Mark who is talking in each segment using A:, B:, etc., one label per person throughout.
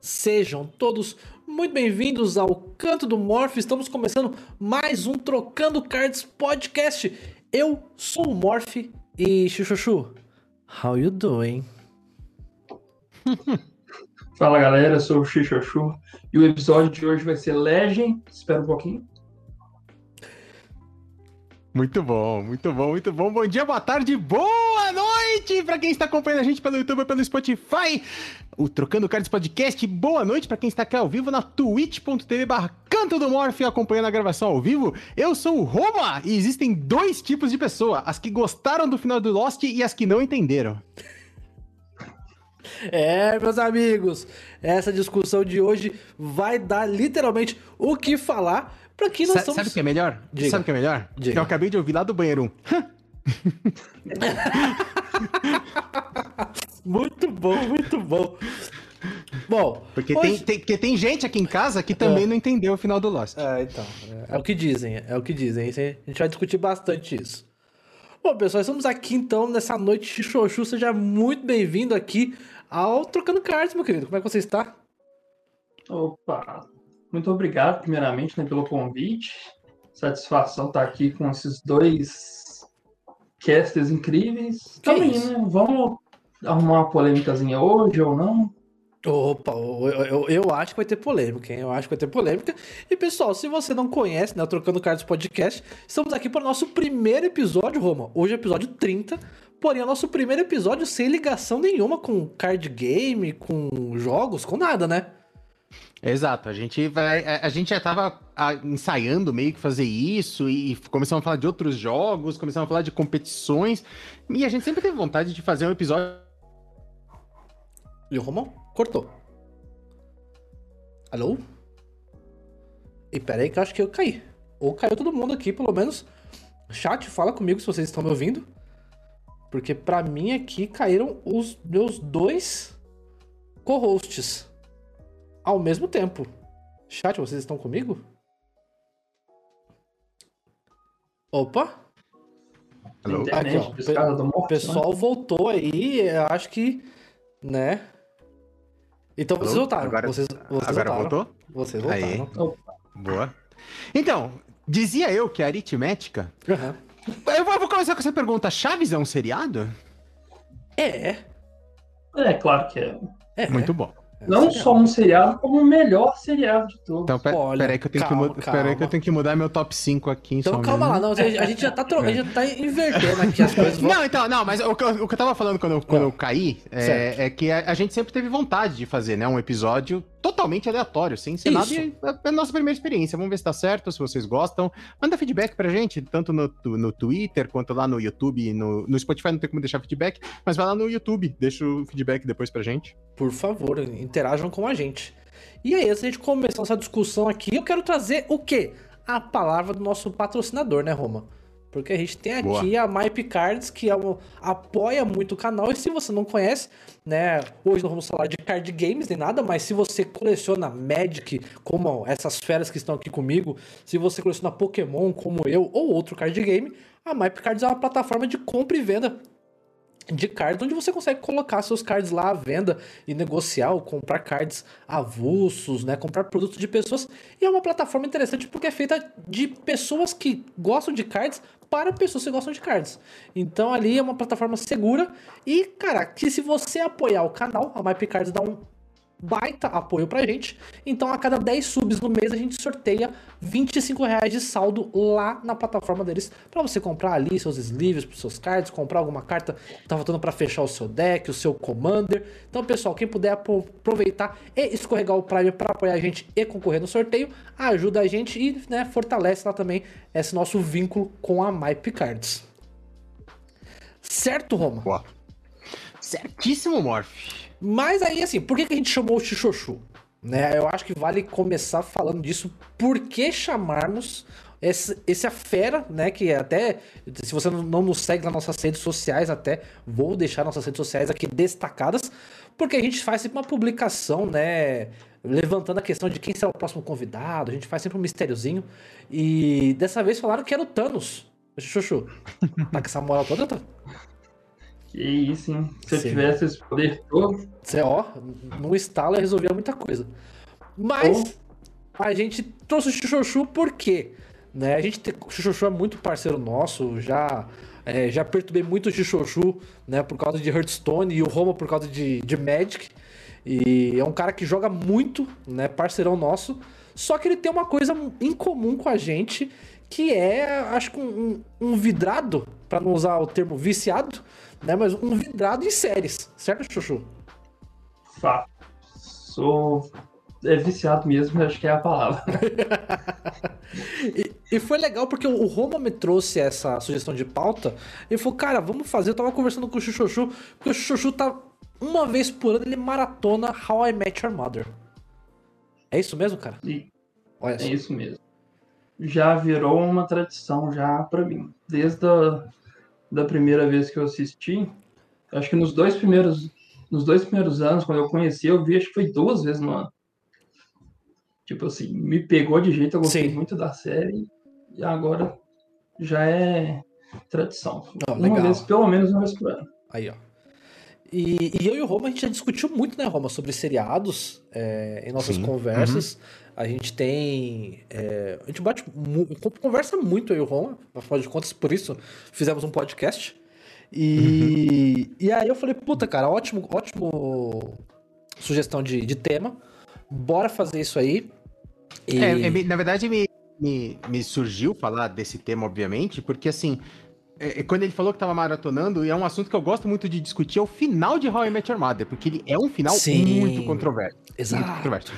A: Sejam todos muito bem-vindos ao Canto do Morph. Estamos começando mais um Trocando Cards podcast. Eu sou o Morph e Chuchuchu, how you doing?
B: Fala galera, eu sou o Xuxuxu e o episódio de hoje vai ser Legend. Espera um pouquinho.
C: Muito bom, muito bom, muito bom. Bom dia, boa tarde, boa noite para quem está acompanhando a gente pelo YouTube e pelo Spotify. O Trocando Cards Podcast. Boa noite para quem está aqui ao vivo na twitch.tv barra Canto do Morph acompanhando a gravação ao vivo. Eu sou o Roma e existem dois tipos de pessoa, as que gostaram do final do Lost e as que não entenderam.
A: É, meus amigos, essa discussão de hoje vai dar literalmente o que falar Pra quem não
C: Sa somos... Sabe o que é melhor? Diga. Sabe o que é melhor? Diga. Que eu acabei de ouvir lá do banheiro um.
A: muito bom, muito bom. Bom,
C: porque, hoje... tem, tem, porque tem gente aqui em casa que também é. não entendeu o final do Lost.
A: É, então. É, é, o que dizem, é o que dizem. A gente vai discutir bastante isso. Bom, pessoal, estamos aqui então nessa noite de Xoxu. Seja muito bem-vindo aqui ao Trocando Cards, meu querido. Como é que você está?
B: Opa, muito obrigado, primeiramente, né, pelo convite. Satisfação estar aqui com esses dois casters incríveis. Também, né? Vamos arrumar uma polêmicazinha hoje ou não?
A: Opa, eu, eu, eu, acho que vai ter polêmica, hein? Eu acho que vai ter polêmica. E pessoal, se você não conhece, né, Trocando Cards Podcast, estamos aqui para o nosso primeiro episódio, Roma. Hoje é episódio 30, porém é o nosso primeiro episódio sem ligação nenhuma com card game, com jogos, com nada, né?
C: Exato, a gente vai. A, gente já estava ensaiando meio que fazer isso e começamos a falar de outros jogos, começamos a falar de competições. E a gente sempre teve vontade de fazer um episódio.
A: E o Romão? Cortou. Alô? E pera aí que eu acho que eu caí. Ou caiu todo mundo aqui, pelo menos. Chat, fala comigo se vocês estão me ouvindo. Porque para mim aqui caíram os meus dois co-hosts ao mesmo tempo. Chat, vocês estão comigo? Opa!
C: Alô?
A: Aqui, ó, o pessoal voltou aí, eu acho que, né? Então vocês voltaram.
C: Agora,
A: vocês, vocês
C: agora
A: voltaram.
C: voltou?
A: Vocês voltaram. Aí.
C: Boa. Então, dizia eu que a aritmética. Uhum. Eu, vou, eu vou começar com essa pergunta. Chaves é um seriado?
A: É.
B: É, claro que é.
A: é.
C: Muito bom.
B: Não só um seriado, como o melhor seriado de todos.
C: Então, pera, Olha, peraí que, eu tenho calma, que peraí que eu tenho que mudar meu top 5 aqui.
A: Então calma lá, não, a gente já tá, tro... gente já tá invertendo aqui as coisas.
C: Não, então, não, mas o, o, que eu tava falando quando eu, quando eu caí é, é, que a, a, gente sempre teve vontade de fazer, né, um episódio totalmente aleatório, sem ser nada. E é a nossa primeira experiência. Vamos ver se tá certo, se vocês gostam. Manda feedback pra gente, tanto no, no Twitter quanto lá no YouTube. No, no Spotify não tem como deixar feedback, mas vai lá no YouTube, deixa o feedback depois pra gente.
A: Por favor, interajam com a gente. E aí, antes de começar essa discussão aqui, eu quero trazer o quê? A palavra do nosso patrocinador, né, Roma? Porque a gente tem aqui Boa. a MyP Cards, que é um, apoia muito o canal. E se você não conhece, né? Hoje não vamos falar de card games nem nada, mas se você coleciona Magic, como essas feras que estão aqui comigo, se você coleciona Pokémon, como eu, ou outro card game, a MyP Cards é uma plataforma de compra e venda de cards, onde você consegue colocar seus cards lá à venda e negociar ou comprar cards avulsos, né? Comprar produtos de pessoas. E é uma plataforma interessante porque é feita de pessoas que gostam de cards para pessoas que gostam de cards. Então ali é uma plataforma segura e, cara, que se você apoiar o canal, a MyPcards dá um baita apoio pra gente. Então, a cada 10 subs no mês, a gente sorteia 25 reais de saldo lá na plataforma deles para você comprar ali seus sleeves seus cards, comprar alguma carta que tá faltando para fechar o seu deck, o seu commander. Então, pessoal, quem puder aproveitar e escorregar o Prime para apoiar a gente e concorrer no sorteio, ajuda a gente e né, fortalece lá também esse nosso vínculo com a MyP Cards. Certo, Roma?
C: Boa. Certíssimo, Morph.
A: Mas aí, assim, por que, que a gente chamou o Xixoxu? Né? Eu acho que vale começar falando disso. Por que chamarmos esse, esse fera, né? Que até, se você não nos segue nas nossas redes sociais, até vou deixar nossas redes sociais aqui destacadas, porque a gente faz sempre uma publicação, né? Levantando a questão de quem será o próximo convidado, a gente faz sempre um mistériozinho. E dessa vez falaram que era o Thanos. Chuchu, tá com essa moral toda?
B: Que isso, hein? Se Sim. eu tivesse esse poder todo.
A: Você, ó, no estalo resolvia muita coisa. Mas oh. a gente trouxe o Chuchu por quê? Né? A gente tem, o Chuchu é muito parceiro nosso, já é, já perturbei muito o Chuchu, né, por causa de Hearthstone e o Roma por causa de, de Magic. E é um cara que joga muito, né, parceirão nosso. Só que ele tem uma coisa em comum com a gente, que é, acho que um, um vidrado, para não usar o termo viciado, né, mas um vidrado em séries, certo, Chuchu?
B: Fato. Sou é viciado mesmo, acho que é a palavra.
A: e, e, foi legal porque o Roma me trouxe essa sugestão de pauta e falou, cara, vamos fazer. Eu tava conversando com o Chuchu, porque o Chuchu tá uma vez por ano ele maratona How I Met Your Mother. É isso mesmo, cara?
B: Sim. Olha é isso mesmo. Já virou uma tradição já para mim. Desde a da primeira vez que eu assisti, acho que nos dois primeiros nos dois primeiros anos, quando eu conheci, eu vi acho que foi duas vezes no ano. Tipo assim, me pegou de jeito, eu gostei Sim. muito da série e agora já é tradição. Oh, uma legal. vez, pelo menos uma vez por ano.
A: Aí, ó. E, e, eu e o Roma, a gente já discutiu muito, né, Roma, sobre seriados é, em nossas Sim. conversas. Uhum. A gente tem. É, a gente bate. Conversa muito eu e o Roma, afinal de contas, por isso fizemos um podcast. E, uhum. e aí eu falei, puta, cara, ótimo, ótimo sugestão de, de tema. Bora fazer isso aí.
C: E... É, é, na verdade, me, me, me surgiu falar desse tema, obviamente, porque assim, é, é, quando ele falou que tava maratonando, e é um assunto que eu gosto muito de discutir, é o final de How I Met Your Mother, porque ele é um final Sim. muito controverso.
A: Exato. Muito controverso.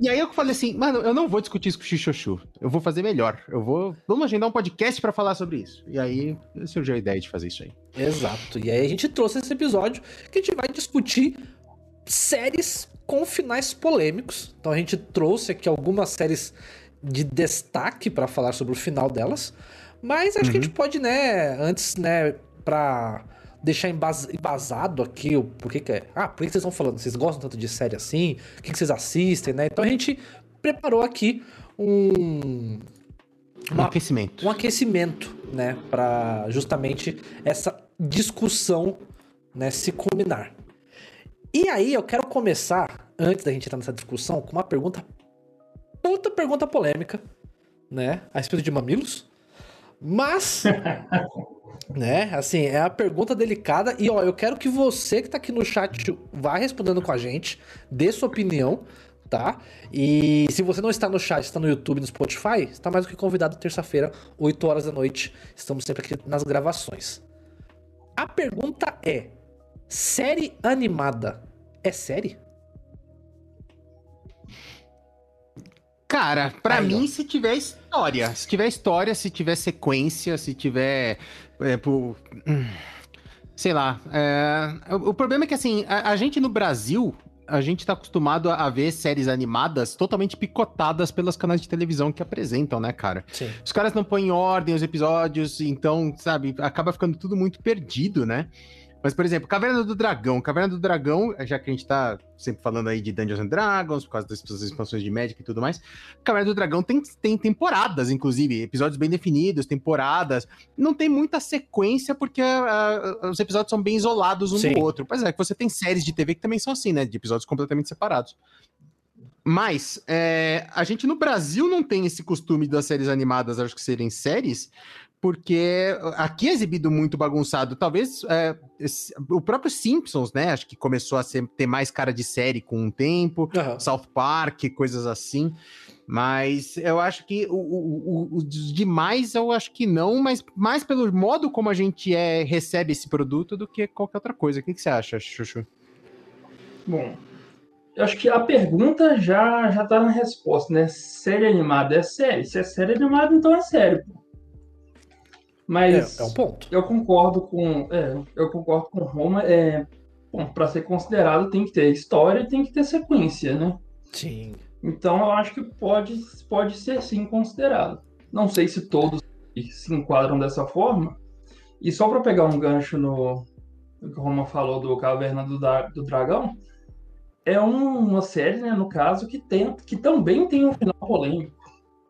C: E aí eu falei assim, mano, eu não vou discutir isso com o Xixoxu. Eu vou fazer melhor. Eu vou. Vamos agendar um podcast para falar sobre isso. E aí surgiu a ideia de fazer isso aí.
A: Exato. E aí a gente trouxe esse episódio que a gente vai discutir séries com finais polêmicos. Então a gente trouxe aqui algumas séries de destaque para falar sobre o final delas. Mas acho uhum. que a gente uhum. pode, né, antes, né, pra deixar embasado aqui o porquê que é. Ah, por que vocês estão falando? Vocês gostam tanto de série assim? O que, que vocês assistem, né? Então a gente preparou aqui um.
C: Uma, um aquecimento.
A: Um aquecimento, né? Para justamente essa discussão né, se combinar. E aí eu quero começar, antes da gente entrar nessa discussão, com uma pergunta. Outra pergunta polêmica, né? A respeito de mamilos. Mas. né? Assim, é a pergunta delicada. E ó, eu quero que você que tá aqui no chat vá respondendo com a gente, dê sua opinião, tá? E se você não está no chat, está no YouTube, no Spotify, está mais do que convidado terça-feira, 8 horas da noite. Estamos sempre aqui nas gravações. A pergunta é: Série animada é série?
C: Cara, para mim, se tiver história, se tiver história, se tiver sequência, se tiver. É, por, sei lá. É, o, o, problema é que, assim, a, a, gente no Brasil, a gente tá acostumado a, ver séries animadas totalmente picotadas pelos canais de televisão que apresentam, né, cara? Sim. Os caras não põem em ordem os episódios, então, sabe, acaba ficando tudo muito perdido, né? Mas, por exemplo, Caverna do Dragão. Caverna do Dragão, já que a gente tá sempre falando aí de Dungeons and Dragons, por causa das expansões de Magic e tudo mais, Caverna do Dragão tem, tem temporadas, inclusive, episódios bem definidos, temporadas. Não tem muita sequência, porque uh, os episódios são bem isolados um Sim. do outro. Pois é, que você tem séries de TV que também são assim, né? De episódios completamente separados. Mas é, a gente no Brasil não tem esse costume das séries animadas, acho que serem séries, porque aqui é exibido muito bagunçado. Talvez é, o próprio Simpsons, né? Acho que começou a ser, ter mais cara de série com o tempo. Uhum. South Park, coisas assim. Mas eu acho que o, o, o, demais eu acho que não, mas mais pelo modo como a gente é, recebe esse produto do que qualquer outra coisa. O que, que você acha, Chuchu?
B: Bom, eu acho que a pergunta já já tá na resposta, né? Série animada é série. Se é série animada, então é série. Mas
A: é, é um ponto.
B: Eu concordo com, é, eu concordo com Roma. É, bom, para ser considerado tem que ter história e tem que ter sequência, né?
A: Sim.
B: Então eu acho que pode, pode ser sim considerado. Não sei se todos se enquadram dessa forma. E só para pegar um gancho no, no que o Roma falou do Caverna do, do Dragão, é um, uma série, né, no caso, que, tem, que também tem um final polêmico.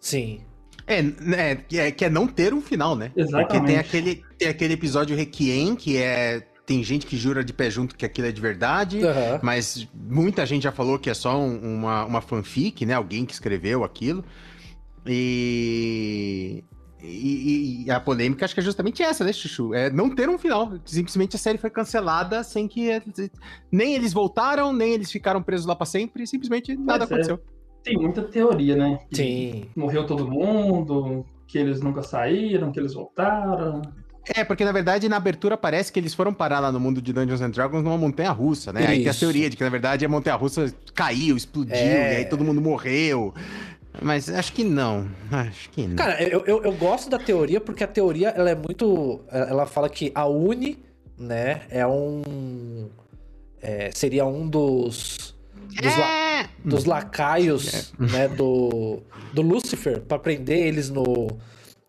A: Sim.
C: É, né, é, que é não ter um final, né?
B: Exatamente.
C: Porque tem aquele, tem aquele episódio Requiem, que é tem gente que jura de pé junto que aquilo é de verdade, uhum. mas muita gente já falou que é só um, uma, uma fanfic, né? Alguém que escreveu aquilo. E, e, e, a polêmica acho que é justamente essa, né, Chuchu? É não ter um final. Simplesmente a série foi cancelada sem que. Nem eles voltaram, nem eles ficaram presos lá para sempre, simplesmente nada Mas aconteceu.
B: É. Tem muita teoria, né?
A: Que Sim.
B: Morreu todo mundo, que eles nunca saíram, que eles voltaram.
C: É, porque na verdade na abertura parece que eles foram parar lá no mundo de Dungeons and Dragons numa montanha russa, né? Isso. Aí tem a teoria de que na verdade a montanha russa caiu, explodiu, é... e aí todo mundo morreu. Mas acho que não. Acho que não.
A: Cara, eu, eu, eu, gosto da teoria porque a teoria ela é muito. Ela fala que a Uni, né, é um. É, seria um dos. Dos, la, é. dos lacaios, é. né, do, do Lucifer, para prender eles no,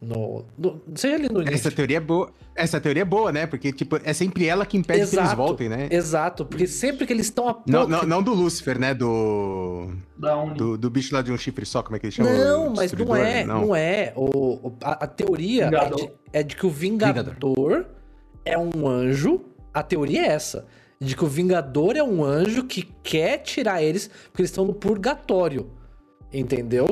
A: no, no, seja ali no
C: Essa teoria é boa. Essa teoria é boa, né? Porque, tipo, é sempre ela que impede exato, que eles voltem, né?
A: Exato, porque sempre que eles estão a
C: pouco... não, não, não, do Lúcifer, né? Do... Do, do bicho lá de um chifre só, como é que ele chama?
A: Não, mas não é, não, não é. O, a, a teoria é de, é de, que o Vingador, Vingador é um anjo. A teoria é essa. De que o Vingador é um anjo que quer tirar eles porque eles estão no purgatório. Entendeu?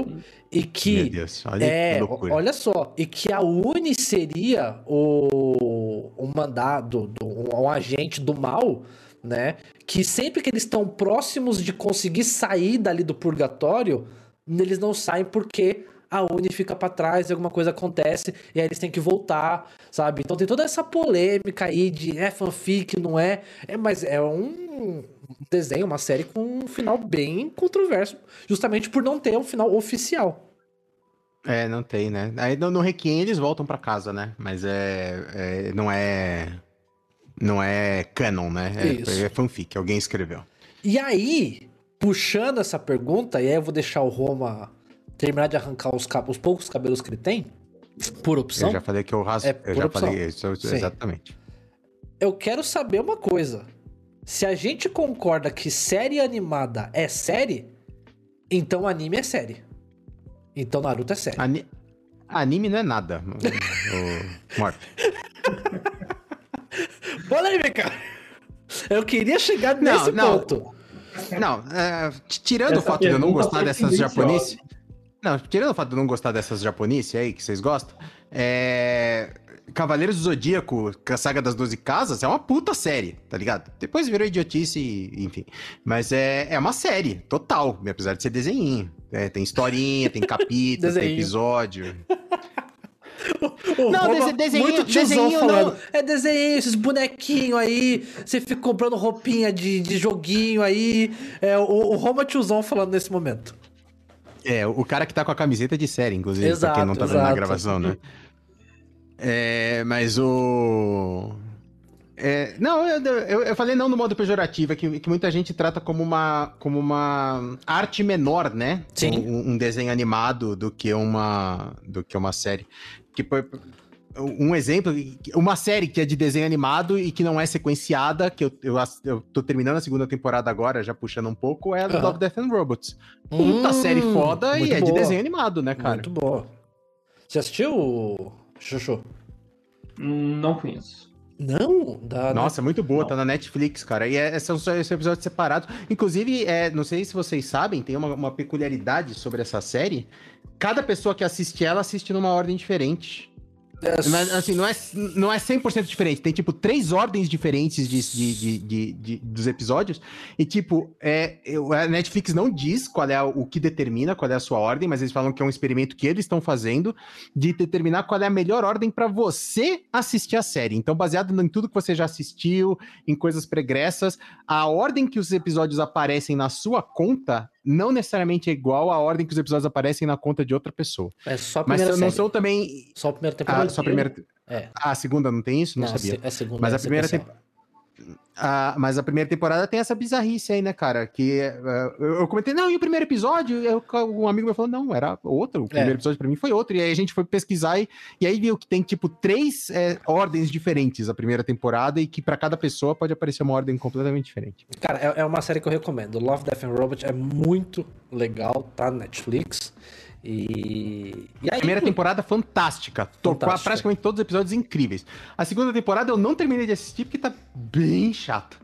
A: E que. Deus, olha é, olha só. E que a Uni seria o, o mandado, do, um, agente do mal, né? Que sempre que eles estão próximos de conseguir sair dali do purgatório, eles não saem porque a Uni fica para trás e alguma coisa acontece e aí eles têm que voltar, sabe? Então tem toda essa polêmica aí de é fanfic, não é? É, mas é um desenho, uma série com um final bem controverso, justamente por não ter um final oficial.
C: É, não tem, né? Aí no, no Requiem eles voltam para casa, né? Mas é, é, não é não é canon, né? É, é fanfic, alguém escreveu.
A: E aí, puxando essa pergunta, e aí eu vou deixar o Roma terminar de arrancar os, os poucos cabelos que ele tem, por opção.
C: Eu já falei que eu rasgo. É, eu já opção. falei isso, exatamente.
A: Eu quero saber uma coisa. Se a gente concorda que série animada é série, então anime é série. Então Naruto é série.
C: Ani... Anime não é nada. o... Morto.
A: Polêmica! Eu queria chegar nesse não, ponto.
C: Não, é, tirando Essa o fato de eu não gostar dessas japonesas. Não, tirando o fato de não gostar dessas japonesas aí que vocês gostam, é, Cavaleiros do Zodíaco, a saga das 12 casas, é uma puta série, tá ligado? Depois virou idiotice, enfim. Mas é, é uma série, total, apesar de ser desenhinho. É, tem historinha, tem capítulo, tem episódio.
A: O não, Roma, desenho, muito desenho falando. Não. É desenho, esses bonequinhos aí. Você fica comprando roupinha de, de joguinho aí. É, o, o Roma tiozão falando nesse momento.
C: É, o cara que tá com a camiseta de série, inclusive, exato, pra quem não tá exato. vendo na gravação, né? É, mas o. É, não, eu, eu, eu, falei não no modo pejorativo, é que, que, muita gente trata como uma, como uma arte menor, né?
A: Sim.
C: Um, um desenho animado do que uma, do que uma série. Que, um exemplo, uma série que é de desenho animado e que não é sequenciada, que eu, eu, eu tô terminando a segunda temporada agora, já puxando um pouco, é a uhum. Love, Death and Robots. Puta hum, série foda e é boa. de desenho animado, né, cara?
A: Muito boa. Você assistiu, Chuchu?
B: Não conheço.
A: Não?
C: Da, Nossa, muito boa, não. tá na Netflix, cara. E é, são esses episódios separados. Inclusive, é, não sei se vocês sabem, tem uma, uma peculiaridade sobre essa série. Cada pessoa que assiste ela assiste numa ordem diferente. Mas, assim, não é, não é 100% diferente. Tem, tipo, três ordens diferentes de, de, de, de, dos episódios. E, tipo, é, a Netflix não diz qual é o que determina qual é a sua ordem, mas eles falam que é um experimento que eles estão fazendo de determinar qual é a melhor ordem para você assistir a série. Então, baseado em tudo que você já assistiu, em coisas pregressas, a ordem que os episódios aparecem na sua conta não necessariamente é igual à ordem que os episódios aparecem na conta de outra pessoa.
A: É só a primeira
C: Mas não sou também.
A: Só a primeira temporada.
C: Ah, só a primeira. É. Ah, a segunda não tem isso? Não, não sabia. É segunda, Mas a primeira temporada. Ah, mas a primeira temporada tem essa bizarrice aí, né, cara? Que uh, eu, comentei, não, e o primeiro episódio? Eu, um amigo me falou, não, era outro. O primeiro é. episódio pra mim foi outro. E aí a gente foi pesquisar e, e aí viu que tem, tipo, três é, ordens diferentes a primeira temporada e que para cada pessoa pode aparecer uma ordem completamente diferente.
A: Cara, é, é, uma série que eu recomendo. Love, Death and Robot é muito legal, tá? Netflix.
C: E, e aí, primeira temporada fantástica. Tocou praticamente todos os episódios incríveis. A segunda temporada eu não terminei de assistir porque tá bem chato.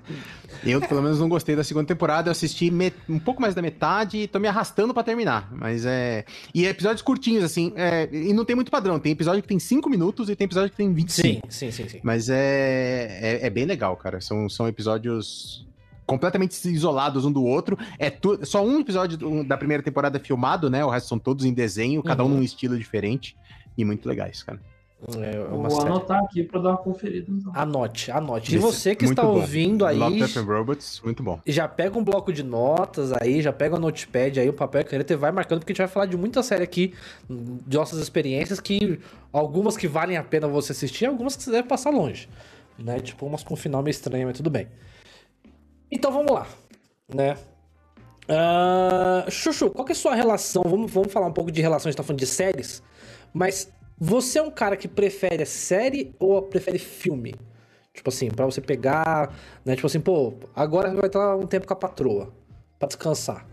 C: Eu, pelo menos, não gostei da segunda temporada. Eu assisti um pouco mais da metade e tô me arrastando para terminar. Mas é. E episódios curtinhos, assim. É... E não tem muito padrão. Tem episódio que tem 5 minutos e tem episódio que tem 25.
A: Sim, sim, sim. sim.
C: Mas é... é, é bem legal, cara. São, são episódios completamente isolados um do outro. É tu... só um episódio da primeira temporada filmado, né? O resto são todos em desenho, cada uhum. um num estilo diferente. E muito legais, cara.
B: É Vou série. anotar aqui para dar uma conferida. Então.
A: Anote, anote. E você que está bom. ouvindo aí. Love
C: Death and Robots, muito bom.
A: Já pega um bloco de notas aí, já pega o um notepad aí, o papel e caneta e vai marcando, porque a gente vai falar de muita série aqui, de nossas experiências, que algumas que valem a pena você assistir, algumas que você deve passar longe. Né? Tipo, umas com um final meio estranho, mas tudo bem. Então vamos lá, né? Uh, Chuchu, qual que é a sua relação? Vamos, vamos falar um pouco de relação, a gente tá falando de séries, mas você é um cara que prefere série ou prefere filme? Tipo assim, para você pegar, né? Tipo assim, pô, agora vai estar um tempo com a patroa para descansar.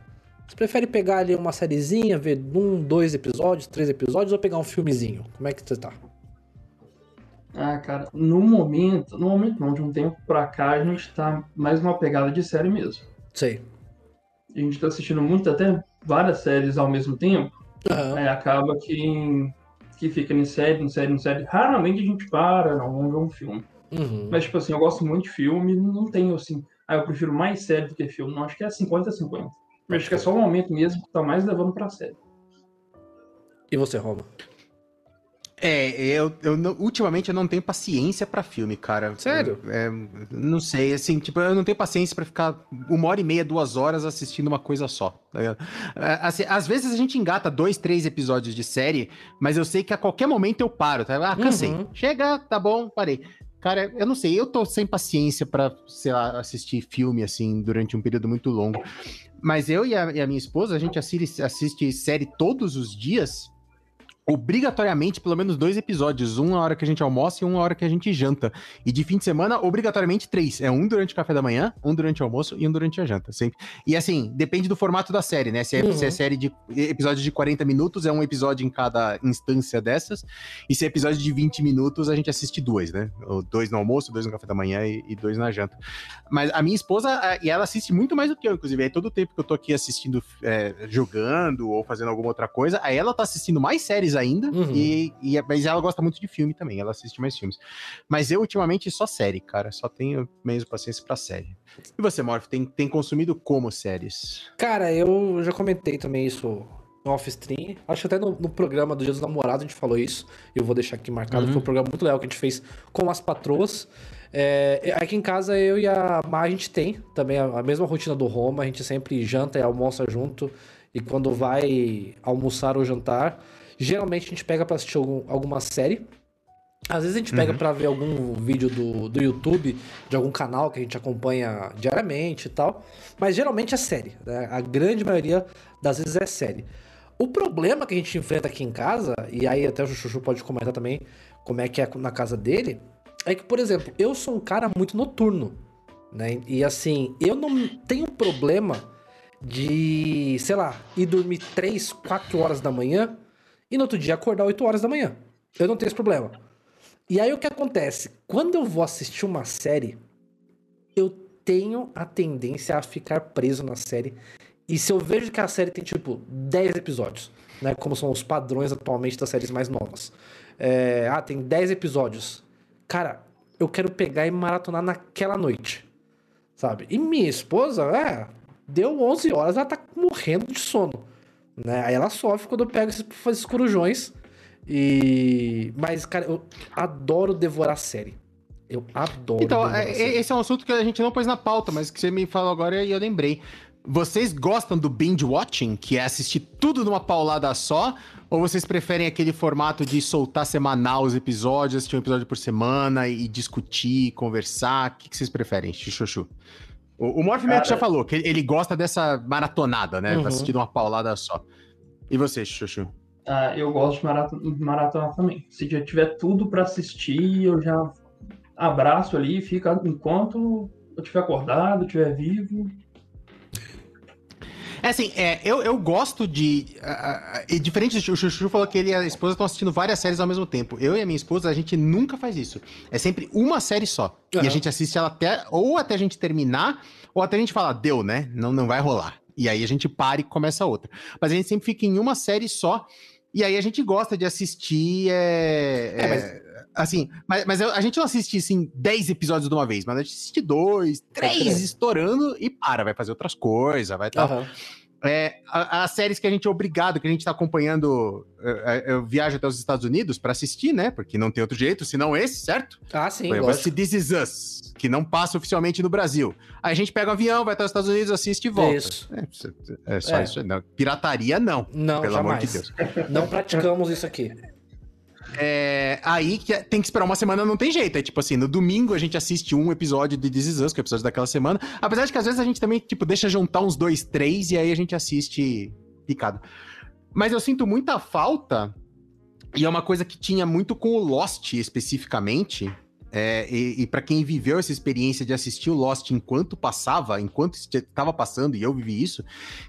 A: Você prefere pegar ali uma sériezinha, ver um, dois episódios, três episódios ou pegar um filmezinho? Como é que você tá?
B: Ah, cara, no momento, no momento não, de um tempo pra cá, a gente tá mais uma pegada de série mesmo.
A: Sei.
B: A gente tá assistindo muito, até várias séries ao mesmo tempo. Uhum. Aí acaba que, que fica em série, em série, em série. Raramente a gente para, não, vamos ver um filme. Uhum. Mas, tipo assim, eu gosto muito de filme, não tenho assim. Ah, eu prefiro mais série do que filme. Não, acho que é 50-50. Acho que é só o momento mesmo que tá mais levando pra série.
A: E você, Roma?
C: É, eu, eu ultimamente eu não tenho paciência para filme, cara.
A: Sério?
C: É, não sei, assim, tipo, eu não tenho paciência para ficar uma hora e meia, duas horas assistindo uma coisa só. Tá é, assim, às vezes a gente engata dois, três episódios de série, mas eu sei que a qualquer momento eu paro, tá? Ah, cansei. Uhum. Chega, tá bom, parei. Cara, eu não sei, eu tô sem paciência para sei lá, assistir filme, assim, durante um período muito longo. Mas eu e a, e a minha esposa, a gente assiste, assiste série todos os dias obrigatoriamente pelo menos dois episódios, um na hora que a gente almoça e um na hora que a gente janta. E de fim de semana, obrigatoriamente três. É um durante o café da manhã, um durante o almoço e um durante a janta, sempre. E assim, depende do formato da série, né? Se é, uhum. se é série de episódios de 40 minutos, é um episódio em cada instância dessas. E se é episódio de 20 minutos, a gente assiste dois, né? Dois no almoço, dois no café da manhã e, e dois na janta. Mas a minha esposa, e ela assiste muito mais do que eu, inclusive. Aí todo o tempo que eu tô aqui assistindo, é, jogando ou fazendo alguma outra coisa, aí ela tá assistindo mais séries ainda, uhum. e, e, mas ela gosta muito de filme também, ela assiste mais filmes. Mas eu, ultimamente, só série, cara, só tenho mesmo paciência pra série. E você, Morph, tem, tem consumido como séries?
A: Cara, eu já comentei também isso no off-stream. Acho que até no, no, programa do Dia dos Namorados a gente falou isso. Eu vou deixar aqui marcado. Uhum. Foi um programa muito legal que a gente fez com as patroas. É, aqui em casa, eu e a Mar, a gente tem também a, a, mesma rotina do Roma. A gente sempre janta e almoça junto. E quando vai almoçar ou jantar, Geralmente a gente pega pra assistir algum, alguma série. Às vezes a gente pega uhum. para ver algum vídeo do, do YouTube, de algum canal que a gente acompanha diariamente e tal. Mas geralmente é série. Né? A grande maioria das vezes é série. O problema que a gente enfrenta aqui em casa, e aí até o Chuchu pode comentar também como é que é na casa dele, é que, por exemplo, eu sou um cara muito noturno. Né? E assim, eu não tenho problema de, sei lá, ir dormir 3, 4 horas da manhã e no outro dia acordar 8 horas da manhã. Eu não tenho esse problema. E aí o que acontece? Quando eu vou assistir uma série, eu tenho a tendência a ficar preso na série. E se eu vejo que a série tem tipo 10 episódios, né? Como são os padrões atualmente das séries mais novas. É, ah, tem 10 episódios. Cara, eu quero pegar e maratonar naquela noite. Sabe? E minha esposa, é, deu 11 horas, ela tá morrendo de sono. Né? Aí ela sofre quando eu pego esses, esses corujões. E. Mas, cara, eu adoro devorar série. Eu adoro.
C: Então, é, esse é um assunto que a gente não pôs na pauta, mas que você me falou agora e eu lembrei. Vocês gostam do binge watching, que é assistir tudo numa paulada só? Ou vocês preferem aquele formato de soltar semanal os episódios, assistir um episódio por semana e discutir, conversar? O que, vocês preferem, Xuxuxu? O, o Morph Cara... já falou que ele gosta dessa maratonada, né? Uhum. Assistir uma paulada só. E você, Xuxu?
B: Ah, eu gosto de maratonar, maratonar também. Se já tiver tudo para assistir, eu já abraço ali e fica enquanto eu estiver acordado, estiver vivo.
C: É assim, é, eu, eu gosto de. Uh, uh, diferente do Chuchu falou que ele e a esposa estão assistindo várias séries ao mesmo tempo. Eu e a minha esposa, a gente nunca faz isso. É sempre uma série só. Uhum. E a gente assiste ela até. Ou até a gente terminar, ou até a gente falar, deu, né? Não, não vai rolar. E aí a gente para e começa outra. Mas a gente sempre fica em uma série só. E aí a gente gosta de assistir. É, é, mas... Assim, mas, mas a gente não assiste assim 10 episódios de uma vez, mas a gente assiste dois, três estourando e para, vai fazer outras coisas, vai tal. Uhum. É, as séries que a gente é obrigado, que a gente tá acompanhando, eu, eu viajo até os Estados Unidos para assistir, né? Porque não tem outro jeito, senão esse, certo?
A: Ah, sim.
C: Eu assistir This Is Us, que não passa oficialmente no Brasil. Aí a gente pega um avião, vai até os Estados Unidos, assiste e volta. Isso. É, é só é. isso. Não. Pirataria, não.
A: Não, pelo jamais. amor de Deus. Não praticamos isso aqui.
C: É, aí que tem que esperar uma semana, não tem jeito. É tipo assim, no domingo a gente assiste um episódio de This Is Us, que é o episódio daquela semana. Apesar de que às vezes a gente também, tipo, deixa juntar uns dois, três e aí a gente assiste picado. Mas eu sinto muita falta, e é uma coisa que tinha muito com o Lost especificamente. É, e, e para quem viveu essa experiência de assistir o Lost enquanto passava, enquanto estava passando, e eu vivi isso,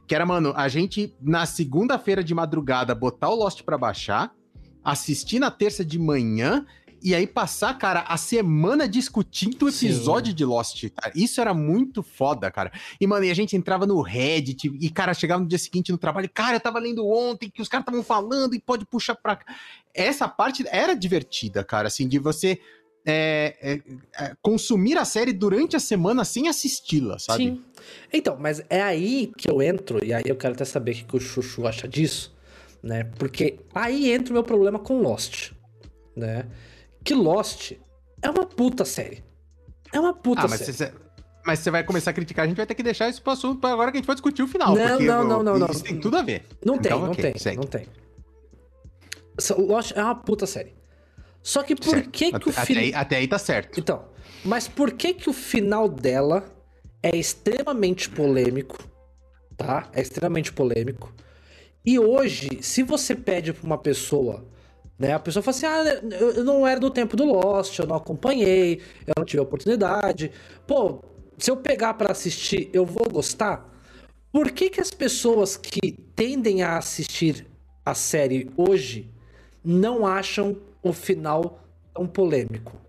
C: que era, mano, a gente na segunda-feira de madrugada botar o Lost para baixar assistir na terça de manhã e aí passar, cara, a semana discutindo o episódio Sim. de Lost, cara. Isso era muito foda, cara. E, mano, e a gente entrava no Reddit e, cara, chegava no dia seguinte no trabalho, cara, eu tava lendo ontem que os caras estavam falando e pode puxar pra cá. Essa parte era divertida, cara, assim, de você é, é, é, consumir a série durante a semana sem assisti-la, sabe? Sim.
A: Então, mas é aí que eu entro, e aí eu quero até saber o que o Chuchu acha disso né? Porque aí entra o meu problema com Lost, né? Que Lost é uma puta série. É uma puta ah,
C: mas
A: série.
C: Cê, mas você vai começar a criticar, a gente vai ter que deixar isso pro assunto agora que a gente vai discutir o final.
A: Não, não, não, não, não.
C: Isso tem tudo a ver.
A: Não tem, então, não tem, não tem. Lost é uma puta série. Só que por que que o
C: final... Até, até aí tá certo.
A: Então, mas por que que o final dela é extremamente polêmico, tá? É extremamente polêmico. E hoje, se você pede pra uma pessoa, né? A pessoa fala assim: ah, eu não era do tempo do Lost, eu não acompanhei, eu não tive oportunidade. Pô, se eu pegar para assistir, eu vou gostar? Por que, que as pessoas que tendem a assistir a série hoje não acham o final tão polêmico?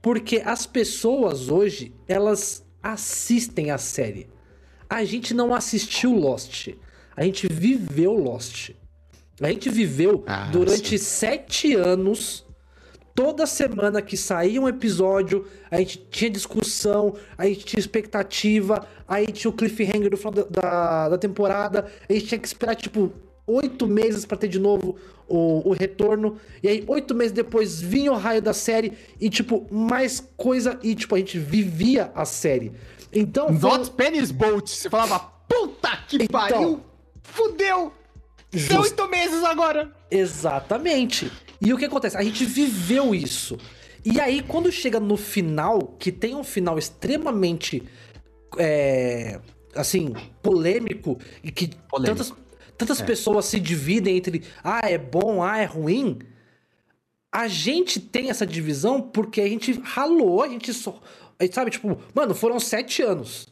A: Porque as pessoas hoje, elas assistem a série. A gente não assistiu Lost. A gente viveu Lost. A gente viveu ah, durante sim. sete anos. Toda semana que saía um episódio, a gente tinha discussão, a gente tinha expectativa, aí tinha o cliffhanger do final da, da, da temporada, a gente tinha que esperar, tipo, oito meses para ter de novo o, o, retorno. E aí, oito meses depois, vinha o raio da série e, tipo, mais coisa. E, tipo, a gente vivia a série. Então.
C: Not foi... Penny's Boat. Você falava, puta que então, pariu! Fudeu! Just... Oito meses agora!
A: Exatamente. E o que acontece? A gente viveu isso. E aí, quando chega no final, que tem um final extremamente. É, assim, polêmico, e que polêmico. tantas, tantas é. pessoas se dividem entre ah, é bom, ah, é ruim. A gente tem essa divisão porque a gente ralou, a gente só. A gente sabe, tipo, mano, foram sete anos.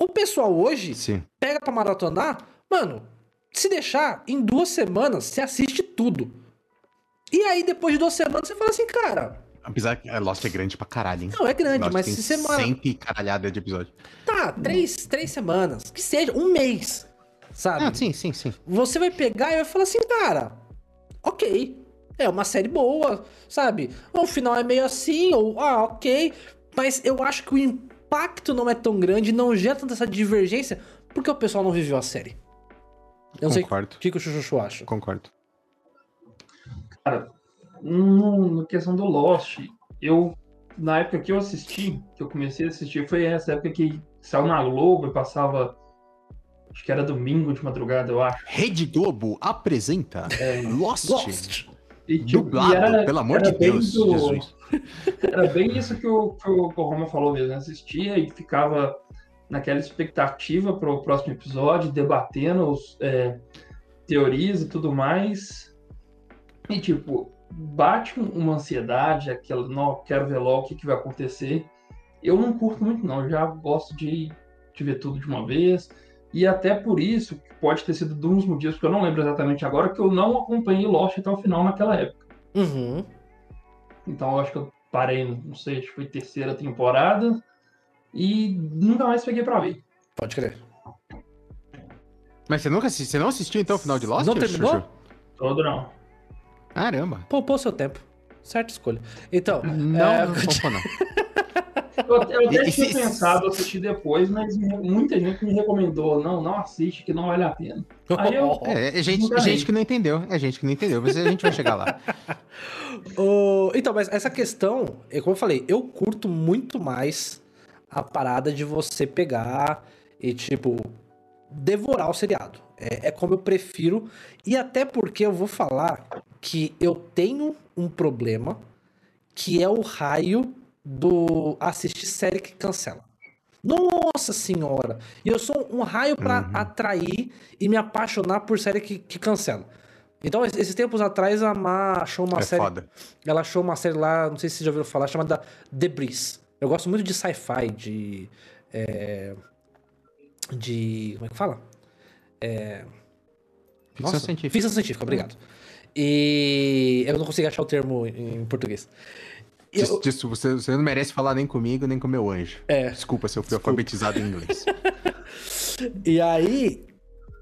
A: O pessoal hoje Sim. pega pra maratonar, Mano, se deixar, em duas semanas você assiste tudo. E aí, depois de duas semanas, você fala assim, cara.
C: Apesar que Lost é grande pra caralho, hein?
A: Não, é grande, Lost mas se você
C: mora. Sempre caralhada de episódio.
A: Tá, três, três semanas. Que seja, um mês. Sabe? Ah,
C: sim, sim, sim.
A: Você vai pegar e vai falar assim, cara. Ok. É uma série boa, sabe? O final é meio assim, ou ah, ok. Mas eu acho que o impacto não é tão grande, não gera tanta essa divergência, porque o pessoal não viveu a série. Eu não Concordo. sei o que, que o Chuchu acha.
C: Concordo.
B: Cara, no, na questão do Lost, eu, na época que eu assisti, que eu comecei a assistir, foi essa época que saiu na Globo e passava, acho que era domingo de madrugada, eu acho.
C: Rede Globo apresenta é, Lost. Lost. E, tipo, Dublado, era, pelo amor de Deus, do, Jesus.
B: Era bem isso que o, que o Roma falou mesmo. Assistia e ficava naquela expectativa para o próximo episódio, debatendo os, é, teorias e tudo mais. E, tipo, bate uma ansiedade, aquela, não, quero ver logo o que, que vai acontecer. Eu não curto muito, não. Eu já gosto de, de ver tudo de uma vez. E até por isso, pode ter sido um dos motivos, porque eu não lembro exatamente agora, que eu não acompanhei Lost até o final naquela época.
A: Uhum.
B: Então eu acho que eu parei, não sei, acho que foi terceira temporada. E nunca mais peguei pra ver.
A: Pode crer.
C: Mas você nunca assisti, você não assistiu então o final de Lost?
A: Não terminou?
C: Chuchu?
B: Todo não.
C: Caramba.
A: Poupou seu tempo. Certa escolha. Então,
C: Não,
A: é,
C: não, não, não.
B: Eu, eu até tinha pensado assistir depois, mas muita gente me recomendou, não, não assiste, que não vale a pena. Aí eu-
C: É, é gente, gente que não entendeu. É gente que não entendeu. Mas a gente vai chegar lá.
A: O- Então, mas essa questão, é como eu falei, eu curto muito mais a parada de você pegar e, tipo, devorar o seriado. É, é como eu prefiro. E até porque eu vou falar que eu tenho um problema que é o raio do assistir série que cancela. Nossa senhora! E eu sou um raio pra
C: Uhum.
A: atrair e me apaixonar por série que, que cancela. Então, es- esses tempos atrás, a Má achou uma
C: é
A: série.
C: foda.
A: Ela achou uma série lá, não sei se vocês já ouviram falar, chamada The Breeze. Eu gosto muito de sci-fi, de. é, de. Como é que fala?
C: Ficção científica.
A: Ficção científica, obrigado. E eu não consigo achar o termo em português. Eu-
C: Disso- você, você não merece falar nem comigo, nem com meu anjo.
A: É.
C: Desculpa se eu fui alfabetizado em inglês.
A: E aí,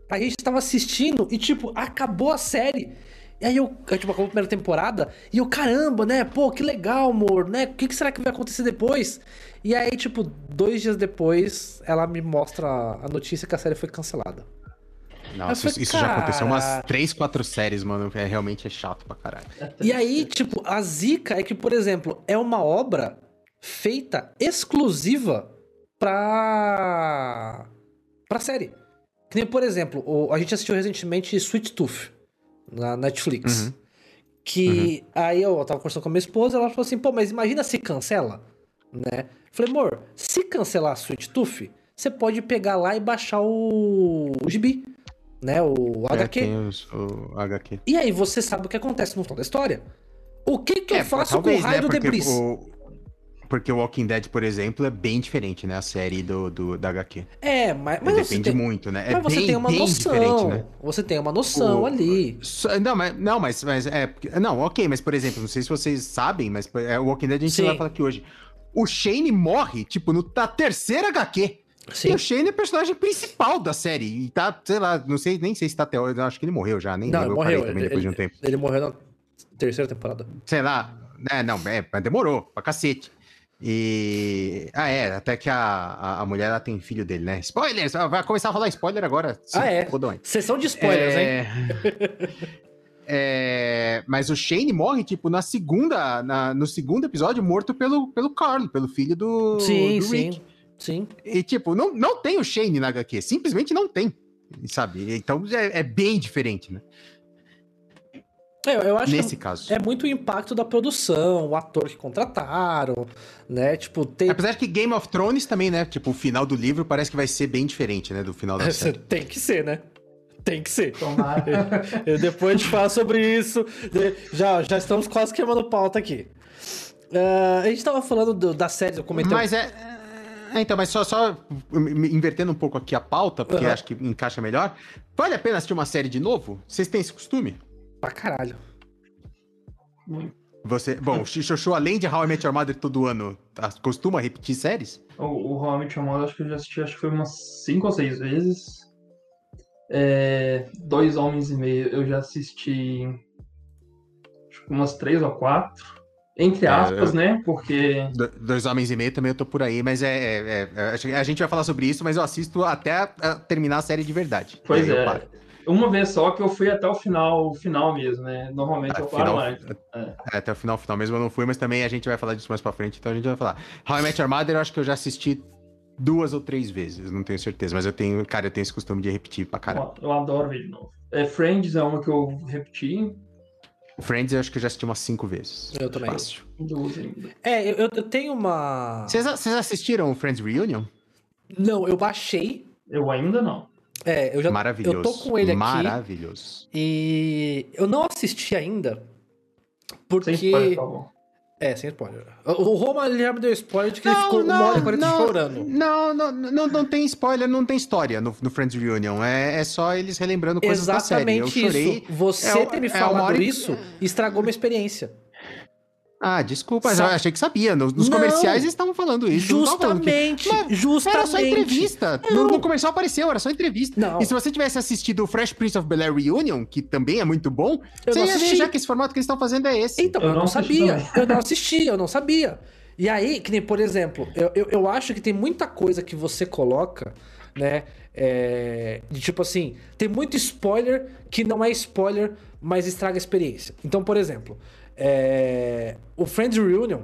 A: a gente tava assistindo e, tipo, acabou a série. E aí eu, eu, tipo, acabou a primeira temporada e eu, caramba, né? Pô, que legal, amor, né? O que, que será que vai acontecer depois? E aí, tipo, dois dias depois, ela me mostra a notícia que a série foi cancelada.
C: Nossa,
A: falei,
C: isso, já aconteceu umas
A: "Cara."
C: 3, 4 séries, mano. É, realmente é chato pra caralho.
A: E aí, tipo, a zica é que, por exemplo, é uma obra feita exclusiva pra. pra série. Que nem, por exemplo, a gente assistiu recentemente Sweet Tooth na Netflix.
C: Uhum.
A: Que aí eu tava conversando com a minha esposa, ela falou assim: pô, mas imagina se cancela, né? Falei, amor, se cancelar Sweet Tooth, você pode pegar lá e baixar o, o gibi, né? O
C: É,
A: HQ.
C: os- o HQ.
A: E aí você sabe o que acontece no final da história. O que que eu
C: É,
A: faço
C: talvez,
A: com o raio
C: né,
A: do Debris?
C: o- Porque o Walking Dead, por exemplo, é bem diferente, né? A série do, do, da HQ.
A: É, mas, mas
C: Depende
A: tem,
C: muito, né? É
A: mas você
C: bem,
A: tem uma noção.
C: diferente, né?
A: Você tem uma noção
C: O-
A: ali.
C: Não, mas, não, mas, mas é. Não, ok, mas por exemplo, não sei se vocês sabem, mas é, o Walking Dead a gente
A: Sim.
C: vai falar aqui hoje. O Shane morre, tipo, no, na terceira HQ.
A: Sim.
C: E o Shane é o personagem principal da série. E tá, sei lá, não sei nem sei se tá até hoje. Acho que ele morreu já, nem
A: Não,
C: lembro,
A: ele morreu.
C: também
A: Ele,
C: depois de um tempo.
A: ele morreu na terceira temporada.
C: Sei lá. É, não, é, mas demorou, pra cacete. E. Ah, é, até que a, a, a mulher ela tem filho dele, né? Spoilers! Vai começar a rolar spoiler agora.
A: Ah, é?
C: aí.
A: Sessão de spoilers, hein?
C: É... É, Mas o Shane morre, tipo, na segunda, na- no segundo episódio, morto pelo, pelo Carl, pelo filho do,
A: Sim,
C: do
A: sim.
C: Rick.
A: Sim.
C: E, tipo, não, não tem o Shane na HQ, simplesmente não tem, sabe? Então é, é bem diferente, né?
A: É, eu acho
C: Nesse
A: que
C: caso.
A: é muito o impacto da produção, o ator que contrataram, né? Tipo, tem.
C: Apesar que Game of Thrones também, né? Tipo, o final do livro parece que vai ser bem diferente, né? Do final da série.
A: tem que ser, né? Tem que ser.
B: Tomara.
A: Eu depois a gente fala sobre isso. Já, já estamos quase queimando pauta aqui. Ah, a gente tava falando do- da série, eu comentei.
C: Mas é. é, Então, mas só, só me- invertendo um pouco aqui a pauta, porque
A: Aham.
C: acho que encaixa melhor. Vale a pena assistir uma série de novo? Vocês têm esse costume?
A: Pra caralho.
C: Você, bom, o Xuxu, além de How I Met Your Mother todo ano, tá- costuma repetir séries?
B: O, o How I Met Your Mother, acho que eu já assisti, acho que foi umas cinco ou seis vezes. É, Dois Homens e Meio, eu já assisti acho que umas três ou quatro. Entre
C: É,
B: aspas,
C: eu-
B: né? Porque
C: Do- Dois Homens e Meio também eu tô por aí, mas é, é- é- a gente vai falar sobre isso, mas eu assisto até a- a terminar a série de verdade.
B: Pois é. Uma vez só que eu fui até o final, o final mesmo, né? Normalmente
C: Ah,
B: eu paro
C: final-
B: antes. É.
C: É, até o final, final mesmo eu não fui, mas também a gente vai falar disso mais pra frente, então a gente vai falar. How I Met Your Mother eu acho que eu já assisti duas ou três vezes, não tenho certeza, mas eu tenho, cara, eu tenho esse costume de repetir pra caralho.
B: Eu, eu adoro ver de novo. É, Friends é uma que eu repeti.
C: Friends eu acho que eu já assisti umas cinco vezes.
A: Eu também.
C: Fácil.
B: Duas ainda.
A: É, eu, eu tenho uma.
C: Vocês, vocês assistiram o Friends Reunion?
A: Não, eu baixei.
B: Eu ainda não.
A: É, eu já.
C: Maravilhoso.
A: Eu tô com ele aqui.
C: Maravilhoso.
A: E eu não assisti ainda.
B: Sem
A: Porque.
B: spoiler, por favor.
A: É, sem spoiler. O Roma ele já me deu spoiler de que não, ele ficou não, uma hora e quarenta chorando.
C: Não, não, não, não tem spoiler, não tem história no, no Friends Reunion. É, é só eles relembrando coisas
A: Exatamente
C: da série. Eu chorei.
A: Isso. Você é, ter me é falado é isso estragou minha experiência.
C: Ah, desculpa, Sa eu achei que sabia. Nos, nos comerciais eles estavam falando isso.
A: Justamente, falando que... justamente.
C: Era só entrevista. No, no, comercial apareceu, era só entrevista. Não. E se você tivesse assistido o Fresh Prince of Bel-Air Reunion, que também é muito bom, eu você ia ver já que esse formato que eles estão fazendo é esse.
A: Então, eu, eu não, não sabia. Eu não assisti, eu não sabia. E aí, que nem, por exemplo, eu, eu, eu acho que tem muita coisa que você coloca, né? É, de tipo assim, tem muito spoiler que não é spoiler, mas estraga a experiência. Então, por exemplo, é, o Friends Reunion,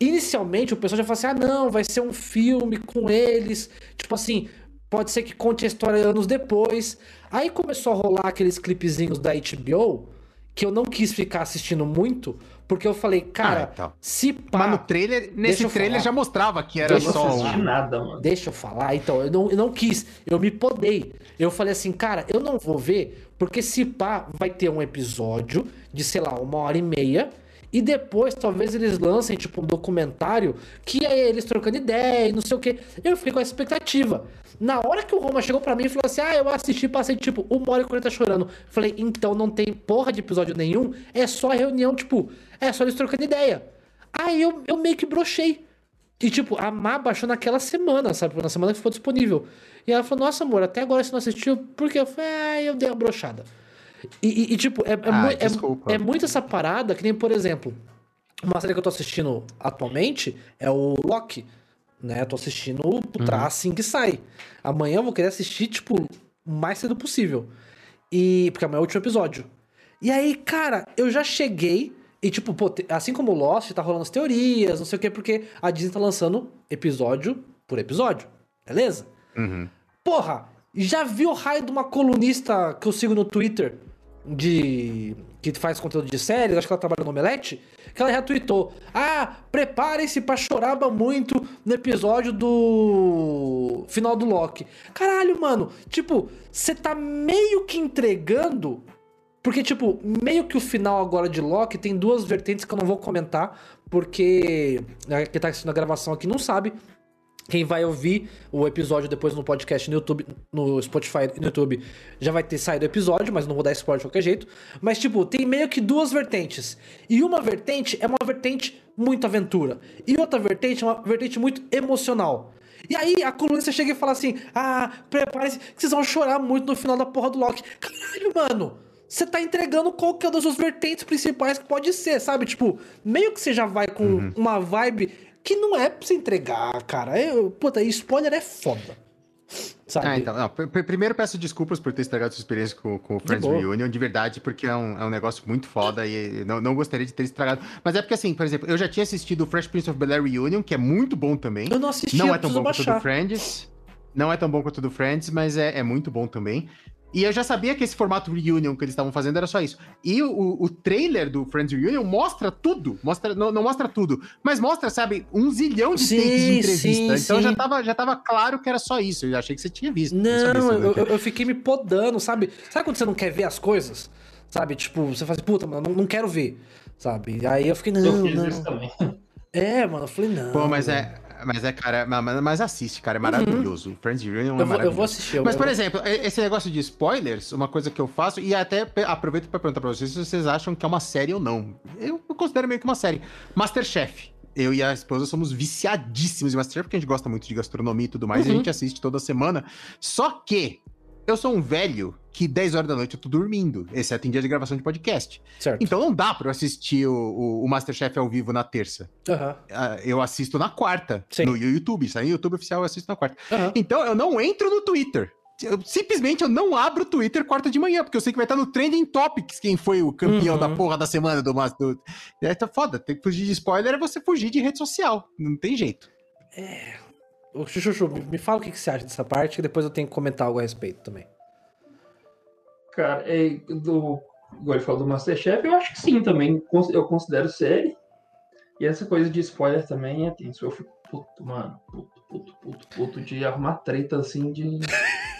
A: inicialmente o pessoal já falou assim: ah, não, vai ser um filme com eles. Tipo assim, pode ser que conte a história anos depois. Aí começou a rolar aqueles clipezinhos da HBO que eu não quis ficar assistindo muito, porque eu falei, cara, ah, então. se
C: pá. Mas no trailer, nesse trailer falar. já mostrava que era
A: deixa só. Eu nada, mano. Deixa eu falar. Então, eu não, eu não quis. Eu me podei. Eu falei assim, cara, eu não vou ver, porque se pá, vai ter um episódio de, sei lá, uma hora e meia. E depois, talvez eles lancem, tipo, um documentário que é eles trocando ideia e não sei o que. Eu fiquei com essa expectativa. Na hora que o Roma chegou para mim e falou assim: Ah, eu assisti, passei tipo uma hora e quarenta chorando. Falei, então não tem porra de episódio nenhum, é só reunião, tipo, é só eles trocando ideia. Aí eu, eu meio que brochei. E tipo, a Má baixou naquela semana, sabe? Na semana que ficou disponível. E ela falou: Nossa, amor, até agora você não assistiu, porque eu falei, ah, eu dei uma brochada. E, e, e tipo, é, é, ah, é, é, muito essa parada que nem, por exemplo, uma série que eu tô assistindo atualmente é o Loki. Né? Eu tô assistindo uhum. assim que sai. Amanhã eu vou querer assistir, tipo, o mais cedo possível. E. Porque amanhã é o último episódio. E aí, cara, eu já cheguei. E, tipo, pô, assim como o Lost, tá rolando as teorias, não sei o quê, porque a Disney tá lançando episódio por episódio. Beleza?
C: Uhum.
A: Porra, já viu o raio de uma colunista que eu sigo no Twitter de que faz conteúdo de séries, acho que ela trabalha no Omelete, que ela retweetou: Ah, preparem-se pra choraba muito no episódio do final do Loki. Caralho, mano, tipo, você tá meio que entregando. Porque, tipo, meio que o final agora de Loki tem duas vertentes que eu não vou comentar, porque quem tá assistindo a gravação aqui não sabe. Quem vai ouvir o episódio depois no podcast no YouTube, no Spotify e no YouTube, já vai ter saído o episódio, mas não vou dar spoiler de qualquer jeito. Mas, tipo, tem meio que duas vertentes. E uma vertente é uma vertente muito aventura. E outra vertente é uma vertente muito emocional. E aí a colunista chega e fala assim: Ah, prepare-se que vocês vão chorar muito no final da porra do Loki. Caralho, mano! Você tá entregando qualquer das suas vertentes principais que pode ser, sabe? Tipo, meio que você já vai com uhum. uma vibe que não é pra você entregar, cara. Eu, puta, spoiler é foda.
C: Sabe? Ah, então, não, primeiro peço desculpas por ter estragado sua experiência com, com o Friends de Reunion, de verdade, porque é um, é um negócio muito foda e não, não gostaria de ter estragado. Mas é porque, assim, por exemplo, eu já tinha assistido o Fresh Prince of Bel-Air Reunion, que é muito bom também.
A: Eu não assisti,
C: Não é tão bom baixar. quanto o do Friends. Não é tão bom quanto o do Friends, mas é, é muito bom também. E eu já sabia que esse formato reunion que eles estavam fazendo era só isso. E o, o trailer do Friends Reunion mostra tudo. Mostra, não, não mostra tudo, mas mostra, sabe, um zilhão de sim, takes de entrevista. Sim, então sim. Já, tava, já tava claro que era só isso. Eu achei que você tinha visto.
A: Não, não eu, eu, eu, fiquei me podando, sabe? Sabe quando você não quer ver as coisas? Sabe? Tipo, você fala assim, puta, mano, não, não quero ver. Sabe? Aí eu fiquei, não, eu fiz não. Isso também. É, mano, eu falei, não.
C: Pô, mas é mas é, cara, mas assiste, cara, é uhum. maravilhoso. Uhum. Friends Reunion é eu maravilhoso. Eu vou assistir. Mas, por exemplo, esse negócio de spoilers, uma coisa que eu faço, e até aproveito para perguntar pra vocês se vocês acham que é uma série ou não. Eu considero meio que uma série. Masterchef. Eu e a esposa somos viciadíssimos em Masterchef, porque a gente gosta muito de gastronomia e tudo mais, uhum. e a uhum. gente assiste toda semana. Só que eu sou um velho que 10 horas da noite eu tô dormindo, exceto em dia de gravação de podcast.
A: Certo.
C: Então não dá pra eu assistir o, o, o Masterchef ao vivo na terça.
A: Uhum.
C: Eu assisto na quarta, Sim. no YouTube. Sai no YouTube oficial, eu assisto na quarta. Uhum. Então eu não entro no Twitter. Eu, simplesmente eu não abro o Twitter quarta de manhã, porque eu sei que vai estar no Trending Topics quem foi o campeão uhum. da porra da semana do Master. É, tá foda. Tem que fugir de spoiler é você fugir de rede social. Não tem jeito.
A: É. Ô, Chuchu, me fala o que, você acha dessa parte, que depois eu tenho que comentar algo a respeito também.
B: Cara, é, do, igual ele falou do Masterchef, eu acho que sim também. Eu considero série. E essa coisa de spoiler também é tenso. Eu fico puto, mano. Puto, puto, puto, puto de arrumar treta assim de.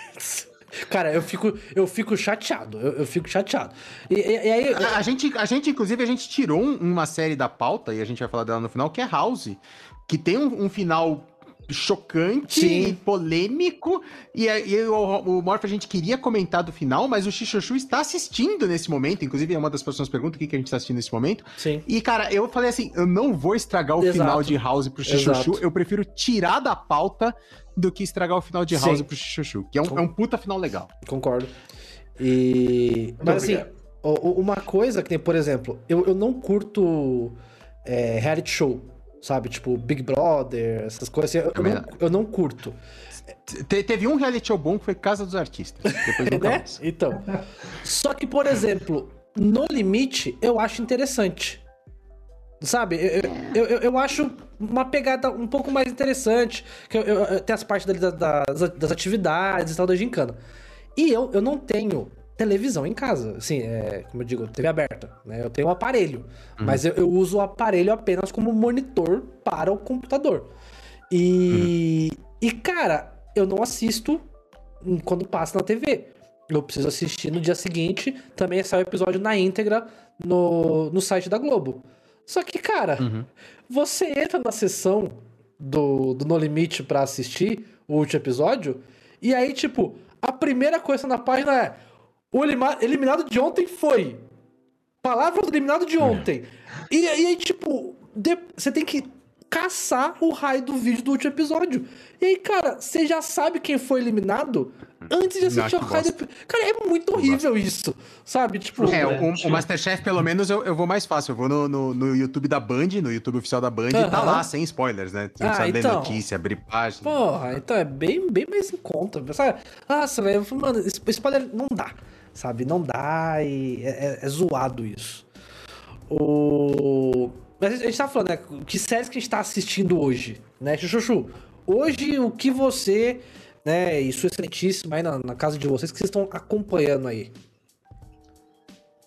A: Cara, eu fico, eu fico chateado. Eu, eu fico chateado. E, e, e aí.
C: A, a, gente, a gente, inclusive, a gente tirou uma série da pauta, e a gente vai falar dela no final, que é House. Que tem um, um final chocante Sim. e polêmico. E, e o, o Morph a gente queria comentar do final, mas o Xixoxu está assistindo nesse momento. Inclusive, é uma das pessoas pergunta o que, que a gente está assistindo nesse momento.
A: Sim.
C: E, cara, eu falei assim: eu não vou estragar o Exato. final de House pro Xixoxu. Eu prefiro tirar da pauta do que estragar o final de House Sim. pro Xixoxu. Que é um, é um puta final legal.
A: Concordo. E. Muito mas assim, uma coisa que tem, por exemplo, eu, eu não curto é, reality show sabe? Tipo, Big Brother, essas coisas assim, eu, não, eu não curto.
C: Te, teve um reality show bom que foi Casa dos Artistas. Depois nunca
A: né? Então. Só que, por exemplo, No Limite, eu acho interessante. Sabe? Eu, eu, eu, acho uma pegada um pouco mais interessante. Que eu, eu, tem as partes dali das, das atividades e tal da gincana. E eu, eu não tenho televisão em casa. Assim, é, como eu digo, TV aberta. Né? Eu tenho um aparelho, uhum. mas eu, eu, uso o aparelho apenas como monitor para o computador. E, uhum. e, cara, eu não assisto quando passa na TV. Eu preciso assistir no dia seguinte. Também sai o episódio na íntegra no, no site da Globo. Só que, cara, uhum. você entra na sessão do, do No Limite para assistir o último episódio, e aí, tipo, a primeira coisa na página é o eliminado de ontem foi. Palavra do eliminado de ontem. E, e aí, tipo, de, você tem que caçar o raio do vídeo do último episódio. E aí, cara, você já sabe quem foi eliminado antes de assistir o raio do... Cara, é muito horrível isso, sabe? Tipo...
C: É, o, o Masterchef, pelo menos, eu, eu vou mais fácil. Eu vou no, no, no YouTube da Band, no YouTube oficial da Band, uh -huh. e tá lá, sem spoilers, né? Você ah, sabe então... notícia, abrir página.
A: Porra, então é bem, bem mais em conta. Sabe? Nossa, velho, mano, spoiler não dá sabe? Não dá e é, é, é zoado isso. O... Mas a gente tá falando, né? Que séries que a gente tá assistindo hoje, né? Chuchu, hoje o que você, né, e sua excelentíssima aí na, na casa de vocês, que vocês estão acompanhando aí?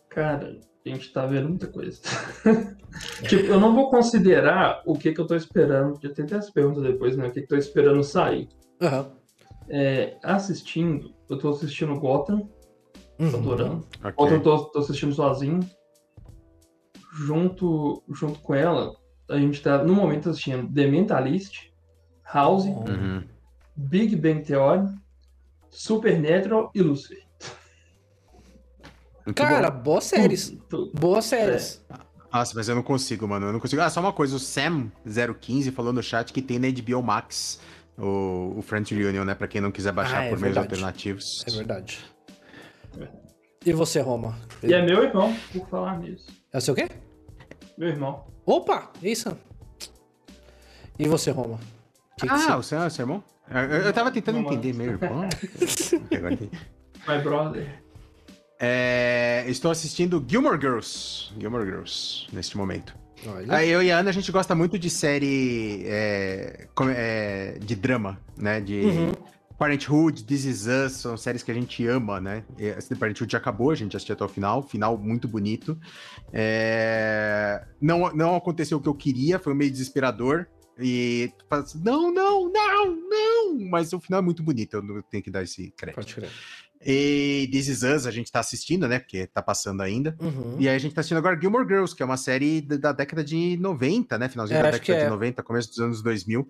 B: Cara, a gente tá vendo muita coisa. tipo, eu não vou considerar o que que eu tô esperando, já tem até as perguntas depois, né? O que que eu tô esperando sair.
A: Uhum.
B: É, assistindo, eu tô assistindo Gotham, Uhum. Adorando. Okay. Outra eu tô, tô, assistindo sozinho. Junto, junto com ela, a gente tá, no momento, assistindo The Mentalist, House, uhum. Big Bang Theory, Supernatural e Lucifer.
A: Muito Cara, bom. boas séries. Boas séries.
C: É. Nossa, mas eu não consigo, mano. Eu não consigo. Ah, só uma coisa. O Sam015 falou no chat que tem na HBO Max o, o Friends Reunion, né? Pra quem não quiser baixar ah, é por meios alternativos.
A: É verdade. E você, Roma?
B: E é meu irmão, por falar nisso.
A: É o seu quê?
B: Meu irmão.
A: Opa! Isso. E você, Roma?
C: Que que ah, você... o seu, irmão? Eu, eu tava tentando entender, meu irmão.
B: My brother.
C: É, estou assistindo Gilmore Girls. Gilmore Girls, neste momento. Olha. Eu e a Ana, a gente gosta muito de série é, é, de drama, né? De uhum. Parenthood, This Is Us, são séries que a gente ama, né? Esse Parenthood já acabou, a gente assistiu até o final, final muito bonito. É... Não, não aconteceu o que eu queria, foi meio desesperador. E assim, não, não, não, não! Mas o final é muito bonito, eu tenho que dar esse crédito. Pode crer. E This Is Us a gente tá assistindo, né? Porque tá passando ainda. Uhum. E aí a gente tá assistindo agora Gilmore Girls, que é uma série da década de 90, né? Finalzinho é, da década de é. 90, começo dos anos 2000.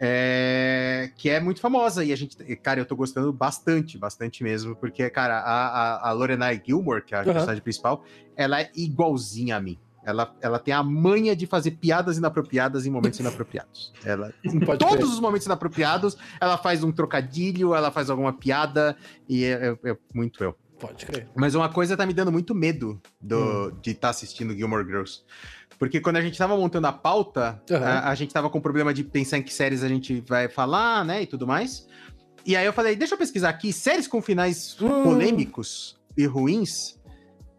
C: É, que é muito famosa e a gente, cara, eu tô gostando bastante, bastante mesmo, porque, cara, a, a, a Lorelai Gilmore, que é a uhum. personagem principal, ela é igualzinha a mim. Ela, ela tem a manha de fazer piadas inapropriadas em momentos inapropriados. Ela, em todos os momentos inapropriados, ela faz um trocadilho, ela faz alguma piada, e é, é, é muito eu.
A: Pode crer.
C: Mas uma coisa tá me dando muito medo do, hum. de estar tá assistindo Gilmore Girls. Porque quando a gente tava montando a pauta, uhum. a, a, gente tava com problema de pensar em que séries a gente vai falar, né? E tudo mais. E aí eu falei, deixa eu pesquisar aqui séries com finais hum. polêmicos e ruins.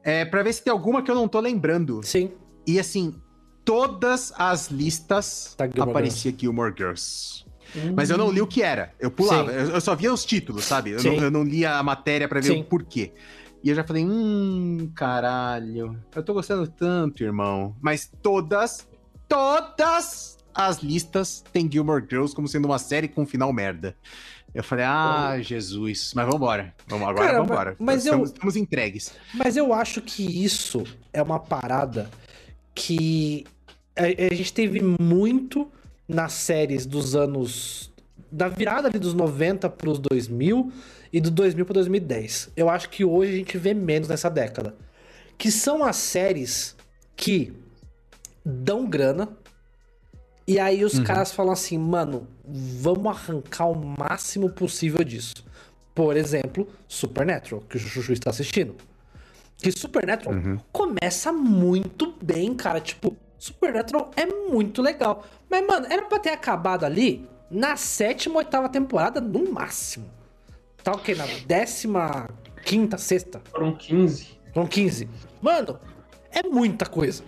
C: É, pra ver se tem alguma que eu não tô lembrando.
A: Sim.
C: E assim, todas as listas tá Gilmore aparecia Girls. Gilmore Girls. Hum. Mas eu não li o que era. Eu pulava. Eu, eu, só via os títulos, sabe? Eu, não, eu não, lia a matéria para ver Sim. o porquê. E eu já falei, hum, caralho, eu tô gostando tanto, irmão. Mas todas, todas as listas tem Gilmore Girls como sendo uma série com um final merda. Eu falei, ah, Jesus. Mas vambora. Vamos, agora Cara, vambora.
A: Mas
C: estamos,
A: eu,
C: estamos entregues.
A: Mas eu acho que isso é uma parada que a, a gente teve muito nas séries dos anos. Da virada ali dos 90 pros 2000 e do 2000 para 2010. Eu acho que hoje a gente vê menos nessa década. Que são as séries que dão grana. E aí os uhum. caras falam assim, mano, vamos arrancar o máximo possível disso. Por exemplo, Supernatural, que o Chuchu está assistindo. Que Supernatural uhum. começa muito bem, cara. Tipo, Supernatural é muito legal. Mas, mano, era pra ter acabado ali na sétima, oitava temporada, no máximo. Tá o quê? Na décima quinta, sexta?
B: Foram 15.
A: Foram 15. Mano, é muita coisa.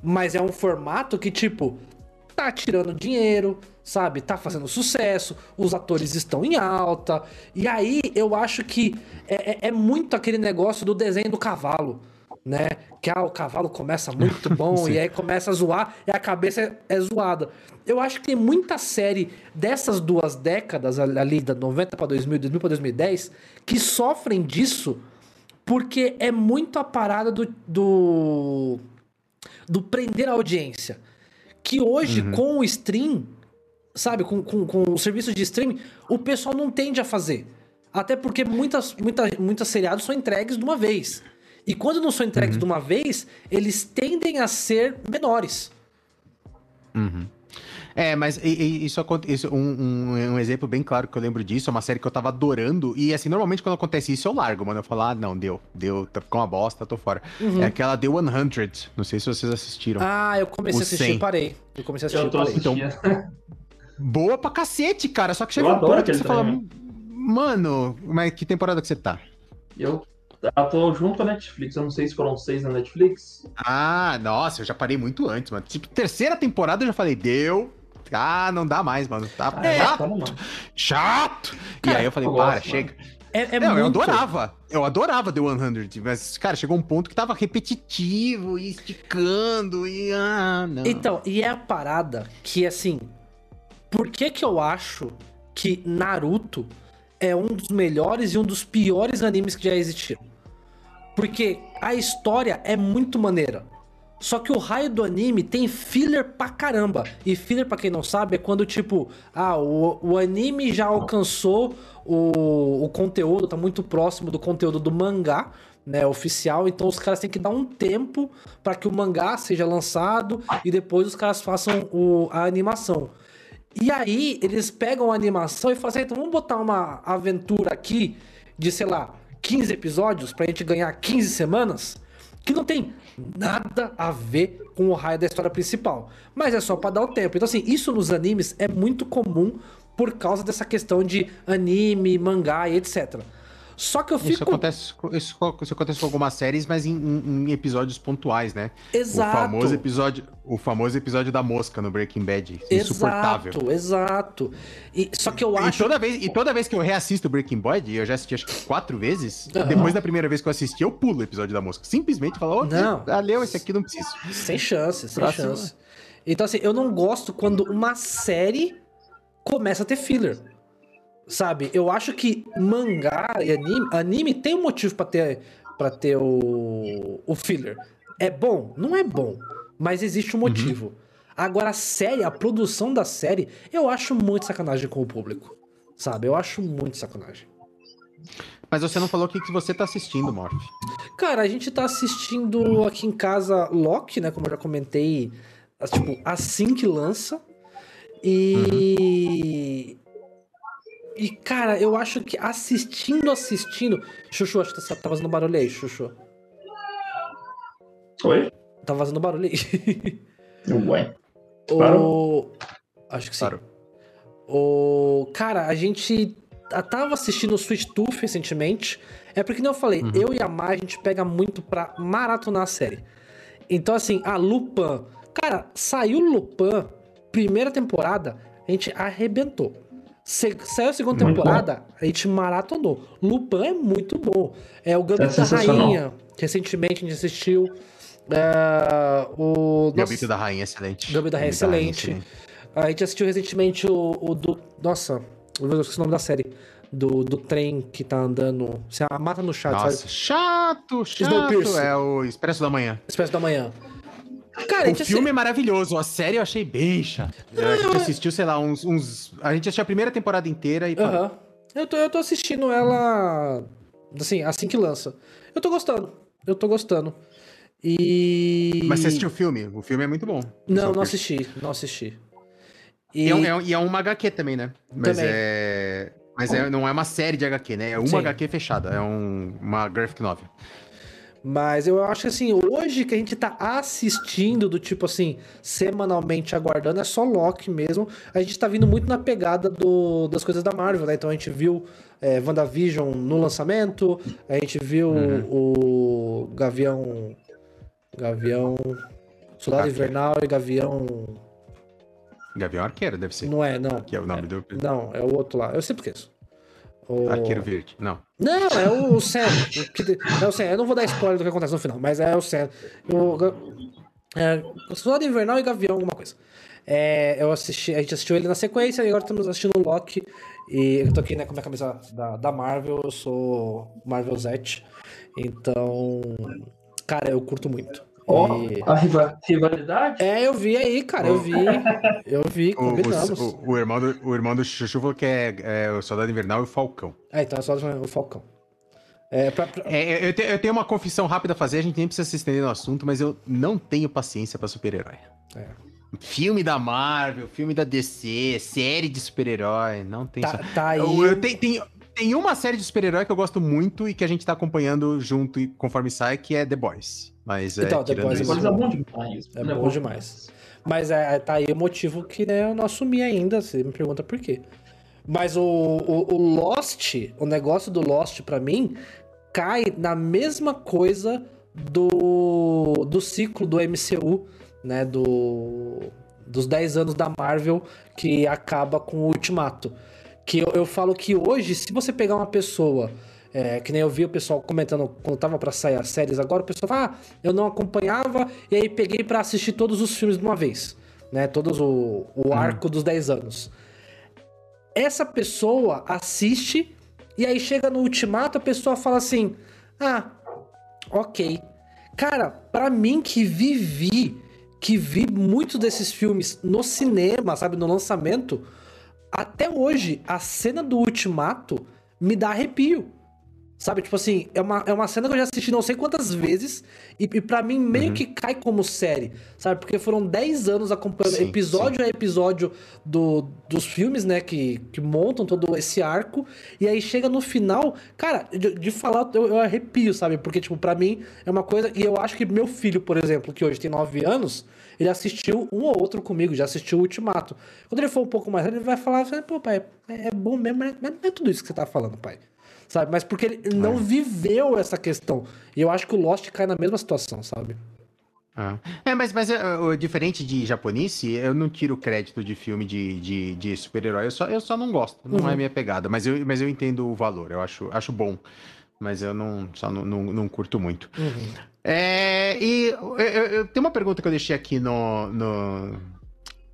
A: Mas é um formato que, tipo, tá tirando dinheiro, sabe? Tá fazendo sucesso, os atores estão em alta. E aí eu acho que é, é, é muito aquele negócio do desenho do cavalo, né? Que ah, o cavalo começa muito bom e aí começa a zoar e a cabeça é, é, zoada. Eu acho que tem muita série dessas duas décadas, ali da 90 para 2000, 2000 para 2010, que sofrem disso porque é muito a parada do, do, do prender a audiência. Que hoje, uhum. com o stream, sabe, com, com, com o serviço de streaming, o pessoal não tende a fazer. Até porque muitas, muitas, muitas seriados são entregues de uma vez. E quando não são entregues uhum. de uma vez, eles tendem a ser menores.
C: Uhum. É, mas isso, isso um, um, um, exemplo bem claro que eu lembro disso, é uma série que eu tava adorando. E assim, normalmente quando acontece isso, eu largo, mano. Eu falo, ah, não, deu, deu, tá com uma bosta, tô fora. Uhum. É aquela The 100. Não sei se vocês assistiram.
A: Ah, eu comecei a assistir e parei. Eu comecei a assistir e parei. Então,
C: boa pra cacete, cara. Só que chega eu um ponto que você fala, mano, mas que temporada que você tá?
B: Eu tô junto com a Netflix. Eu não sei se foram seis na Netflix.
C: Ah, nossa, eu já parei muito antes, mano. Tipo, terceira temporada eu já falei, deu. Ah, não dá mais, mano. Tá ah, chato. chato. Cara, e aí eu falei, eu para, gosto, chega. É, é não, muito... eu adorava. Eu adorava The 100, mas, cara, chegou um ponto que tava repetitivo e esticando e. Ah, não.
A: Então, e é a parada que, assim. Por que que eu acho que Naruto é um dos melhores e um dos piores animes que já existiram? Porque a história é muito maneira. Só que o raio do anime tem filler pra caramba. E filler, pra quem não sabe, é quando, tipo, ah, o, o anime já alcançou o, o conteúdo, tá muito próximo do conteúdo do mangá, né, oficial. Então os caras têm que dar um tempo para que o mangá seja lançado e depois os caras façam o, a animação. E aí eles pegam a animação e fazem, então vamos botar uma aventura aqui de, sei lá, 15 episódios pra gente ganhar 15 semanas, que não tem nada a ver com o raio da história principal. Mas é só para dar o tempo. Então, assim, isso nos animes é muito comum por causa dessa questão de anime, mangá e etc. Só que eu fico.
C: Isso acontece, isso, isso acontece com algumas séries, mas em, em, episódios pontuais, né?
A: Exato.
C: O famoso episódio, o famoso episódio da mosca no Breaking Bad. Insuportável.
A: Exato, exato. E, só que eu acho.
C: E toda, vez, e toda vez que eu reassisto o Breaking Bad, eu já assisti acho que quatro vezes, uhum. depois da primeira vez que eu assisti, eu pulo o episódio da mosca. Simplesmente falo, oh, não. valeu, esse aqui não preciso.
A: Sem chance, sem Próximo. chance. Então, assim, eu não gosto quando uma série começa a ter filler. Sabe? Eu acho que mangá e anime, anime tem um motivo para ter para ter o, o filler. É bom? Não é bom, mas existe um uhum. motivo. Uhum. Agora a série, a produção da série, eu acho muito sacanagem com o público. Sabe? Eu acho muito sacanagem.
C: Mas você não falou o que, que você tá assistindo, Morph.
A: Cara, a gente tá assistindo aqui em casa Loki, né? Como eu já comentei, tipo, assim que lança. E. E, cara, eu acho que assistindo, assistindo. Chuchu, acho que tá, tá fazendo barulho aí, Chuchu.
B: Oi?
A: Tá fazendo barulho aí.
B: Ué.
A: O... Acho que sim. Parou. O... Cara, a gente tava assistindo o Sweet Tooth recentemente. É porque, como eu falei, uhum. eu e a Mar, a gente pega muito pra maratonar a série. Então, assim, a Lupin. Cara, saiu Lupin, primeira temporada, a gente arrebentou. Se, saiu a segunda muito temporada, bom. a gente maratonou. Lupin é muito bom. É o Gambito é da Rainha. Recentemente a gente assistiu. É, o
C: Gambito da Rainha, excelente.
A: Gambito da Rainha, excelente. Da Rainha, excelente. A gente assistiu recentemente o, o do. Nossa, Eu esqueci o nome da série. Do, do trem que tá andando. Você mata no chat,
C: Nossa,
A: sabe?
C: chato, chato. É o Expresso da Manhã.
A: Espécie da manhã. Cara,
C: O filme é
A: assi-
C: maravilhoso, a série eu achei bem chato. A gente assistiu, sei lá, uns, uns- A gente assistiu a primeira temporada inteira e.
A: Aham. Eu, tô, eu tô assistindo ela. Assim, assim que lança. Eu tô gostando. Eu tô gostando. E.
C: Mas você assistiu o filme? O filme é muito bom.
A: Não, não assisti. Não assisti.
C: E, é, um- é um- e é uma HQ também, né? Mas
A: Também.
C: é. Mas é- não é uma série de HQ, né? É uma
A: Sim.
C: HQ fechada, é um- uma graphic novel.
A: Mas eu acho que assim, hoje que a gente tá assistindo do tipo assim, semanalmente aguardando, é só Loki mesmo. A gente tá vindo muito na pegada do, das coisas da Marvel, né? Então a gente viu é, WandaVision no lançamento, a gente viu o Gavião. Gavião. Soldado. Invernal e Gavião.
C: Gavião Arqueiro, deve ser.
A: Não é, não.
C: Que é o nome do.
A: Não, é o outro lá. Eu sempre esqueço. O...
C: Arqueiro Verde. Não.
A: Não, é o Sam. o que- É o Sam. Eu não vou dar spoiler do que acontece no final, mas é o Sam. O, é, Soldado Invernal e Gavião, alguma coisa. É, eu assisti, a gente assistiu ele na sequência e agora estamos assistindo o Loki. E eu tô aqui né, com a minha camisa da, da Marvel, eu sou Marvel Zet. Então, cara, eu curto muito.
B: Ó,
A: E-
B: a riva- rivalidade?
A: É, eu vi aí, cara, eu vi. Eu vi,
C: O,
A: combinamos.
C: o, o- o irmão do, o irmão do Chuchu falou que é, é o Soldado Invernal e o Falcão.
A: É, então é só o Falcão. É, pra, pra-
C: É, eu, te- eu tenho uma confissão rápida a fazer, a gente nem precisa se estender no assunto, mas eu não tenho paciência pra super-herói.
A: é.
C: Filme da Marvel, filme da DC, série de super-herói, não tem
A: Tá, tá aí.
C: Eu, eu tenho, tem, tem uma série de super-herói que eu gosto muito e que a gente tá acompanhando junto e conforme sai, que é The Boys. Mas é,
A: Então, é
C: isso-
B: Coisa bom demais.
A: É
B: né?
A: bom demais. Mas é, tá aí o motivo que né, eu não assumi ainda. Você me pergunta por quê. Mas o, o, o Lost, o negócio do Lost pra mim, cai na mesma coisa do, do ciclo do MCU, né? Do, dos 10 anos da Marvel que acaba com o Ultimato. Que eu, eu falo que hoje, se você pegar uma pessoa. É, que nem eu vi o pessoal comentando quando tava pra sair as séries agora, o pessoal fala, ah, eu não acompanhava, e aí peguei pra assistir todos os filmes de uma vez, né? Todos o, o arco dos 10 anos essa pessoa assiste e aí chega no ultimato a pessoa fala assim: "Ah, OK". Cara, pra mim que vivi, que vi muitos desses filmes no cinema, sabe, no lançamento, até hoje a cena do ultimato me dá arrepio. Sabe, tipo assim, é uma, é uma cena que eu já assisti não sei quantas vezes e, e para mim meio
C: Uhum.
A: que cai como série, sabe? Porque foram 10 anos acompanhando
C: Sim,
A: episódio a episódio do, dos filmes, né, que, que montam todo esse arco e aí chega no final, cara, de, de falar eu, eu arrepio, sabe? Porque, tipo, pra mim é uma coisa, e eu acho que meu filho, por exemplo, que hoje tem 9 anos, ele assistiu um ou outro comigo, já assistiu o Ultimato. Quando ele for um pouco mais ele vai falar, pô, pai, é, é bom mesmo, mas não é tudo isso que você tá falando, pai sabe? Mas porque ele não viveu essa questão. E eu acho que o Lost cai na mesma situação, sabe?
C: Ah. É, mas, mas é, o- diferente de japonice, eu não tiro crédito de filme de, de, de super-herói, eu só, eu só não gosto, não
A: Uhum.
C: é minha pegada, mas eu, mas eu entendo o valor, eu acho, acho bom, mas eu não, só não, não, não curto muito. É, e eu, eu- eu- tem uma pergunta que eu deixei aqui no, no-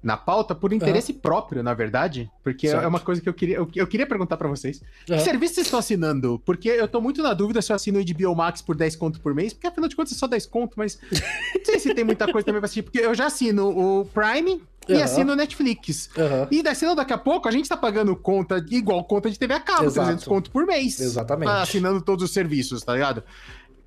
C: na pauta por interesse próprio, na verdade, porque é-
A: Certo.
C: é uma coisa que eu queria, eu, eu queria perguntar pra vocês.
A: Aham.
C: Que serviço vocês estão assinando? Porque eu tô muito na dúvida se eu assino o HBO Max por 10 conto por mês, porque afinal de contas é só 10 conto, mas não sei se tem muita coisa também pra assistir, porque eu já assino o Prime e assino o Netflix.
A: Aham.
C: E daí, senão daqui a pouco a gente tá pagando conta igual conta de TV a cabo,
A: Exato.
C: 300 conto por mês.
A: Exatamente.
C: Tá Assinando todos os serviços, tá ligado?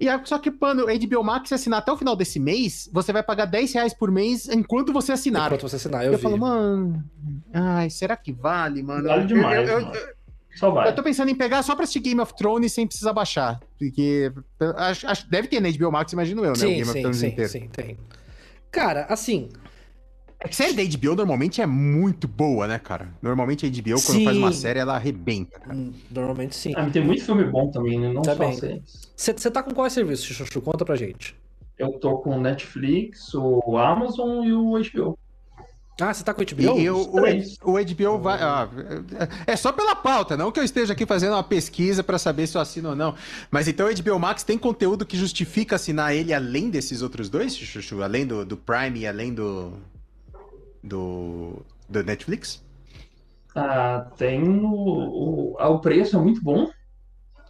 C: E aí, só que, mano, o HBO Max, se assinar até o final desse mês, você vai pagar 10 reais por mês enquanto você assinar.
A: Enquanto você assinar,
C: eu
A: eu, vi.
C: falo, mano, ai, será que vale, mano?
B: Vale demais,
C: eu- eu-
B: mano. Só vai.
C: eu tô pensando em pegar só pra assistir Game of Thrones sem precisar baixar. Porque acho, acho- deve ter na HBO Max, imagino eu, né? o
A: sim,
C: Game of
A: sim,
C: Thrones
A: sim,
C: inteiro.
A: sim, tem. Cara, assim,
C: É que série da HBO normalmente é muito boa, né, cara? Normalmente a HBO, quando
A: Sim.
C: faz uma série, ela arrebenta, cara.
A: hum, normalmente sim.
B: Ah, mas tem muito filme bom também, né? Não
A: Também.
B: só séries.
A: Você tá com qual serviço, Chuchu? Conta pra gente.
B: Eu tô com o Netflix, o Amazon e o HBO.
A: Ah, você tá com o HBO?
C: e o, o, o HBO vai. ah, é só pela pauta, não que eu esteja aqui fazendo uma pesquisa pra saber se eu assino ou não. Mas então o HBO Max tem conteúdo que justifica assinar ele além desses outros dois, Chuchu? Além do, do Prime e além do. Do. do Netflix?
B: Ah, tem o, o, o preço é muito bom.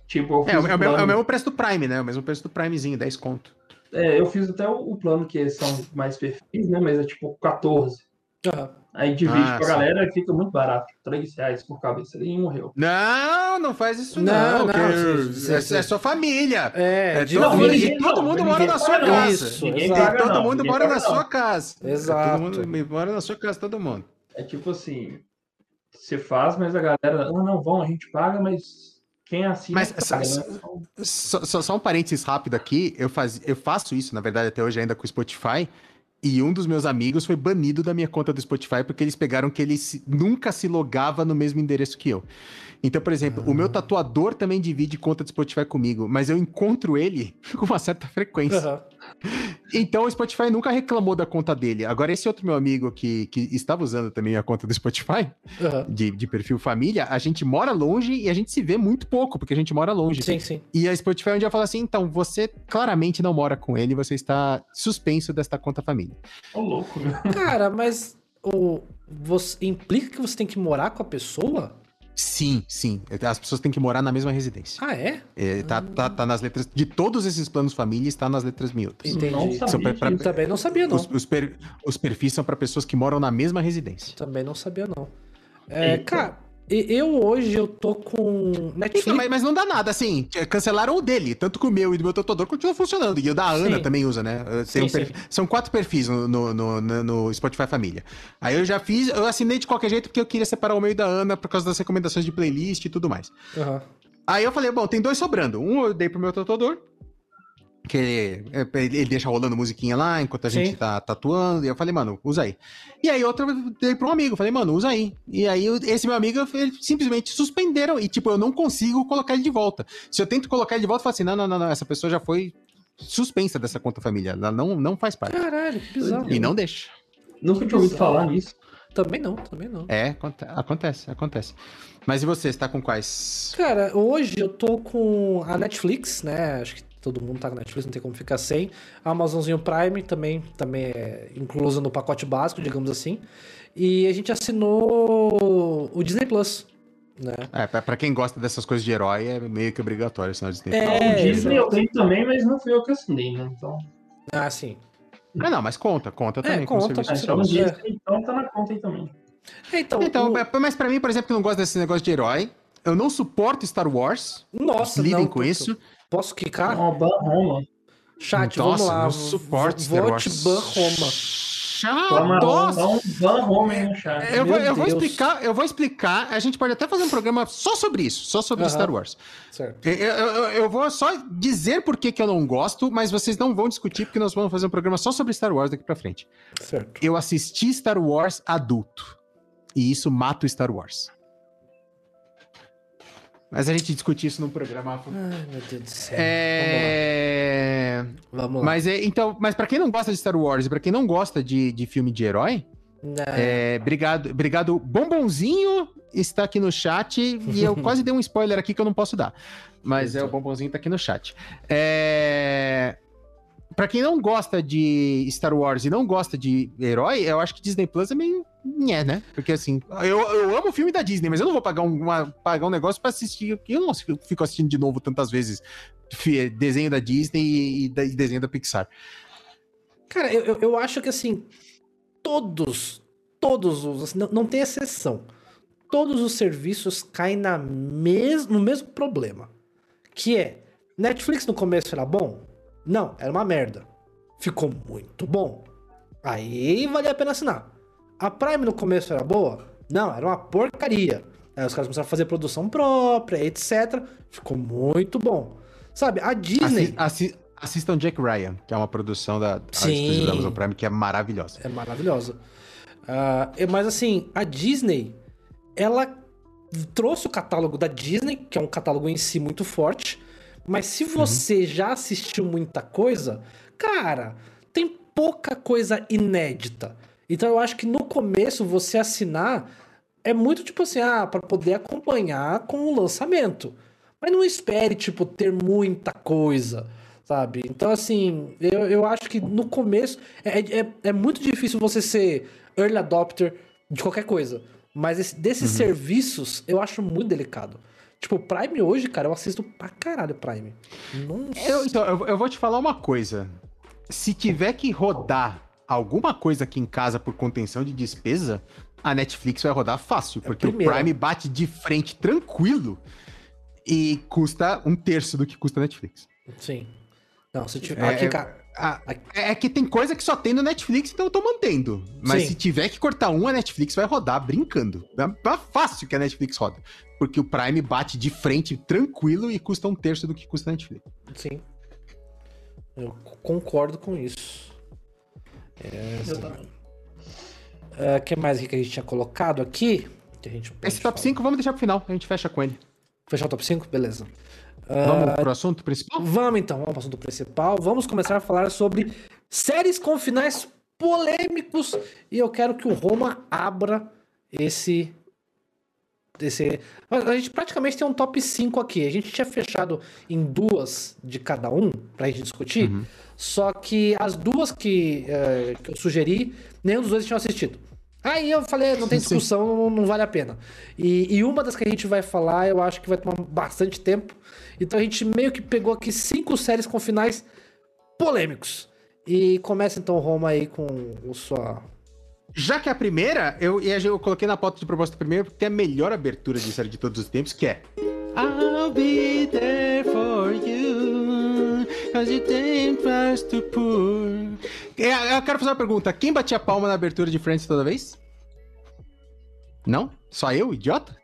C: Tipo, é, é, o mesmo, é o mesmo preço do Prime, né? O mesmo preço do Primezinho, 10 conto.
B: É, eu fiz até o, o plano que são mais perfis, né? Mas é tipo 14. Uhum. Aí divide ah, pra sim. galera e fica muito barato. 3 reais por cabeça e morreu.
C: Não, não faz isso não. não, não é, é, sua família.
A: É,
C: é todo, mundo, todo mundo mora na sua casa. Isso, paga, todo mundo mora na sua casa.
A: Exato.
C: Todo mundo mora na sua casa, todo mundo.
B: É tipo assim, você faz, mas a galera, ah, não, vão, a gente paga, mas quem assina. Mas
C: paga, só, né? só, só, só, um parênteses rápido aqui, eu, faz, eu faço isso, na verdade, até hoje ainda com o Spotify. E um dos meus amigos foi banido da minha conta do Spotify porque eles pegaram que ele se, nunca se logava no mesmo endereço que eu. Então, por exemplo, o meu ah. tatuador também divide conta do Spotify comigo, mas eu encontro ele com uma certa frequência. Uhum. Então o Spotify nunca reclamou da conta dele. Agora, esse outro meu amigo que, que estava usando também a conta do Spotify, uhum. de, de perfil família, a gente mora longe e a gente se vê muito pouco, porque a gente mora longe.
A: Sim, sim.
C: E a Spotify um dia fala assim: então, você claramente não mora com ele, você está suspenso desta conta família.
B: Ô, oh, louco, né?
A: Cara, mas o, você, implica que você tem que morar com a pessoa?
C: Sim, sim. As pessoas têm que morar na mesma residência.
A: Ah, é? é
C: tá, tá, tá nas letras. De todos esses planos família, está nas letras miúdas.
A: Entendi. Não sabia, pra, pra, também não sabia, não.
C: Os, os, per, os perfis são para pessoas que moram na mesma residência.
A: Também não sabia, não. É, cara, eu hoje eu tô com Netflix. Então,
C: mas, mas, não dá nada, assim. Cancelaram o dele, tanto que o meu e do meu tatuador continua funcionando. E o da Ana sim. também usa, né? Sim, um perfil, são quatro perfis no, no, no, no, Spotify Família. Aí eu já fiz, eu assinei de qualquer jeito porque eu queria separar o meu e da Ana por causa das recomendações de playlist e tudo mais. Uhum. Aí eu falei, bom, tem dois sobrando. Um eu dei pro meu tatuador que ele, ele, deixa rolando musiquinha lá enquanto a Sim. gente tá tatuando. E eu falei, mano, usa aí. E aí outra eu dei pra um amigo, falei, mano, usa aí. E aí esse meu amigo, ele simplesmente suspenderam. E tipo, eu não consigo colocar ele de volta. Se eu tento colocar ele de volta, eu falo assim, não, não, não, não essa pessoa já foi suspensa dessa conta família. Ela não, não faz parte.
A: Caralho, que bizarro.
C: E não deixa.
B: Nunca tinha ouvido falar nisso.
A: Também não, também não.
C: É, acontece, acontece. Mas e você, está com quais?
A: Cara, hoje eu tô com a Netflix, né? Acho que todo mundo tá com Netflix, não tem como ficar sem. A Amazonzinho Prime também, também é inclusa no pacote básico, digamos assim. E a gente assinou o Disney Plus. Né?
C: É, pra quem gosta dessas coisas de herói, é meio que obrigatório assinar o
B: Disney Plus. É, o Disney eu tenho também, mas não fui eu que assinei, né? Então...
A: Ah, sim.
C: Ah, não, mas conta, conta
A: é,
C: também.
A: Conta, com o
B: serviço é, Disney, então tá na conta aí também.
C: É, então, então o... mas pra mim, por exemplo, que não gosta desse negócio de herói, eu não suporto Star Wars.
A: Nossa,
C: Lidem não, com isso.
A: Posso quicar?
B: Não, ban Roma.
A: Chat, Nossa, vamos lá. Não
C: suporte Vote
A: ban Roma.
C: Chato.
B: Ban Roma chat.
C: Eu vou, eu vou, explicar, eu vou explicar. A gente pode até fazer um programa só sobre isso, só sobre Star Wars.
A: Certo.
C: Eu, eu, eu, vou só dizer por que, que eu não gosto, mas vocês não vão discutir, porque nós vamos fazer um programa só sobre Star Wars daqui pra frente.
A: Certo.
C: Eu assisti Star Wars adulto. E isso mata o Star Wars. Mas a gente discute isso num programa.
A: Ai, meu Deus do céu.
C: É... Vamos lá. Mas, é, então, mas pra quem não gosta de Star Wars e pra quem não gosta de, de filme de herói, é, obrigado, obrigado. Bombonzinho está aqui no chat e eu quase dei um spoiler aqui que eu não posso dar. Mas é o Bombonzinho tá aqui no chat. É... Pra quem não gosta de Star Wars e não gosta de herói, eu acho que Disney Plus é meio é, né? Porque assim, eu, eu amo o filme da Disney, mas eu não vou pagar, uma, pagar um negócio pra assistir. Eu não fico assistindo de novo tantas vezes desenho da Disney e, e desenho da Pixar.
A: Cara, eu, eu acho que assim, todos, todos os. Assim, não, não tem exceção. Todos os serviços caem na mes no mesmo problema. Que é, Netflix no começo era bom? Não, era uma merda. Ficou muito bom. Aí vale a pena assinar. A Prime no começo era boa? Não, era uma porcaria. Aí os caras começaram a fazer produção própria, etc. Ficou muito bom. Sabe, a Disney.
C: Assi assi assistam Jack Ryan, que é uma produção da,
A: Sim.
C: da Amazon Prime que é maravilhosa.
A: É maravilhosa. Uh, mas assim, a Disney, ela trouxe o catálogo da Disney, que é um catálogo em si muito forte. Mas se você uhum. já assistiu muita coisa, cara, tem pouca coisa inédita. Então eu acho que no começo você assinar é muito tipo assim, ah, para poder acompanhar com o lançamento. Mas não espere, tipo, ter muita coisa, sabe? Então, assim, eu, eu acho que no começo é, é, é muito difícil você ser early adopter de qualquer coisa. Mas esse, desses uhum. serviços, eu acho muito delicado. Tipo, Prime hoje, cara, eu assisto pra caralho Prime.
C: Nossa. Eu, então, eu, eu vou te falar uma coisa. Se tiver que rodar alguma coisa aqui em casa por contenção de despesa, a Netflix vai rodar fácil, é porque o Prime bate de frente tranquilo e custa um terço do que custa a Netflix.
A: Sim. Não, se tiver. É, aqui,
C: cara. é que tem coisa que só tem no Netflix, então eu tô mantendo. Mas Sim. se tiver que cortar um, a Netflix vai rodar brincando. É fácil que a Netflix roda. Porque o Prime bate de frente tranquilo e custa um terço do que custa a Netflix.
A: Sim. Eu concordo com isso. O uh, que mais que a gente tinha colocado aqui?
C: Esse top 5 vamos deixar pro final, a gente fecha com ele.
A: Fechar o top 5? Beleza.
C: Vamos uh, pro assunto principal?
A: Vamos então, vamos pro assunto principal. Vamos começar a falar sobre séries com finais polêmicos. E eu quero que o Roma abra esse. esse... A gente praticamente tem um top 5 aqui. A gente tinha fechado em duas de cada um pra gente discutir. Uhum. Só que as duas que, uh, que eu sugeri, nenhum dos dois tinham assistido. Aí eu falei, não tem discussão, não, não, vale a pena. E, e, uma das que a gente vai falar, eu acho que vai tomar bastante tempo. Então a gente meio que pegou aqui cinco séries com finais polêmicos. E começa então, Roma, aí com o sua.
C: Já que é a primeira, eu, eu coloquei na pauta de proposta primeiro, porque tem a melhor abertura de série de todos os tempos, que é. I'll be there for you, cause you think fast to pour. É, eu quero fazer uma pergunta. Quem batia palma na abertura de Friends toda vez? Não? Só eu, idiota?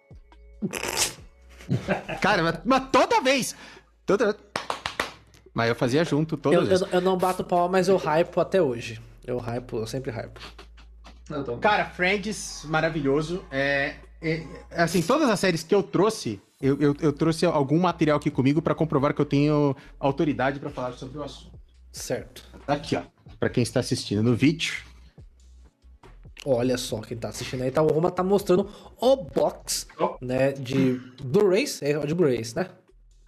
C: Cara, mas, mas, toda vez! Toda... Mas eu fazia junto toda
A: eu,
C: vez.
A: Eu, eu, não bato palma, mas eu hypo até hoje. Eu hypo, eu sempre hypo.
C: Cara, Friends, maravilhoso. É, é, assim, todas as séries que eu trouxe eu, eu, eu trouxe algum material aqui comigo para comprovar que eu tenho autoridade para falar sobre o assunto.
A: Certo.
C: Tá aqui, ó. Para quem está assistindo no vídeo.
A: Olha só, quem tá assistindo aí, tá, o Roma tá mostrando o box, oh. né, de Blu-rays, é de Blu-rays, né?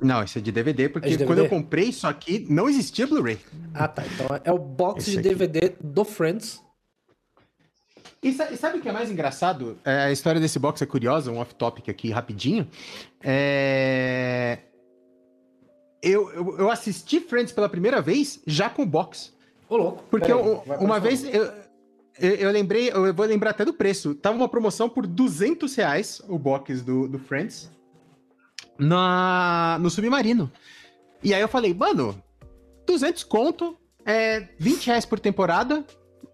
C: Não, esse é de DVD, porque é de DVD? quando eu comprei isso aqui, não existia Blu-ray.
A: Ah, tá. Então é o box esse de aqui. DVD do Friends,
C: e, sabe o que é mais engraçado? É, a história desse box é curiosa, um off-topic aqui rapidinho. É... Eu, eu, eu, assisti Friends pela primeira vez já com o box.
A: Ô, louco.
C: Porque eu, uma vez eu, eu, eu, lembrei, eu vou lembrar até do preço. Tava uma promoção por 200 reais o box do, do Friends na, no Submarino. E aí eu falei, mano, 200 conto, é 20 reais por temporada,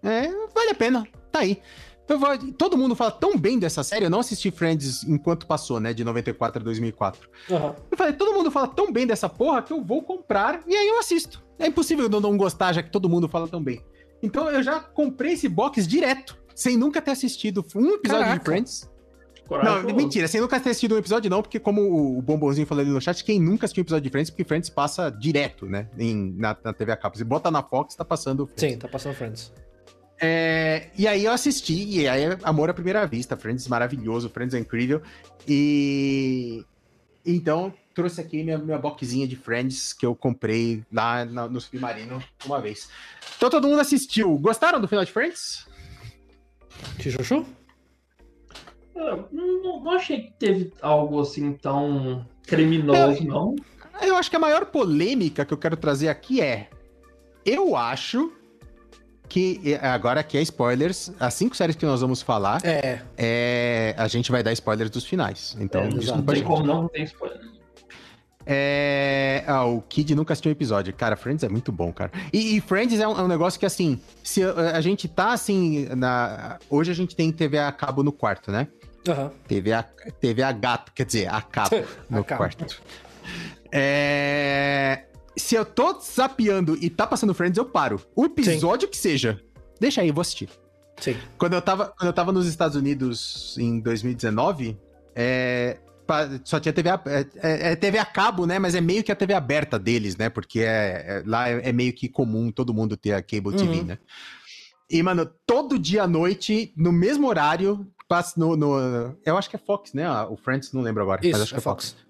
C: é, vale a pena tá aí. Vou, todo mundo fala tão bem dessa série, eu não assisti Friends enquanto passou, né, de 94 a 2004. Uhum. Eu falei, todo mundo fala tão bem dessa porra que eu vou comprar e aí eu assisto. É impossível eu não gostar, já que todo mundo fala tão bem. Então eu já comprei esse box direto, sem nunca ter assistido um episódio Caraca. de Friends. Coragem, não, mentira, sem nunca ter assistido um episódio, não, porque como o Bombonzinho falou ali no chat, quem nunca assistiu um episódio de Friends, porque Friends passa direto, né? Em, na, na TV a cabo. Você bota na Fox, tá passando
A: Friends. Sim, tá passando Friends.
C: É, e aí eu assisti, e aí é amor à primeira vista, Friends maravilhoso, Friends é incrível. E então trouxe aqui minha, minha boxinha de Friends que eu comprei lá no Submarino uma vez. Então todo mundo assistiu. Gostaram do final de Friends?
A: Chuchu?
B: Eu não, não achei que teve algo assim tão criminoso, eu, não.
C: Eu acho que a maior polêmica que eu quero trazer aqui é. Eu acho que agora aqui é spoilers. As cinco séries que nós vamos falar,
A: é.
C: é a gente vai dar spoilers dos finais. Então, é,
B: desculpa, não tem como não, tem spoiler.
C: É... Ah, o Kid nunca assistiu um episódio. Cara, Friends é muito bom, cara. E, e Friends é um, é um, negócio que, assim, se a, a, gente tá, assim, na... Hoje a gente tem TV a cabo no quarto, né? Uhum. TV, a, TV a gato, quer dizer, a cabo no quarto. É se eu tô zapeando e tá passando Friends, eu paro. O episódio Sim. que seja. Deixa aí, eu vou assistir.
A: Sim.
C: Quando eu tava, quando eu tava nos Estados Unidos em 2019, é, só tinha TV a, é, é, é, TV a cabo, né? Mas é meio que a TV aberta deles, né? Porque é, é lá é, é, meio que comum todo mundo ter a cable TV, uhum. né? E, mano, todo dia à noite, no mesmo horário, passa no, no, Eu acho que é Fox, né? O Friends, não lembro agora.
A: Isso, mas acho que é Fox. Fox.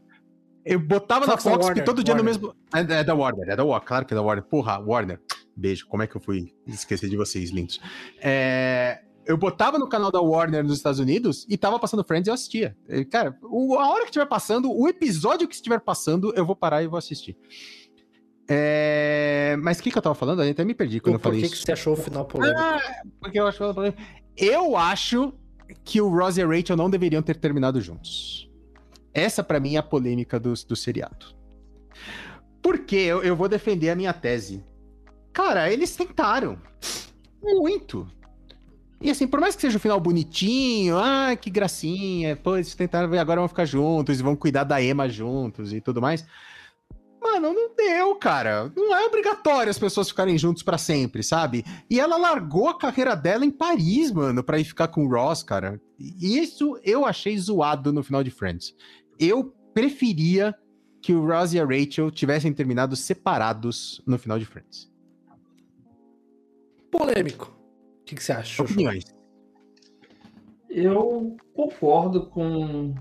C: Eu botava Fox na Fox Warner, todo dia Warner. no mesmo. É, é, da Warner, é da Warner, claro que é da Warner. Porra, Warner. Beijo, como é que eu fui esquecer de vocês, lindos? É... eu botava no canal da Warner nos Estados Unidos e tava passando Friends e eu assistia. Cara, o, a hora que estiver passando, o episódio que estiver passando, eu vou parar e vou assistir. É... Mas o que, que eu tava falando? Eu até me perdi quando eu falei
A: isso. Por que você achou o final polêmico? Ah,
C: porque eu acho polêmico. Eu acho que o Ross e a Rachel não deveriam ter terminado juntos. Essa, para mim, é a polêmica do, do seriado. Porque eu, eu vou defender a minha tese. Cara, eles tentaram. Muito. E assim, por mais que seja um final bonitinho, ah, que gracinha, pô, eles tentaram agora vão ficar juntos e vão cuidar da Emma juntos e tudo mais. Mano, não deu, cara. Não é obrigatório as pessoas ficarem juntos para sempre, sabe? E ela largou a carreira dela em Paris, mano, pra ir ficar com o Ross, cara. E isso eu achei zoado no final de Friends. Eu preferia que o Ross e a Rachel tivessem terminado separados no final de Friends
A: polêmico. O que, que você acha?
C: Opiniões.
B: Eu concordo com,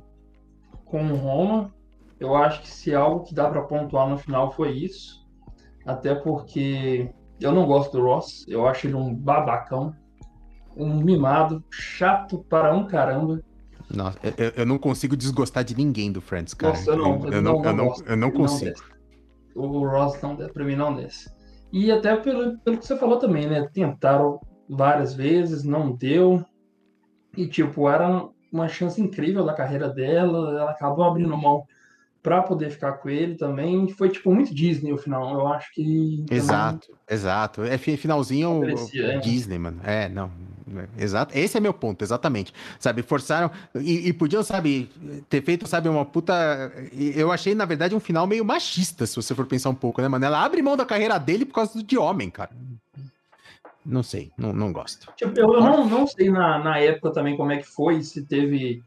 B: com o Roma. Eu acho que se algo que dá para pontuar no final foi isso. Até porque eu não gosto do Ross. Eu acho ele um babacão. Um mimado, chato para um caramba.
C: Nossa, eu, eu não consigo desgostar de ninguém do Friends, cara. Nossa, eu não, eu, eu não, não, eu não, eu não consigo.
B: o Ross não, para mim não desce. E até pelo, pelo que você falou também, né? Tentaram várias vezes, não deu. E, tipo, era uma chance incrível da carreira dela. Ela acabou abrindo mão para poder ficar com ele também. Foi, tipo, muito Disney o final. Eu acho que.
C: Exato, exato. É finalzinho é. Disney, mano. É, não. Exato. Esse é meu ponto, exatamente. Sabe, forçaram. E, e, podiam, sabe, ter feito, sabe, uma puta. Eu achei, na verdade, um final meio machista, se você for pensar um pouco, né, mano? Ela abre mão da carreira dele por causa de homem, cara. Não sei, não, não gosto.
B: Tipo, eu, não, não sei na, na época também como é que foi, se teve.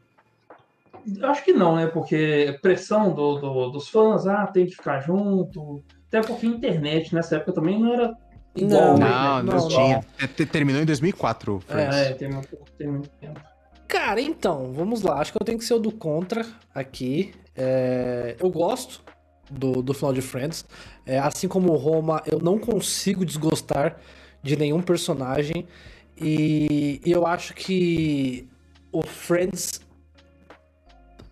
B: Acho que não, né? Porque pressão do, do, dos fãs, ah, tem que ficar junto. Até porque a internet nessa época também não era
C: não, não, não, tinha. Terminou em 2004.
B: É, tem muito, tem muito tempo.
A: Cara, então, vamos lá. Acho que eu tenho que ser o do contra aqui. É, eu gosto do, do final de Friends. É, assim como o Roma, eu não consigo desgostar de nenhum personagem. E, e eu acho que o Friends.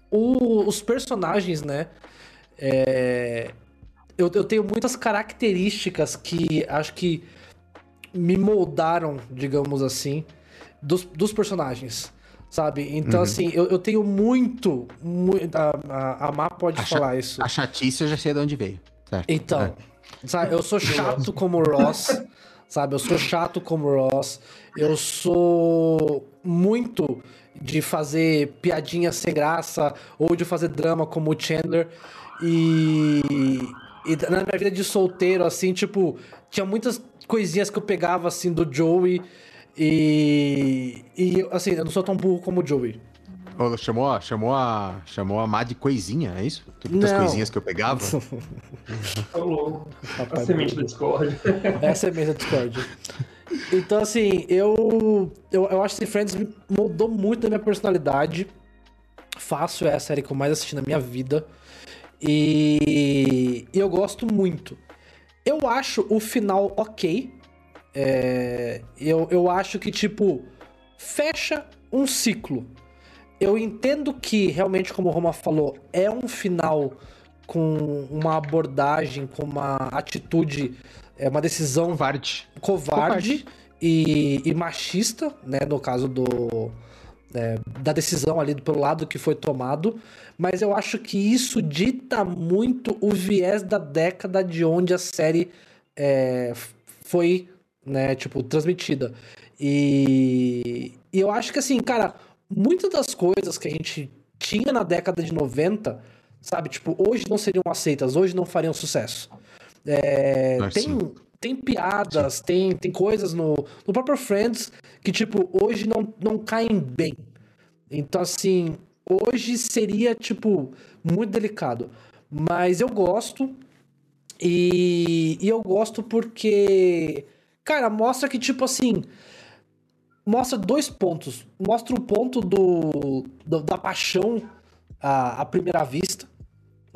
A: O, os personagens, né? É, eu, eu tenho muitas características que acho que me moldaram, digamos assim, dos, dos personagens. Sabe? Então, uhum. assim, eu, eu tenho muito. muito a, a, Má pode a falar isso.
C: A chatice eu já sei de onde veio.
A: Certo. Então, é. sabe, eu sou chato como Ross. sabe? Eu sou chato como Ross. Eu sou muito de fazer piadinha sem graça ou de fazer drama como o Chandler. E e na minha vida de solteiro, assim, tipo, tinha muitas coisinhas que eu pegava, assim, do Joey. E. E, assim, eu não sou tão burro como o Joey.
C: Oh, chamou, a, chamou, a, chamou a Má de coisinha, é isso? Muitas coisinhas que eu pegava?
B: Falou. a semente da Discord.
A: É a semente da Discord. Então, assim, eu, eu, eu acho que Friends mudou muito a minha personalidade. Fácil é a série que eu mais assisti na minha vida. E eu gosto muito. Eu acho o final ok. É, eu, eu acho que, tipo, fecha um ciclo. Eu entendo que, realmente, como o Roma falou, é um final com uma abordagem, com uma atitude, é uma decisão
C: covarde,
A: covarde, covarde. E, e, machista, né? No caso do, é, da decisão ali pelo lado que foi tomado mas eu acho que isso dita muito o viés da década de onde a série é, foi, né, tipo, transmitida. E, e eu acho que, assim, cara, muitas das coisas que a gente tinha na década de 90, sabe, tipo, hoje não seriam aceitas, hoje não fariam sucesso. É, tem, tem piadas, tem, tem coisas no, no próprio Friends que, tipo, hoje não, não caem bem. Então, assim, hoje seria, tipo, muito delicado. Mas eu gosto. E, e eu gosto porque, cara, mostra que, tipo assim. Mostra dois pontos. Mostra o ponto do, do da paixão à, à primeira vista,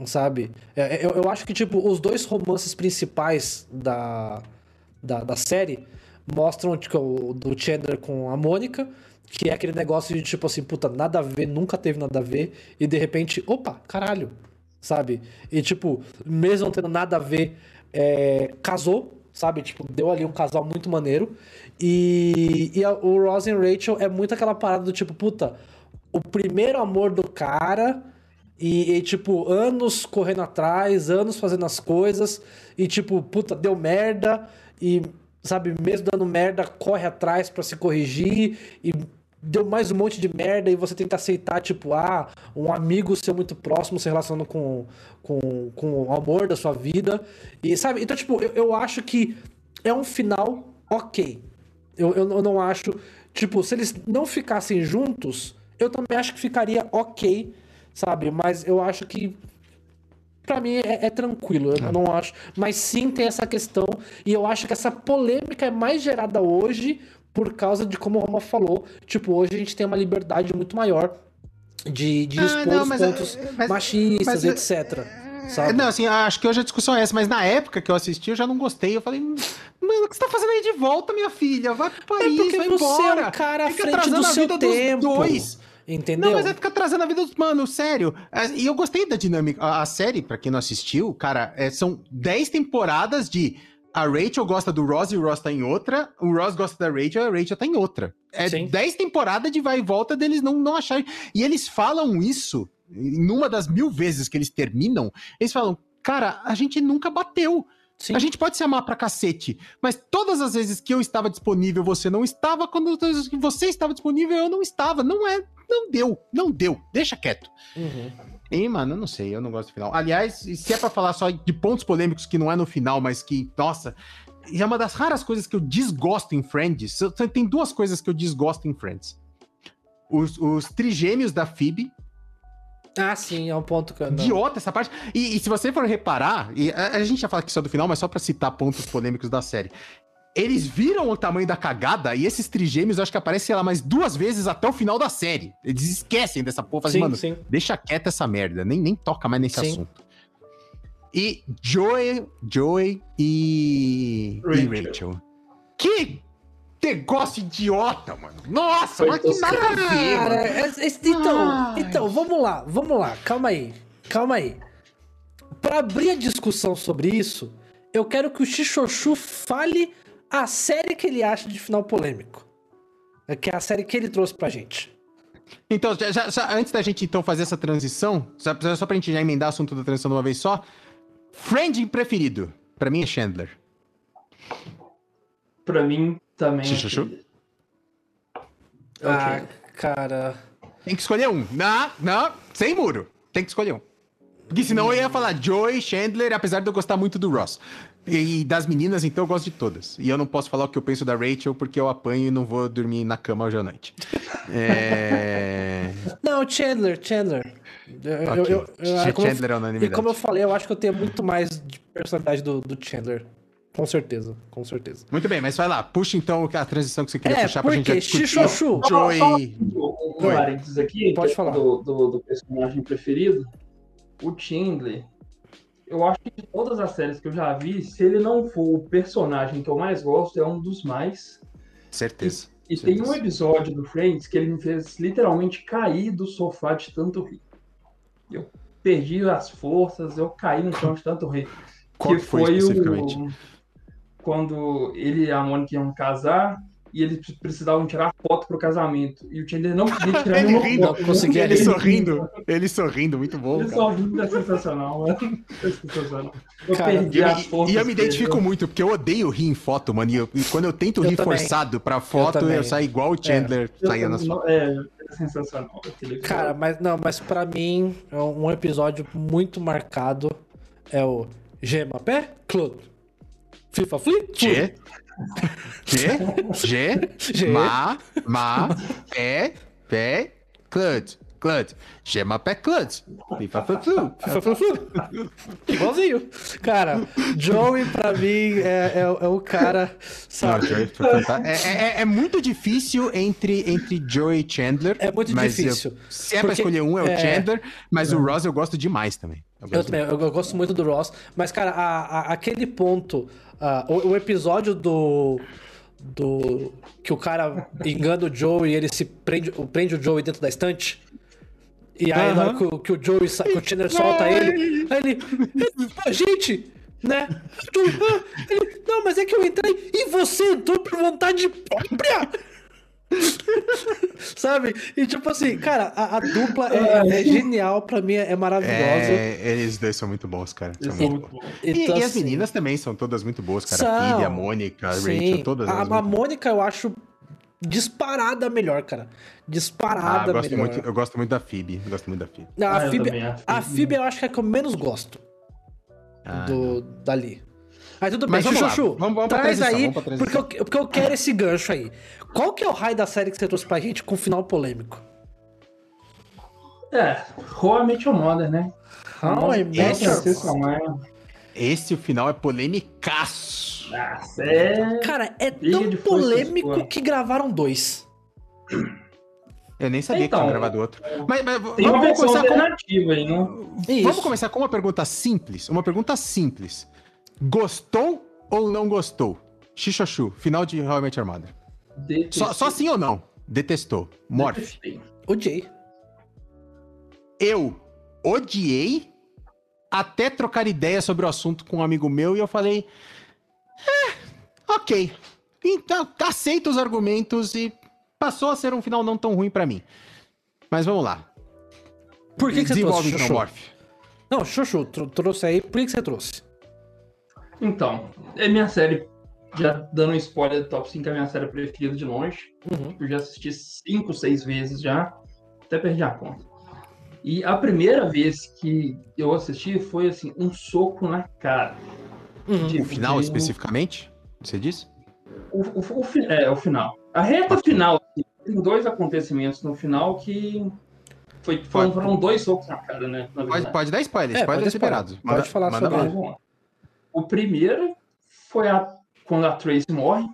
A: sabe? É, eu, eu acho que, tipo, os dois romances principais da, da, da série mostram tipo, do Chandler com a Mônica, que é aquele negócio de tipo assim, puta, nada a ver, nunca teve nada a ver, e de repente, opa, caralho, sabe? E tipo, mesmo tendo nada a ver, é, casou, sabe? Tipo, deu ali um casal muito maneiro. E, e a, o Ross e Rachel é muito aquela parada do tipo, puta, o primeiro amor do cara. E, e, tipo, anos correndo atrás, anos fazendo as coisas, e tipo, puta, deu merda, e sabe, mesmo dando merda, corre atrás para se corrigir, e deu mais um monte de merda e você tenta aceitar, tipo, ah, um amigo seu muito próximo se relacionando com, com, com o amor da sua vida. E sabe? Então, tipo, eu, eu acho que é um final ok. Eu, eu, eu não acho. Tipo, se eles não ficassem juntos, eu também acho que ficaria ok, sabe? Mas eu acho que. Pra mim é, é tranquilo, eu é. não acho. Mas sim tem essa questão, e eu acho que essa polêmica é mais gerada hoje por causa de como o Roma falou. Tipo, hoje a gente tem uma liberdade muito maior de, de ah, expor não, os pontos é, mas, machistas, mas, etc. É, sabe?
C: Não, assim, acho que hoje a discussão é essa, mas na época que eu assisti eu já não gostei. Eu falei, mano, o que você tá fazendo aí de volta, minha filha? Vai pro Paris, é porque vai você embora. é
A: um cara à frente do seu tempo. Dois. Entendeu? Não,
C: mas é ficar trazendo a vida dos. Mano, sério. E eu gostei da dinâmica. A, a série, pra quem não assistiu, cara, é, são 10 temporadas de a Rachel gosta do Ross e o Ross tá em outra, o Ross gosta da Rachel e a Rachel tá em outra. É Sim. 10 temporadas de vai e volta deles não, não acharem. E eles falam isso, numa das mil vezes que eles terminam, eles falam, cara, a gente nunca bateu. Sim. A gente pode se amar pra cacete, mas todas as vezes que eu estava disponível, você não estava, quando você estava disponível, eu não estava. Não é, não deu, não deu, deixa quieto. Uhum. E, mano, eu não sei, eu não gosto do final. Aliás, se é pra falar só de pontos polêmicos que não é no final, mas que, nossa, é uma das raras coisas que eu desgosto em Friends. Tem duas coisas que eu desgosto em Friends. Os, os trigêmeos da Phoebe.
A: Ah, sim, é um ponto que eu
C: não... Idiota essa parte. E, e se você for reparar, e a, a, gente já fala aqui só do final, mas só pra citar pontos polêmicos da série eles viram o tamanho da cagada e esses trigêmeos eu acho que aparecem, sei lá, mais duas vezes até o final da série. Eles esquecem dessa porra. Assim, sim, mano, sim. deixa quieta essa merda. Nem, nem toca mais nesse sim. assunto. E Joey, Joey e Rachel. e Rachel. Que negócio idiota, mano. Nossa, mas que nada a ver,
A: Cara, então, então, vamos lá, vamos lá. Calma aí, calma aí. Pra abrir a discussão sobre isso, eu quero que o Xixoxu fale a série que ele acha de final polêmico. Que é a série que ele trouxe pra gente.
C: Então, já, já, antes da gente então fazer essa transição, só, só pra gente já emendar o assunto da transição de uma vez só. Friend preferido, pra mim é Chandler.
B: Pra mim também.
C: Chuchu?
A: É ah, cara.
C: Tem que escolher um. Não, não, sem muro. Tem que escolher um. Porque senão eu ia falar Joey, Chandler, apesar de eu gostar muito do Ross. E das meninas, então, eu gosto de todas. E eu não posso falar o que eu penso da Rachel, porque eu apanho e não vou dormir na cama hoje à noite.
A: é... Não, Chandler, Chandler.
C: Okay. Eu, eu, eu, Chandler é unanimidade.
A: E como eu falei, eu acho que eu tenho muito mais de personalidade do, do Chandler. Com certeza, com certeza.
C: Muito bem, mas vai lá, puxa então a transição que você queria
A: é,
C: puxar
A: pra gente discutir. Xixoxu.
B: Joey. Um parênteses aqui,
A: Pode falar.
B: Do, do, do personagem preferido. O Chandler, eu acho que de todas as séries que eu já vi, se ele não for o personagem que eu mais gosto, é um dos mais.
C: Certeza.
B: E, e
C: certeza.
B: tem um episódio do Friends que ele me fez literalmente cair do sofá de tanto rir. Eu perdi as forças, eu caí no chão de tanto rir.
C: Qual que foi, foi o
B: quando ele e a Mônica iam casar e eles precisavam tirar foto pro casamento. E o Chandler não conseguia tirar
C: ele rindo, foto. Conseguia ele, ele sorrindo. Ele sorrindo, muito bom.
B: Ele cara. sorrindo é sensacional, mano. É sensacional. Eu
C: cara, perdi eu, as fotos. E eu me identifico dele. muito, porque eu odeio rir em foto, mano. E, eu, e quando eu tento eu rir também. forçado pra foto, eu, eu saio igual o é. Chandler é. saía nas fotos.
B: É, é sensacional.
A: Cara, mas não, mas pra mim, é um episódio muito marcado é o Gema Pé Club. FIFA Flip?
C: G, G, G, Ma, Ma, Pé, Pé, Clut, Clut. Gema Pé Clut. FIFA Flu. FIFA
A: Flu. Igualzinho. Cara, Joey pra mim é, é, é o cara, sabe? Não, Joey
C: é, é, é, muito difícil entre, entre Joey e Chandler.
A: É muito difícil. Eu,
C: se é porque, pra escolher um, é o é. Chandler, mas o Ross eu gosto demais também.
A: Eu, eu também, eu, eu, gosto muito do Ross. Mas, cara, a, a, aquele ponto, uh, o, o episódio do do. Que o cara engana o Joe e ele se prende, prende o Joey dentro da estante. E aí, na hora que, o- que o Joey, sa- que o Chandler solta ele, aí ele. "Ah, Gente, né? Ah", ele, não, mas é que eu entrei e você entrou por vontade própria. Sabe? E tipo assim, cara, a, a dupla é, é genial, pra mim é maravilhosa.
C: É, eles dois são muito bons, cara. São muito
B: muito
C: bons. E,
A: Então,
C: e as
A: assim,
C: meninas também são todas muito boas, cara.
A: São.
C: A Phoebe, a Mônica, a
A: sim.
C: Rachel, todas
A: a,
C: elas.
A: a
C: muito-
A: Mônica eu acho disparada melhor, cara.
C: Ah,
A: Disparada
C: eu, gosto
A: melhor.
C: muito, eu gosto muito da Phoebe. Eu gosto muito da Phoebe.
A: Não,
B: Ah,
A: a,
B: eu
A: Phoebe,
B: também
A: a
B: que-
A: Phoebe eu acho que é a que eu menos gosto
C: Ah,
A: do, dali. Aí tudo bem,
C: Mas vamos lá,
A: Chuchu,
C: vamos- vamos pra
A: traz aí,
C: vamos
A: porque eu, porque eu quero esse gancho aí. Qual que é o raio da série que você trouxe pra gente com final polêmico?
B: É, How I Met Your Mother, né?
A: How I Met Your Mother.
B: Maia.
C: Esse o final é polêmicaço.
B: Nossa, é...
A: Cara, é tão polêmico que gravaram dois.
C: Eu nem sabia
B: Então,
C: que tinha gravado outro. Mas, mas
B: Tem uma
C: vamos começar com
B: alternativa aí, né?
A: Isso.
C: Vamos começar com uma pergunta simples. Uma pergunta simples. Gostou ou não gostou? Xixoxu, final de How I Met Your Mother. Só, só sim ou não? Detestou. Morph.
B: Detestei.
A: O Jay.
C: Eu odiei até trocar ideia sobre o assunto com um amigo meu e eu falei. É, ok. Então, aceito os argumentos e passou a ser um final não tão ruim pra mim. Mas vamos lá.
A: Por que, que você trouxe,
C: então? Morph.
A: Não, Chuchu, tro- trouxe aí. Por que, que você trouxe?
B: Então, é minha série, já dando um spoiler do top 5, é minha série preferida de longe.
A: Uhum.
B: Eu já assisti cinco, seis vezes já, até perdi a conta. E a primeira vez que eu assisti foi assim, um soco na cara.
A: Uhum.
B: De-
C: O final
B: de-
C: especificamente? Você disse?
B: O, o, o é, o final. A reta final, assim, tem dois acontecimentos no final que foi, foram,
C: Pode.
B: foram dois socos na cara, né? na
C: Pode, pode dar spoiler.
A: É,
C: spoiler
A: pode
C: liberado.
A: spoiler. Pode falar
C: manda
A: sobre
C: lá.
B: O primeiro foi a, quando a Tracy morre,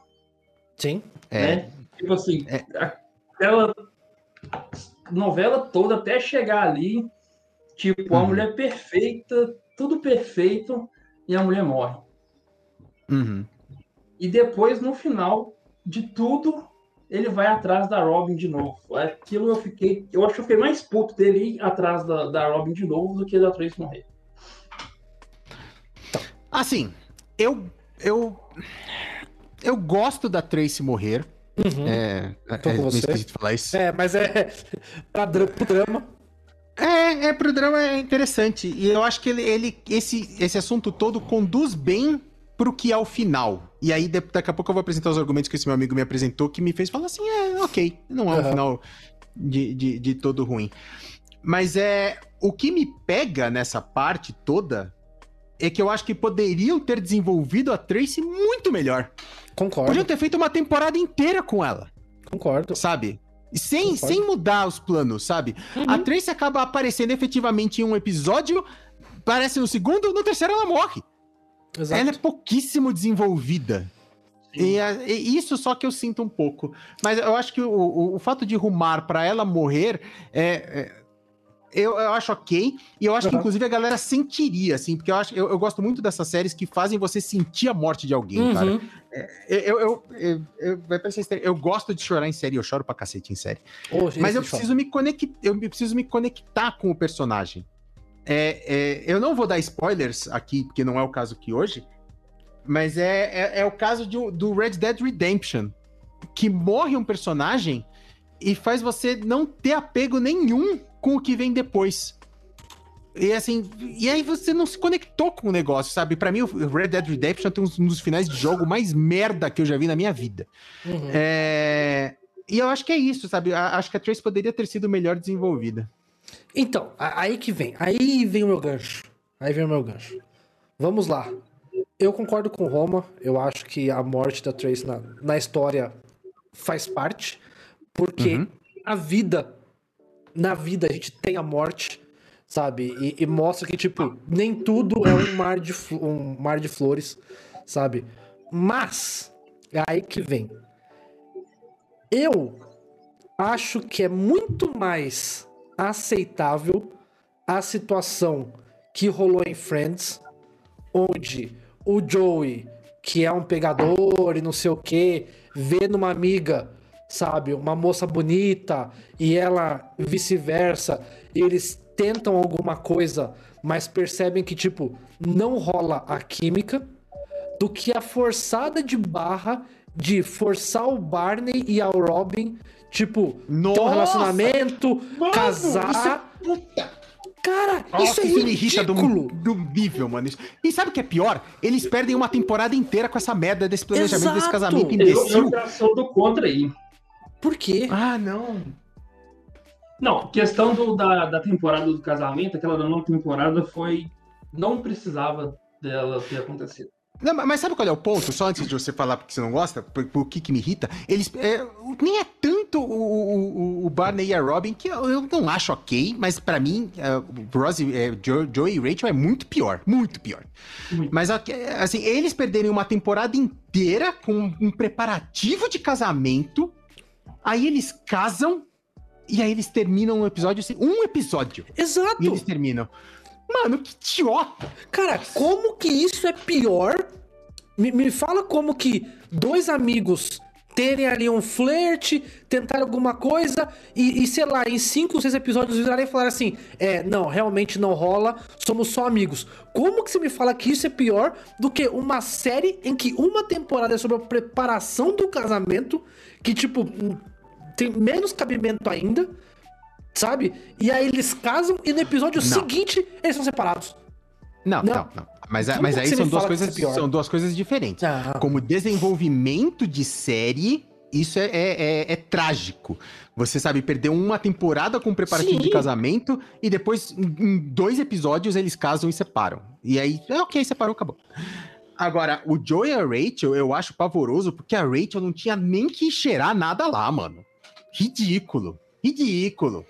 A: Sim.
C: É,
B: né? Tipo assim,
C: É.
B: aquela novela toda até chegar ali, tipo, a
C: Uhum.
B: mulher perfeita, tudo perfeito, e a mulher morre.
C: uhum.
B: E depois, no final de tudo, ele vai atrás da Robin de novo. Aquilo eu fiquei. Eu acho que eu fiquei mais puto dele ir atrás da, da Robin de novo do que da Tracy morrer.
C: Assim, eu. Eu. Eu gosto da Tracy morrer.
A: Uhum.
C: É,
A: Tô
C: é, meio
A: você.
C: esquisito falar isso.
A: É, mas é. pra dra- pro drama.
C: É, é, pro drama é interessante. E eu acho que ele, ele esse, esse assunto todo conduz bem pro que é o final. E aí, daqui a pouco eu vou apresentar os argumentos que esse meu amigo me apresentou, que me fez falar assim: é, ok, não é um
A: Aham.
C: final de, de, de todo ruim. Mas é. O que me pega nessa parte toda é que eu acho que poderiam ter desenvolvido a Tracy muito melhor.
A: Concordo,
C: Podiam ter feito uma temporada inteira com ela
A: concordo.
C: sabe? Sem,
A: Concordo.
C: sem mudar os planos, sabe?
A: Uhum.
C: A Tracy acaba aparecendo efetivamente em um episódio, aparece no segundo, no terceiro ela morre.
A: Exato.
C: Ela é pouquíssimo desenvolvida. E, e isso só que eu sinto um pouco. Mas eu acho que o, o, o fato de rumar pra ela morrer é. é- eu, eu acho ok. E eu acho que,
A: Uhum.
C: inclusive, a galera sentiria, assim, porque eu, acho, eu, eu gosto muito dessas séries que fazem você sentir a morte de alguém, cara.
A: Uhum.
C: Eu, eu, eu, eu, eu- vai parecer estranho, eu gosto de chorar em série, eu choro pra cacete em série.
A: Ô,
C: Mas eu preciso me conectar, eu preciso me conectar com o personagem. É, é, eu não vou dar spoilers aqui, porque não é o caso aqui hoje, mas é, é, é o caso de- do Red Dead Redemption, que morre um personagem e faz você não ter apego nenhum com o que vem depois. E assim, e aí você não se conectou com o negócio, sabe? Pra mim, o Red Dead Redemption tem um dos finais de jogo mais merda que eu já vi na minha vida.
A: Uhum.
C: É, E eu acho que é isso, sabe? Acho que a Trace poderia ter sido melhor desenvolvida.
A: Então, aí que vem. Aí vem o meu gancho. Aí vem o meu gancho. Vamos lá. Eu concordo com o Roma. Eu acho que a morte da Trace na, na história faz parte. Porque
C: Uhum.
A: a vida. Na vida a gente tem a morte, sabe? E, e mostra que, tipo, nem tudo é um mar de, um mar de flores, sabe? Mas, é aí que vem. Eu acho que é muito mais aceitável a situação que rolou em Friends, onde o Joey, que é um pegador e não sei o que, vê numa amiga, sabe, uma moça bonita e ela vice-versa, eles tentam alguma coisa, mas percebem que, tipo, não rola a química, do que a forçada de barra de forçar o Barney e ao Robin, tipo, Nossa! ter um relacionamento, Mano, casar. Isso é... Cara, Nossa, isso é isso me irrita
C: do, do nível, mano. E sabe o que é pior? Eles perdem uma temporada inteira com essa merda desse planejamento, Exato. desse casamento
B: imbecil. Eu, eu já sou do contra aí.
A: Por quê?
C: Ah, não.
B: Não, questão do, da, da temporada do casamento, aquela da nova temporada foi. Não precisava dela ter acontecido.
C: Não, mas sabe qual é o ponto? Só antes de você falar porque você não gosta, por, por que, que me irrita, eles. É, nem é tanto o, o, o, Barney e a Robin, que eu, eu não acho ok, mas para mim, uh, Rosie, é, Joe, Joey e Rachel é muito pior. Muito pior. Muito. Mas assim, eles perderem uma temporada inteira com um preparativo de casamento, aí eles casam e aí eles terminam um episódio assim, um episódio.
A: Exato.
C: E eles terminam. Mano, que idiota!
A: Cara, como que isso é pior? Me, me fala como que dois amigos terem ali um flerte, tentar alguma coisa e, e, sei lá, em cinco, seis episódios virarem e falar assim: é, não, realmente não rola, somos só amigos. Como que você me fala que isso é pior do que uma série em que uma temporada é sobre a preparação do casamento, que, tipo, tem menos cabimento ainda, sabe? E aí eles casam e no episódio não. seguinte eles são separados.
C: Não, não, não. não. Mas, mas aí são duas, coisas, é são duas coisas diferentes. Ah. Como desenvolvimento de série, isso é, é, é, é, trágico. Você sabe, perder uma temporada com preparativo Sim. de casamento e depois, em dois episódios, eles casam e separam. E aí, é ok, separou, acabou. Agora, o Joe e a Rachel eu acho pavoroso porque a Rachel não tinha nem que cheirar nada lá, mano. Ridículo. Ridículo.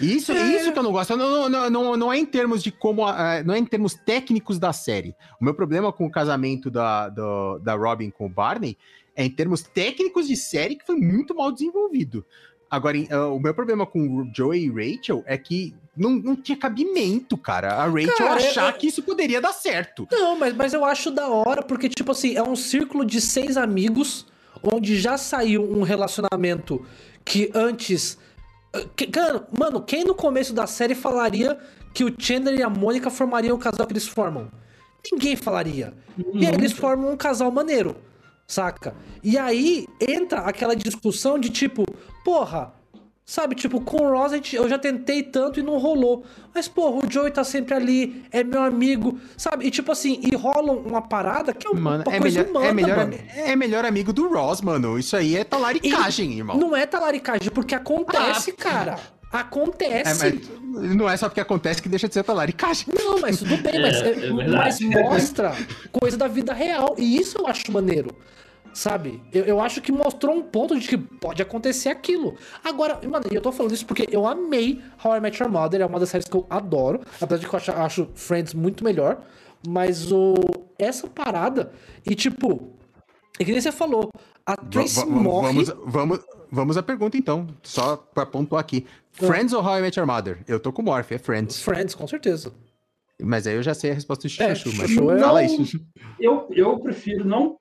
C: Isso, é. isso que eu não gosto. Não, não, não, não é em termos de como. não é em termos técnicos da série. O meu problema com o casamento da, da, da Robin com o Barney é em termos técnicos de série que foi muito mal desenvolvido. Agora, uh, o meu problema com Joey e Rachel é que não, não tinha cabimento, cara. A Rachel cara, achar é... que isso poderia dar certo.
A: Não, mas, mas eu acho da hora, porque, tipo assim, é um círculo de seis amigos onde já saiu um relacionamento que antes. Que, mano, quem no começo da série falaria que o Chandler e a Mônica formariam o casal que eles formam? Ninguém falaria. E aí eles formam um casal maneiro, saca? E aí entra aquela discussão de tipo, porra, Sabe, tipo, com o Ross eu já tentei tanto e não rolou. Mas, porra, o Joey tá sempre ali, é meu amigo, sabe? E tipo assim, e rola uma parada que é uma
C: mano, é melhor, humana, é melhor, mano. É melhor amigo do Ross, mano. Isso aí é talaricagem, e irmão.
A: Não é talaricagem, porque acontece, ah, cara. Acontece. É,
C: não é só porque acontece que deixa de ser talaricagem.
A: Não, mas tudo bem, mas, é, é mas mostra coisa da vida real. E isso eu acho maneiro. Sabe? Eu, eu acho que mostrou um ponto de que pode acontecer aquilo. Agora, mano, eu tô falando isso porque eu amei How I Met Your Mother, é uma das séries que eu adoro. Apesar de que eu acho, acho Friends muito melhor. Mas o, essa parada, e tipo, é que nem você falou, a Tracy morre.
C: Vamos, vamos, vamos à pergunta então, só pra pontuar aqui. Ah. Friends ou How I Met Your Mother? Eu tô com o Morph, é Friends.
A: Friends, com certeza.
C: Mas aí eu já sei a resposta do
B: é,
C: Chuchu, mas
B: é... fala isso. Eu, eu prefiro não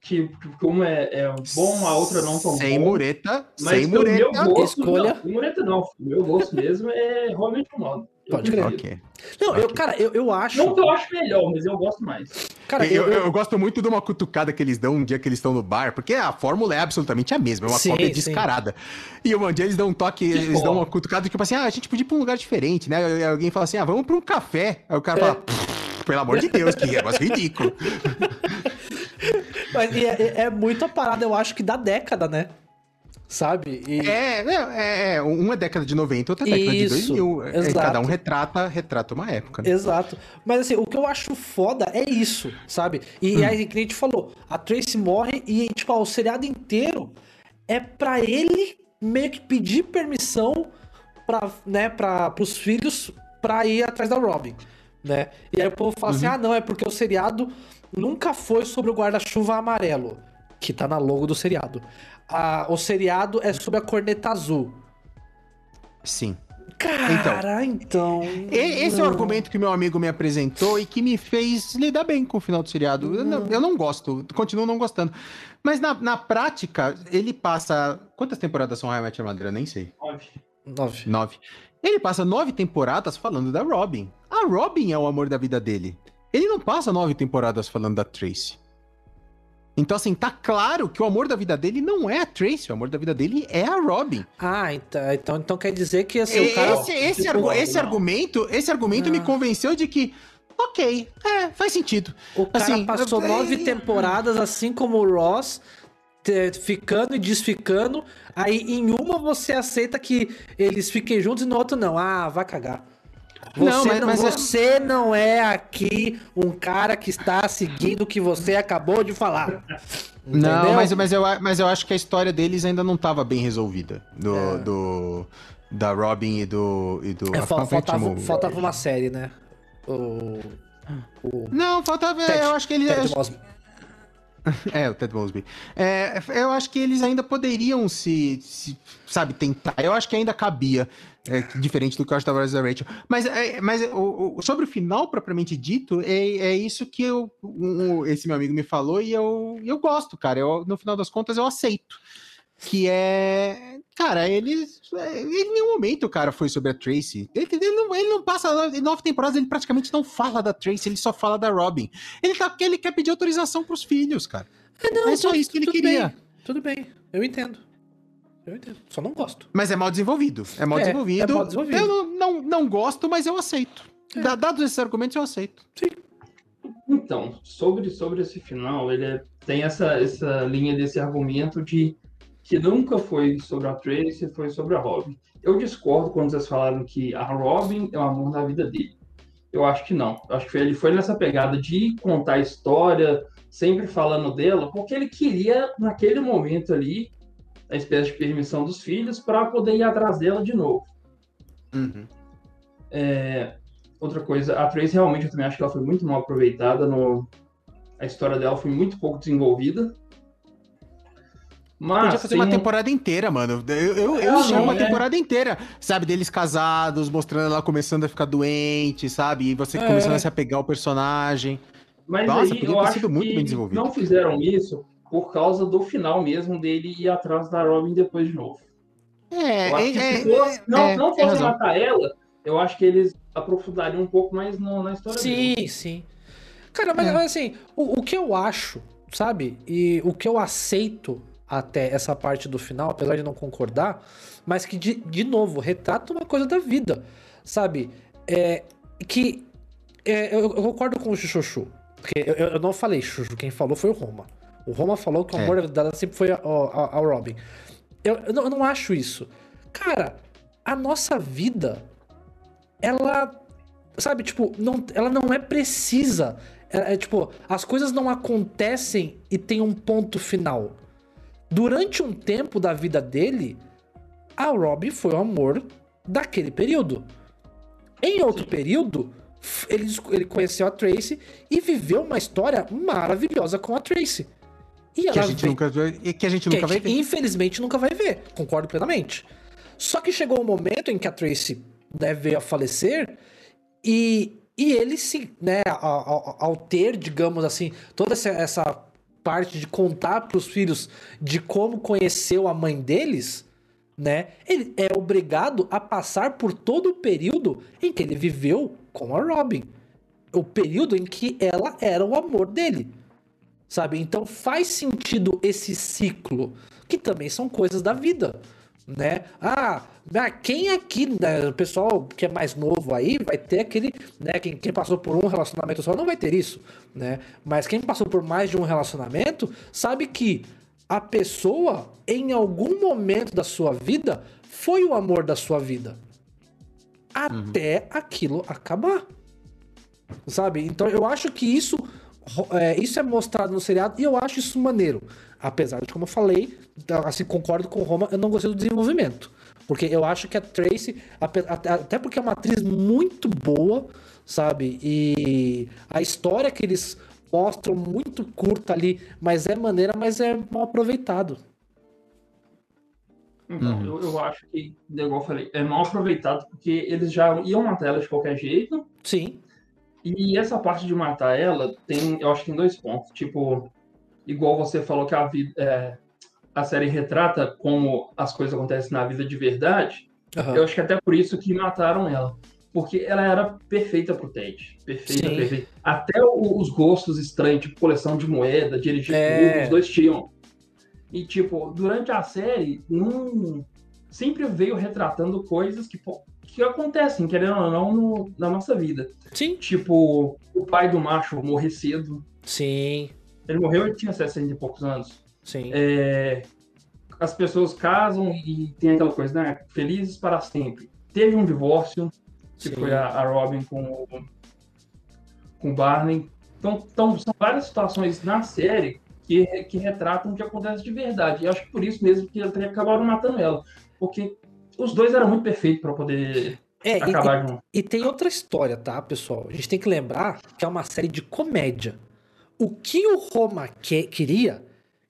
B: que uma é, é bom, a outra não tão
C: sem bom. Mureta, mas sem mureta,
B: meu gosto, escolha. Não, mureta não, meu gosto mesmo é realmente o modo.
A: Pode crer. Okay. Não, okay. eu, cara, eu, eu acho.
B: Não que eu acho melhor, mas eu gosto mais.
C: Cara, eu, eu, eu, gosto muito de uma cutucada que eles dão um dia que eles estão no bar, porque a fórmula é absolutamente a mesma, é uma sim, cópia descarada. Sim. E um dia eles dão um toque, que eles bom. dão uma cutucada, tipo assim, ah, a gente podia ir pra um lugar diferente, né? E alguém fala assim, ah, vamos pra um café. Aí o cara é. fala, pelo amor de Deus, que negócio ridículo.
A: Mas é, é muito a parada, eu acho que da década, né? Sabe?
C: E... É, é, é, uma é década de 90, outra década Isso, de 2000. É, exato. Cada um retrata, retrata uma época.
A: Né? Exato. Mas assim, o que eu acho foda é isso, sabe? E, hum. aí, que a gente falou, a Tracy morre e, tipo, ó, o seriado inteiro é para ele meio que pedir permissão para né, pra, pros filhos pra ir atrás da Robin, né? E aí o povo fala assim, uhum. assim, ah, não, é porque o seriado nunca foi sobre o guarda-chuva amarelo, que tá na logo do seriado. o seriado é sobre a corneta azul.
C: Sim.
A: Cara, então. então
C: esse não. é o argumento que meu amigo me apresentou e que me fez lidar bem com o final do seriado. Não. Eu, não, eu, não, gosto, continuo não gostando. Mas na, na prática, ele passa. Quantas temporadas são High Match Armadura? Nem sei.
B: Nove.
C: Nove. Nove. Ele passa nove temporadas falando da Robin. A Robin é o amor da vida dele. Ele não passa nove temporadas falando da Tracy. Então, assim, tá claro que o amor da vida dele não é a Tracy, o amor da vida dele é a Robin.
A: Ah, então, então, então quer dizer que assim, esse,
C: cara... esse, esse, argu esse argumento, esse argumento me convenceu de que ok, é, faz sentido.
A: O cara assim, passou nove temporadas, assim como o Ross, ficando e desficando. Aí em uma você aceita que eles fiquem juntos e no outro não. Ah, vai cagar. Você, não, mas, não, mas é- você não é aqui um cara que está seguindo o que você acabou de falar.
C: Entendeu? Não, mas, mas, eu, mas eu acho que a história deles ainda não estava bem resolvida. Do, é. do, da Robin e do. E do
A: é, faltava, faltava uma série, né? O,
C: o... Não, faltava. Ted, eu acho que eles. É, o Ted Mosby. É, eu acho que eles ainda poderiam se, se, sabe, tentar. Eu acho que ainda cabia. É, diferente do que eu acho da Rachel. Mas, é, mas o, o, sobre o final, propriamente dito, é, é isso que eu, um, esse meu amigo me falou e eu, eu gosto, cara. Eu, no final das contas, eu aceito. Que é. Cara, ele, ele em nenhum momento, cara, foi sobre a Tracy. Ele, ele, não, ele não passa. Em nove temporadas, ele praticamente não fala da Tracy, ele só fala da Robin. Ele tá porque ele quer pedir autorização pros filhos, cara.
A: É, não, é só isso que ele queria. Bem, tudo bem, eu entendo. Eu entendo. Só não gosto.
C: Mas é mal desenvolvido. É mal, é, desenvolvido. É mal desenvolvido. Eu não, não, não gosto, mas eu aceito. É. Dados esses argumentos, eu aceito.
A: Sim.
B: Então, sobre, sobre esse final, ele é, tem essa, essa linha desse argumento de que nunca foi sobre a Tracy, foi sobre a Robin. Eu discordo quando vocês falaram que a Robin é o amor da vida dele. Eu acho que não. Eu acho que ele foi nessa pegada de contar a história, sempre falando dela, porque ele queria, naquele momento ali, a espécie de permissão dos filhos para poder ir atrás dela de novo.
C: Uhum.
B: É, outra coisa, a Trace realmente eu também acho que ela foi muito mal aproveitada. No, a história dela foi muito pouco desenvolvida.
C: Mas Podia fazer uma temporada inteira, mano. Eu, eu, eu chamo uma é. temporada inteira, sabe? Deles casados, mostrando ela começando a ficar doente, sabe? E você é. começando a se apegar ao personagem.
B: Mas Nossa, aí eu acho muito bem desenvolvido. não fizeram isso por causa do final mesmo dele ir atrás da Robin depois de novo.
C: É, é,
B: é, fosse, não, é, não fosse matar ela, eu acho que eles aprofundariam um pouco mais no, na história
A: Sim, dele. sim. Cara, mas, é. mas assim, o, o, que eu acho, sabe? E o que eu aceito até essa parte do final, apesar de não concordar, mas que, de, de novo, retrata uma coisa da vida, sabe? É, que é, eu, eu, concordo com o Chuchu. Porque eu, eu, não falei Chuchu, quem falou foi o Roma. O Roma falou que o amor é. dela sempre foi ao Robin. Eu, eu não, eu não acho isso. Cara, a nossa vida, ela sabe, tipo, não, ela não é precisa. É, é, tipo, as coisas não acontecem e tem um ponto final. Durante um tempo da vida dele, a Robin foi o amor daquele período. Em outro período, ele, ele conheceu a Tracy e viveu uma história maravilhosa com a Tracy.
C: E que a gente vem... nunca que a gente nunca vai ver.
A: Infelizmente nunca vai ver, concordo plenamente. Só que chegou um momento em que a Tracy deve a falecer e, e ele se, né, ao, ao ter, digamos assim, toda essa, essa parte de contar para os filhos de como conheceu a mãe deles, né? Ele é obrigado a passar por todo o período em que ele viveu com a Robin. O período em que ela era o amor dele sabe? Então faz sentido esse ciclo, que também são coisas da vida, né? Ah, quem aqui, né, o pessoal que é mais novo aí, vai ter aquele, né? Quem, quem passou por um relacionamento só não vai ter isso, né? Mas quem passou por mais de um relacionamento sabe que a pessoa, em algum momento da sua vida, foi o amor da sua vida. Até uhum. aquilo acabar. Sabe? Então eu acho que isso é, isso é mostrado no seriado e eu acho isso maneiro. Apesar de, como eu falei, assim, concordo com Roma, eu não gostei do desenvolvimento. Porque eu acho que a Tracy, até porque é uma atriz muito boa, sabe? E a história que eles mostram muito curta ali, mas é maneira, mas é mal aproveitado.
B: Então, uhum. eu, eu acho que, igual eu falei, é mal aproveitado porque eles já iam matar ela de qualquer jeito.
A: Sim.
B: E essa parte de matar ela tem, eu acho que tem dois pontos. Tipo, igual você falou que a vida, é, a série retrata como as coisas acontecem na vida de verdade. Uhum. Eu acho que até por isso que mataram ela. Porque ela era perfeita pro Ted. Perfeita, Sim. perfeita. Até os gostos estranhos, tipo coleção de moeda, dirigir é... os dois tinham. E, tipo, durante a série, sempre veio retratando coisas que, que acontecem, querendo ou não, no, na nossa vida.
A: Sim.
B: Tipo, o pai do macho morrer cedo.
A: Sim.
B: Ele morreu e tinha 60 e poucos anos.
A: Sim.
B: É, as pessoas casam e tem aquela coisa, né? Felizes para sempre. Teve um divórcio, que Sim. foi a, a, Robin com, com o Barney. Então, então, são várias situações na série que, que retratam o que acontece de verdade. E acho que por isso mesmo que eles acabaram matando ela. Porque os dois eram muito perfeitos para poder é, acabar
A: e,
B: junto.
A: E tem outra história, tá, pessoal? A gente tem que lembrar que é uma série de comédia. O que o Roma que, queria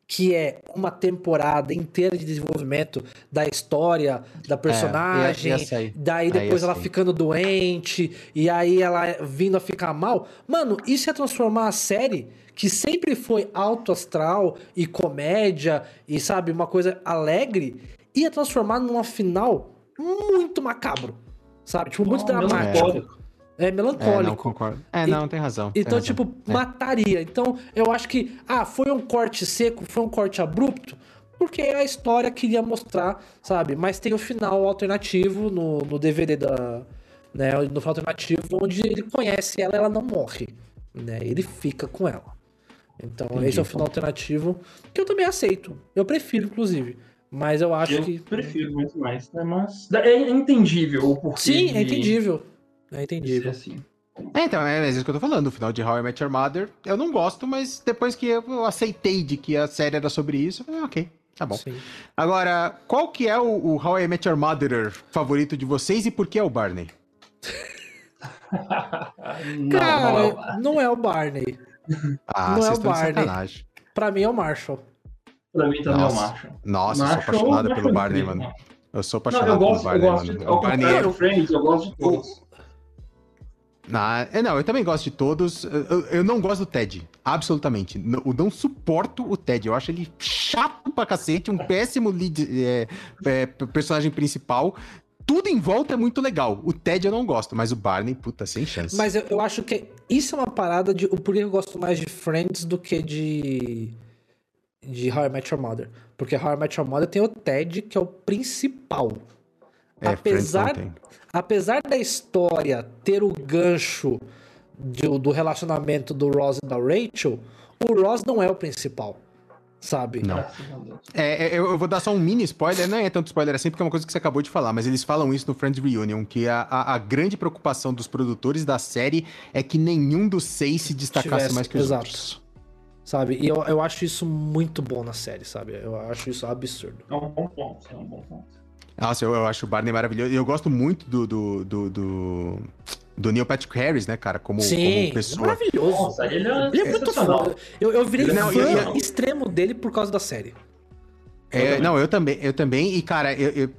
A: que é uma temporada inteira de desenvolvimento da história da personagem, é, ia, ia daí depois ela ficando doente, e aí ela vindo a ficar mal. Mano, isso é transformar a série que sempre foi alto astral e comédia e sabe, uma coisa alegre, ia transformar numa final muito macabro. Sabe? Tipo, muito oh, dramático. É melancólico. É,
C: não concordo. É, não, tem razão.
A: Então,
C: razão.
A: tipo, é. mataria. Então, eu acho que, ah, foi um corte seco, foi um corte abrupto, porque a história queria mostrar, sabe? Mas tem o final alternativo no, no DVD da. Né, no final alternativo, onde ele conhece ela ela não morre. Né? Ele fica com ela. Então, Entendi. esse é o final alternativo que eu também aceito. Eu prefiro, inclusive. Mas eu acho
B: eu
A: que.
B: prefiro muito mais, né? Mas é entendível o porquê.
A: Sim, de... é entendível. É entendível.
B: Assim.
C: É, então, é, é isso que eu tô falando. O final de How I Met Your Mother, eu não gosto, mas depois que eu aceitei de que a série era sobre isso, eu falei, ok, tá bom. Sim. Agora, qual que é o, o How I Met Your Mother favorito de vocês e por que é o Barney?
A: não, Cara, não é, o Barney. não é o Barney.
C: Ah, não é o Barney.
A: Pra mim é o Marshall.
B: Pra mim também Nossa. é o Marshall.
C: Nossa, Marshall, eu sou apaixonado pelo Barney, mano. Eu sou apaixonado não, eu
B: gosto,
C: pelo Barney,
B: eu gosto
C: mano.
B: De, o Barney é... Friends, eu gosto de todos.
C: Ah, é, não, eu também gosto de todos. Eu, eu, não gosto do Ted, absolutamente. Eu não suporto o Ted. Eu acho ele chato pra cacete, um péssimo lead, é, é, personagem principal. Tudo em volta é muito legal. O Ted eu não gosto, mas o Barney, puta, sem chance.
A: Mas eu, eu acho que isso é uma parada de. O porquê eu gosto mais de Friends do que de. De How I Met Your Mother. Porque How I Met Your Mother tem o Ted, que é o principal. É, apesar, apesar da história ter o gancho de, do relacionamento do Ross e da Rachel, o Ross não é o principal. Sabe?
C: Não. É, é, eu vou dar só um mini spoiler, não é tanto spoiler assim, porque é uma coisa que você acabou de falar, mas eles falam isso no Friends Reunion, que a, a, a grande preocupação dos produtores da série é que nenhum dos seis se destacasse Tivesse, mais que os exato. outros.
A: Sabe? E eu, eu acho isso muito bom na série, sabe? Eu acho isso absurdo.
B: É um bom ponto, é um bom ponto.
C: Nossa, eu, eu acho o Barney maravilhoso. E eu gosto muito do, do, do, do, do Neil Patrick Harris, né, cara? Como,
A: Sim,
C: como pessoa.
A: maravilhoso. Nossa, ele é, ele é muito foda. Eu, eu virei não, fã eu, eu... extremo dele por causa da série.
C: É, não, eu também, eu também, e cara, eu, eu,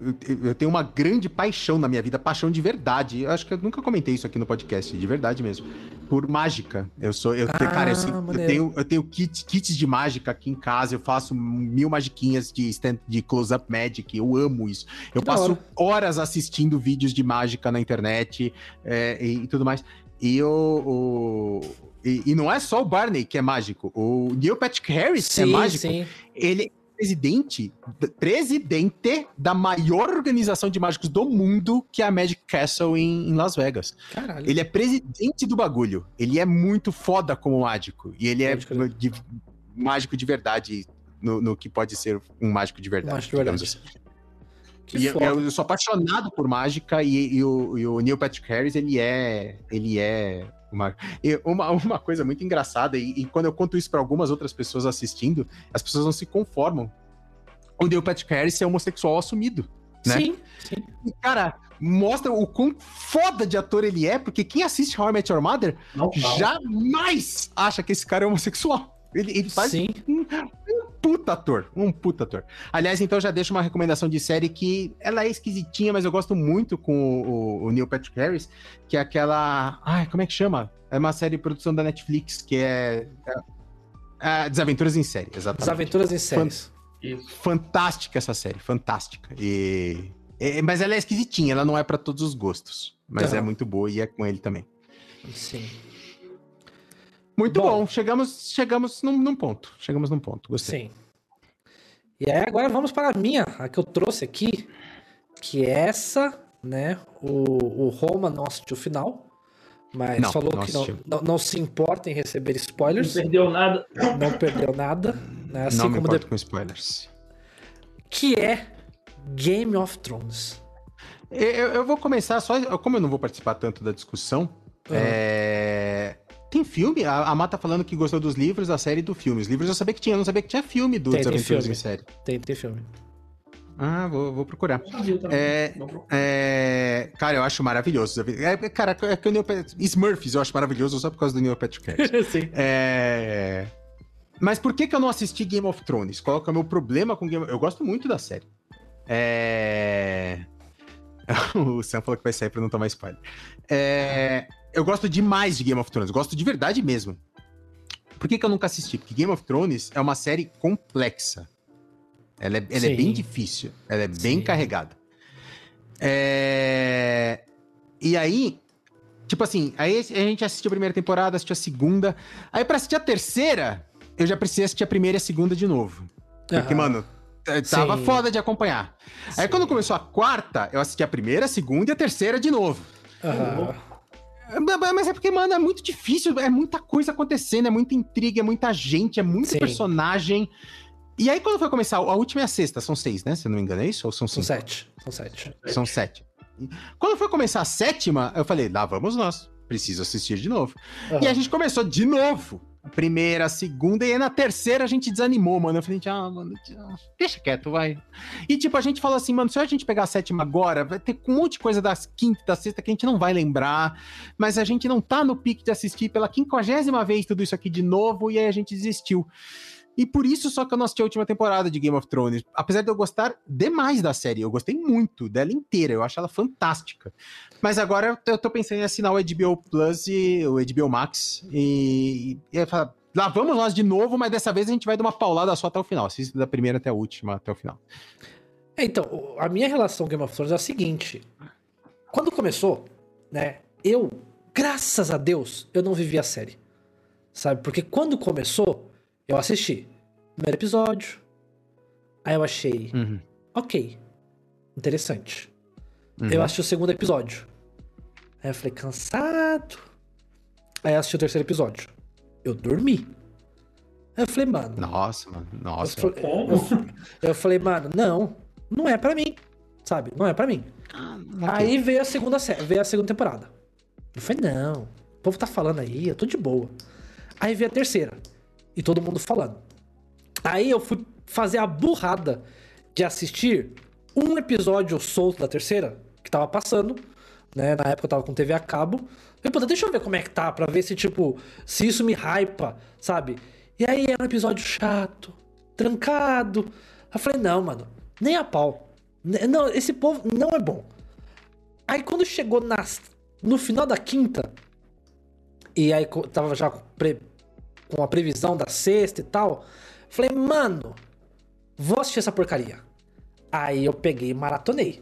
C: eu, tenho uma grande paixão na minha vida, paixão de verdade. Eu acho que eu nunca comentei isso aqui no podcast, de verdade mesmo. Por mágica. Eu sou, eu, ah, cara, eu, eu, tenho, eu tenho kits, kits de mágica aqui em casa, eu faço mil magiquinhas de, de close-up magic, eu amo isso. Eu que passo horas assistindo vídeos de mágica na internet é, e, e, tudo mais. E o, o e, e, não é só o Barney que é mágico, o Neil Patrick Harris sim, é mágico. Sim. Ele, presidente, presidente da maior organização de mágicos do mundo, que é a Magic Castle em, em, Las Vegas. Caralho. Ele é presidente do bagulho. Ele é muito foda como mágico. E ele é de, mágico de verdade, no, no, que pode ser um mágico de verdade. Mágico de verdade. Assim. E eu, eu, sou apaixonado por mágica e, e, o, e, o, Neil Patrick Harris, ele é. Ele é uma, uma, uma coisa muito engraçada, e, e quando eu conto isso para algumas outras pessoas assistindo, as pessoas não se conformam. O Neil Patrick Harris é homossexual assumido, né? Sim, sim. E, cara, mostra o quão foda de ator ele é, porque quem assiste How I Met Your Mother não, não. jamais acha que esse cara é homossexual. Ele, ele faz. Sim. Um, puta ator, um puta ator. Aliás, então já deixo uma recomendação de série que ela é esquisitinha, mas eu gosto muito com o, o Neil Patrick Harris, que é aquela. Ai, como é que chama? É uma série de produção da Netflix, que é. é, é Desaventuras em Série, exatamente.
A: Desaventuras em Séries.
C: Fantástica essa série, fantástica. E, é, mas ela é esquisitinha, ela não é para todos os gostos. Mas é muito boa e é com ele também.
A: Sim.
C: Muito bom. bom. Chegamos, chegamos num, num, ponto. Chegamos num ponto. Gostei. Sim.
A: E aí agora vamos para a minha, a que eu trouxe aqui, que é essa, né? O, o Roma não assistiu o final, mas não, falou não que não, não, não, se importa em receber spoilers.
B: Não perdeu nada.
A: Não perdeu nada. Né?
C: Assim não me importa de... com spoilers.
A: Que é Game of Thrones.
C: Eu, eu, vou começar só. Como eu não vou participar tanto da discussão, uhum. é... Tem filme? A, a Mata tá falando que gostou dos livros, da série e do filme. Os livros eu sabia que tinha, eu não sabia que tinha filme do tem, Desaventuras em Série.
A: Tem, tem filme.
C: Ah, vou, vou procurar. É, é, cara, eu acho maravilhoso. É, cara, é que o Neil Patrick... Smurfs eu acho maravilhoso só por causa do Neil Patrick Harris. Sim. É... Mas por que, que eu não assisti Game of Thrones? Qual que é o meu problema com Game of... Eu gosto muito da série. É... o Sam falou que vai sair pra não tomar spoiler. É eu gosto demais de Game of Thrones, gosto de verdade mesmo. Por que, que eu nunca assisti? Porque Game of Thrones é uma série complexa. Ela é, ela é bem difícil, ela é Sim. bem carregada. É... E aí, tipo assim, aí a gente assistiu a primeira temporada, assistiu a segunda. Aí pra assistir a terceira, eu já precisei assistir a primeira e a segunda de novo. Porque, uhum. mano, tava Sim. foda de acompanhar. Sim. Aí quando começou a quarta, eu assisti a primeira, a segunda e a terceira de novo. Uhum. Mas é porque, mano, é muito difícil, é muita coisa acontecendo, é muita intriga, é muita gente, é muito Sim. personagem. E aí, quando foi começar, a última é a sexta, são seis, né? Se eu não me engano, é isso? Ou são
A: cinco? São sete. São sete.
C: São sete. Quando foi começar a sétima, eu falei, lá vamos nós. Preciso assistir de novo. Uhum. E a gente começou de novo primeira, segunda, e na terceira a gente desanimou, mano. Eu falei, ah, mano, deixa quieto, vai. E tipo, a gente falou assim, mano, se a gente pegar a sétima agora, vai ter um monte de coisa das quinta da sexta que a gente não vai lembrar, mas a gente não tá no pique de assistir pela quinquagésima vez tudo isso aqui de novo, e aí a gente desistiu. E por isso só que eu não assisti a última temporada de Game of Thrones. Apesar de eu gostar demais da série, eu gostei muito dela inteira, eu acho ela fantástica. Mas agora eu tô pensando em assinar o HBO Plus e o HBO Max e, e, e lá vamos nós de novo, mas dessa vez a gente vai dar uma paulada só até o final. Assista da primeira até a última, até o final.
A: É, então, a minha relação com Game of Thrones é a seguinte. Quando começou, né, eu, graças a Deus, eu não vivi a série. Sabe? Porque quando começou, eu assisti. Primeiro episódio. Aí eu achei. Uhum. Ok. Interessante. Uhum. Eu assisti o segundo episódio. Aí eu falei, cansado. Aí eu assisti o terceiro episódio. Eu dormi. Aí eu falei, mano.
C: Nossa, mano. Nossa.
A: Eu, falei, eu, eu falei, mano, não. Não é para mim. Sabe? Não é para mim. Ah. Aí veio a segunda veio a segunda temporada. Eu falei, não. O povo tá falando aí, eu tô de boa. Aí veio a terceira e todo mundo falando. Aí eu fui fazer a burrada de assistir um episódio solto da terceira, que tava passando, né? Na época eu tava com TV a cabo. Falei, deixa eu ver como é que tá, pra ver se, tipo, se isso me hypa, sabe? E aí era um episódio chato, trancado. Eu falei, não, mano, nem a pau. Não, esse povo não é bom. Aí quando chegou nas, no final da quinta, e aí tava já com a previsão da sexta e tal. Falei, mano, vou assistir essa porcaria. Aí eu peguei e maratonei.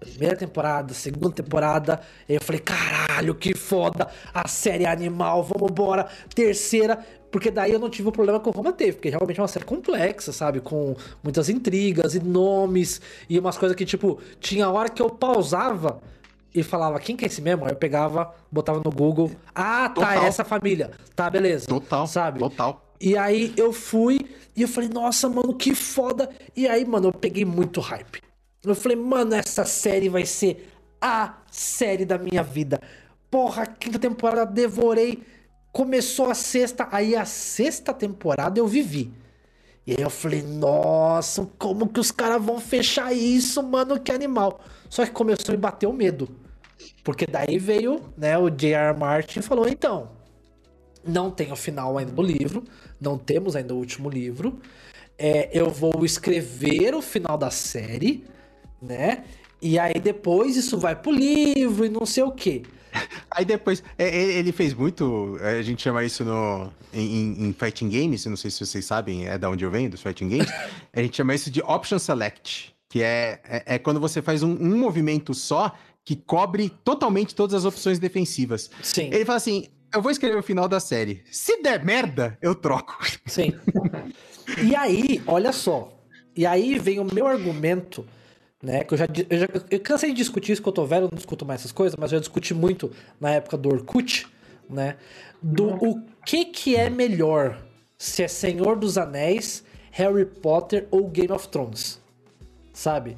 A: Primeira temporada, segunda temporada. eu falei, caralho, que foda. A série é animal, vamos embora. Terceira, porque daí eu não tive o problema que o Roma teve, porque realmente é uma série complexa, sabe? Com muitas intrigas e nomes e umas coisas que, tipo, tinha hora que eu pausava e falava quem que é esse mesmo? Aí eu pegava, botava no Google. Ah, tá, total. essa família. Tá, beleza.
C: Total.
A: Sabe?
C: Total.
A: E aí eu fui e eu falei, nossa, mano, que foda. E aí, mano, eu peguei muito hype. Eu falei, mano, essa série vai ser a série da minha vida. Porra, quinta temporada devorei. Começou a sexta, aí a sexta temporada eu vivi. E aí eu falei, nossa, como que os caras vão fechar isso, mano? Que animal. Só que começou a me bater o medo. Porque daí veio, né, o J.R. Martin e falou, então, Não tem o final ainda do livro, não temos ainda o último livro. É, eu vou escrever o final da série, né? E aí depois isso vai pro livro e não sei o quê.
C: Aí depois, é, é, ele fez muito, é, a gente chama isso no, em, em fighting games, não sei se vocês sabem, é da onde eu venho, dos fighting games, a gente chama isso de option select, que é, é, é quando você faz um, um, movimento só que cobre totalmente todas as opções defensivas.
A: Sim.
C: Ele fala assim, eu vou escrever o final da série, se der merda, eu troco.
A: Sim. e aí, olha só, e aí vem o meu argumento né? Que eu já, eu já eu cansei de discutir isso que eu tô velho, não discuto mais essas coisas, mas eu já discuti muito na época do Orkut, né? Do o que que é melhor, se é Senhor dos Anéis, Harry Potter ou Game of Thrones, sabe?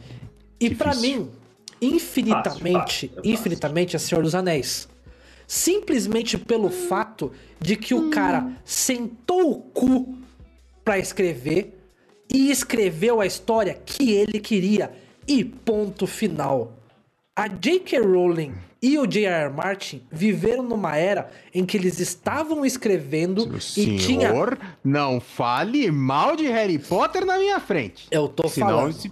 A: E para mim, infinitamente, fácil, fácil, infinitamente é Senhor dos Anéis. Simplesmente pelo fato de que o cara sentou o cu para escrever e escreveu a história que ele queria e ponto final. A J.K. Rowling e o J.R. Martin viveram numa era em que eles estavam escrevendo
C: Senhor, e tinha. não fale mal de Harry Potter na minha frente.
A: Eu tô Senão falando.
C: Esse,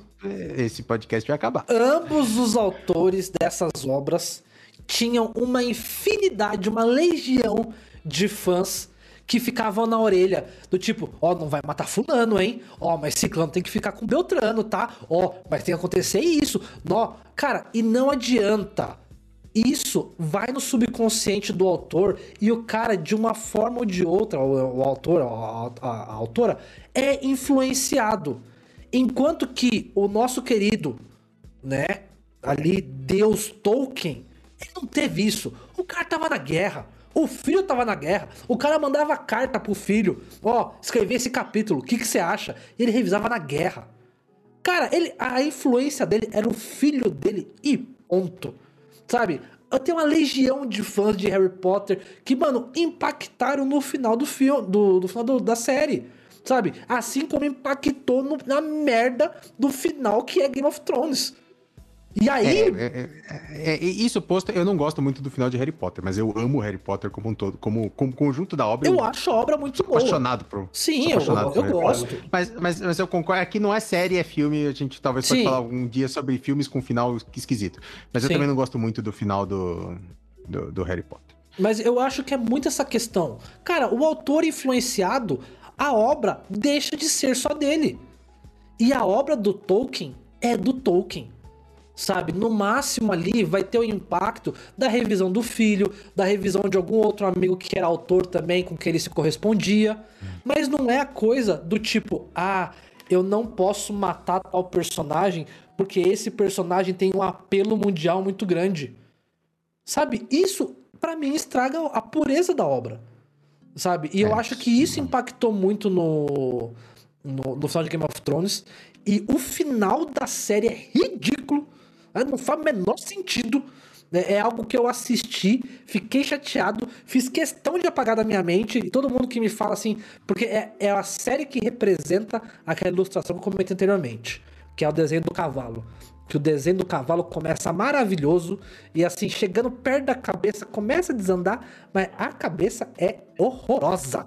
C: esse podcast vai acabar.
A: Ambos os autores dessas obras tinham uma infinidade, uma legião de fãs que ficavam na orelha, do tipo, ó, oh, não vai matar fulano, hein? Ó, oh, mas ciclano tem que ficar com Beltrano, tá? Ó, oh, mas tem que acontecer isso. Nó, cara, e não adianta. Isso vai no subconsciente do autor e o cara, de uma forma ou de outra, o, o autor, a, a, a autora, é influenciado. Enquanto que o nosso querido, né, ali, Deus Tolkien, ele não teve isso. O cara tava na guerra. O filho tava na guerra. O cara mandava carta pro filho. Ó, oh, escrevi esse capítulo. O que, que você acha? E ele revisava na guerra. Cara, ele, a influência dele era o filho dele e ponto. Sabe? Eu tenho uma legião de fãs de Harry Potter que, mano, impactaram no final do filme, do, do final do, da série. Sabe? Assim como impactou no, na merda do final que é Game of Thrones. E aí. É, é,
C: é, é, isso posto, eu não gosto muito do final de Harry Potter, mas eu amo Harry Potter como um todo, como, como conjunto da obra.
A: Eu, eu acho a obra muito boa.
C: apaixonado por.
A: Sim, apaixonado eu, eu, eu gosto.
C: Mas, mas, mas eu concordo, aqui não é série, é filme. A gente talvez Sim. pode falar algum dia sobre filmes com final esquisito. Mas eu Sim. também não gosto muito do final do, do, do Harry Potter.
A: Mas eu acho que é muito essa questão. Cara, o autor influenciado, a obra deixa de ser só dele. E a obra do Tolkien é do Tolkien sabe? No máximo ali vai ter o impacto da revisão do filho, da revisão de algum outro amigo que era autor também, com quem ele se correspondia. Mas não é a coisa do tipo, ah, eu não posso matar tal personagem porque esse personagem tem um apelo mundial muito grande. Sabe? Isso, para mim, estraga a pureza da obra. Sabe? E é, eu acho que isso impactou muito no, no, no final de Game of Thrones. E o final da série é ridículo? Não faz o menor sentido. Né? É algo que eu assisti, fiquei chateado, fiz questão de apagar da minha mente. E todo mundo que me fala assim, porque é, é a série que representa aquela ilustração que eu comentei anteriormente, que é o desenho do cavalo. Que o desenho do cavalo começa maravilhoso e assim, chegando perto da cabeça, começa a desandar, mas a cabeça é horrorosa.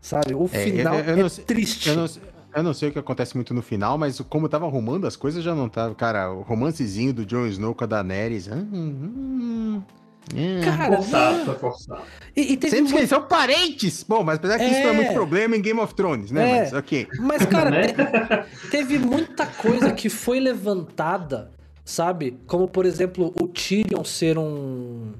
A: Sabe? O é, final eu, eu, eu é não, triste.
C: Eu não, eu não sei o que acontece muito no final, mas como tava arrumando as coisas, já não tava. Cara, o romancezinho do Jon Snow com a Daenerys. Hum, hum,
B: hum. Cara, forçado, foi forçado.
C: E, e teve Sempre muito... que eles são parentes! Bom, mas apesar que é... isso não é muito problema em Game of Thrones, né?
A: É... Mas ok. Mas, cara, né? te, teve muita coisa que foi levantada, sabe? Como, por exemplo, o Tyrion ser um.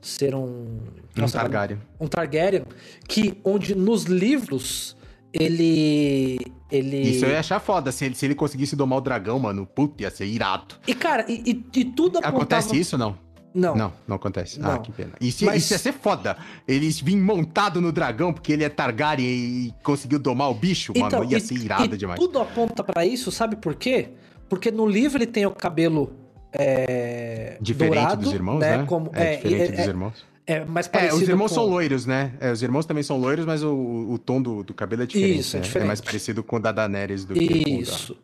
A: Ser um.
C: Nossa, um Targaryen.
A: Um Targaryen. Que, onde nos livros ele. Ele...
C: Isso eu ia achar foda. Se ele, se ele conseguisse domar o dragão, mano, puta, ia ser irado.
A: E, cara, e, e, e tudo
C: apontava... Acontece isso não?
A: Não.
C: Não, não acontece. Ah, não. Ah, que pena. Isso, Mas... isso ia ser foda. Eles vêm montado no dragão porque ele é Targaryen e conseguiu domar o bicho, então, mano. Ia e, ser irado demais.
A: Tudo aponta para isso, sabe por quê? Porque no livro ele tem o cabelo é,
C: diferente
A: dourado,
C: dos irmãos, né? né?
A: Como,
C: é, é diferente é, dos irmãos.
A: É, mais parecido
C: é, os irmãos
A: com...
C: são loiros, né? É, os irmãos também são loiros, mas o, o tom do, do cabelo é diferente. Isso, é, né? diferente. é mais parecido com o da Daenerys do
A: Isso. que Isso.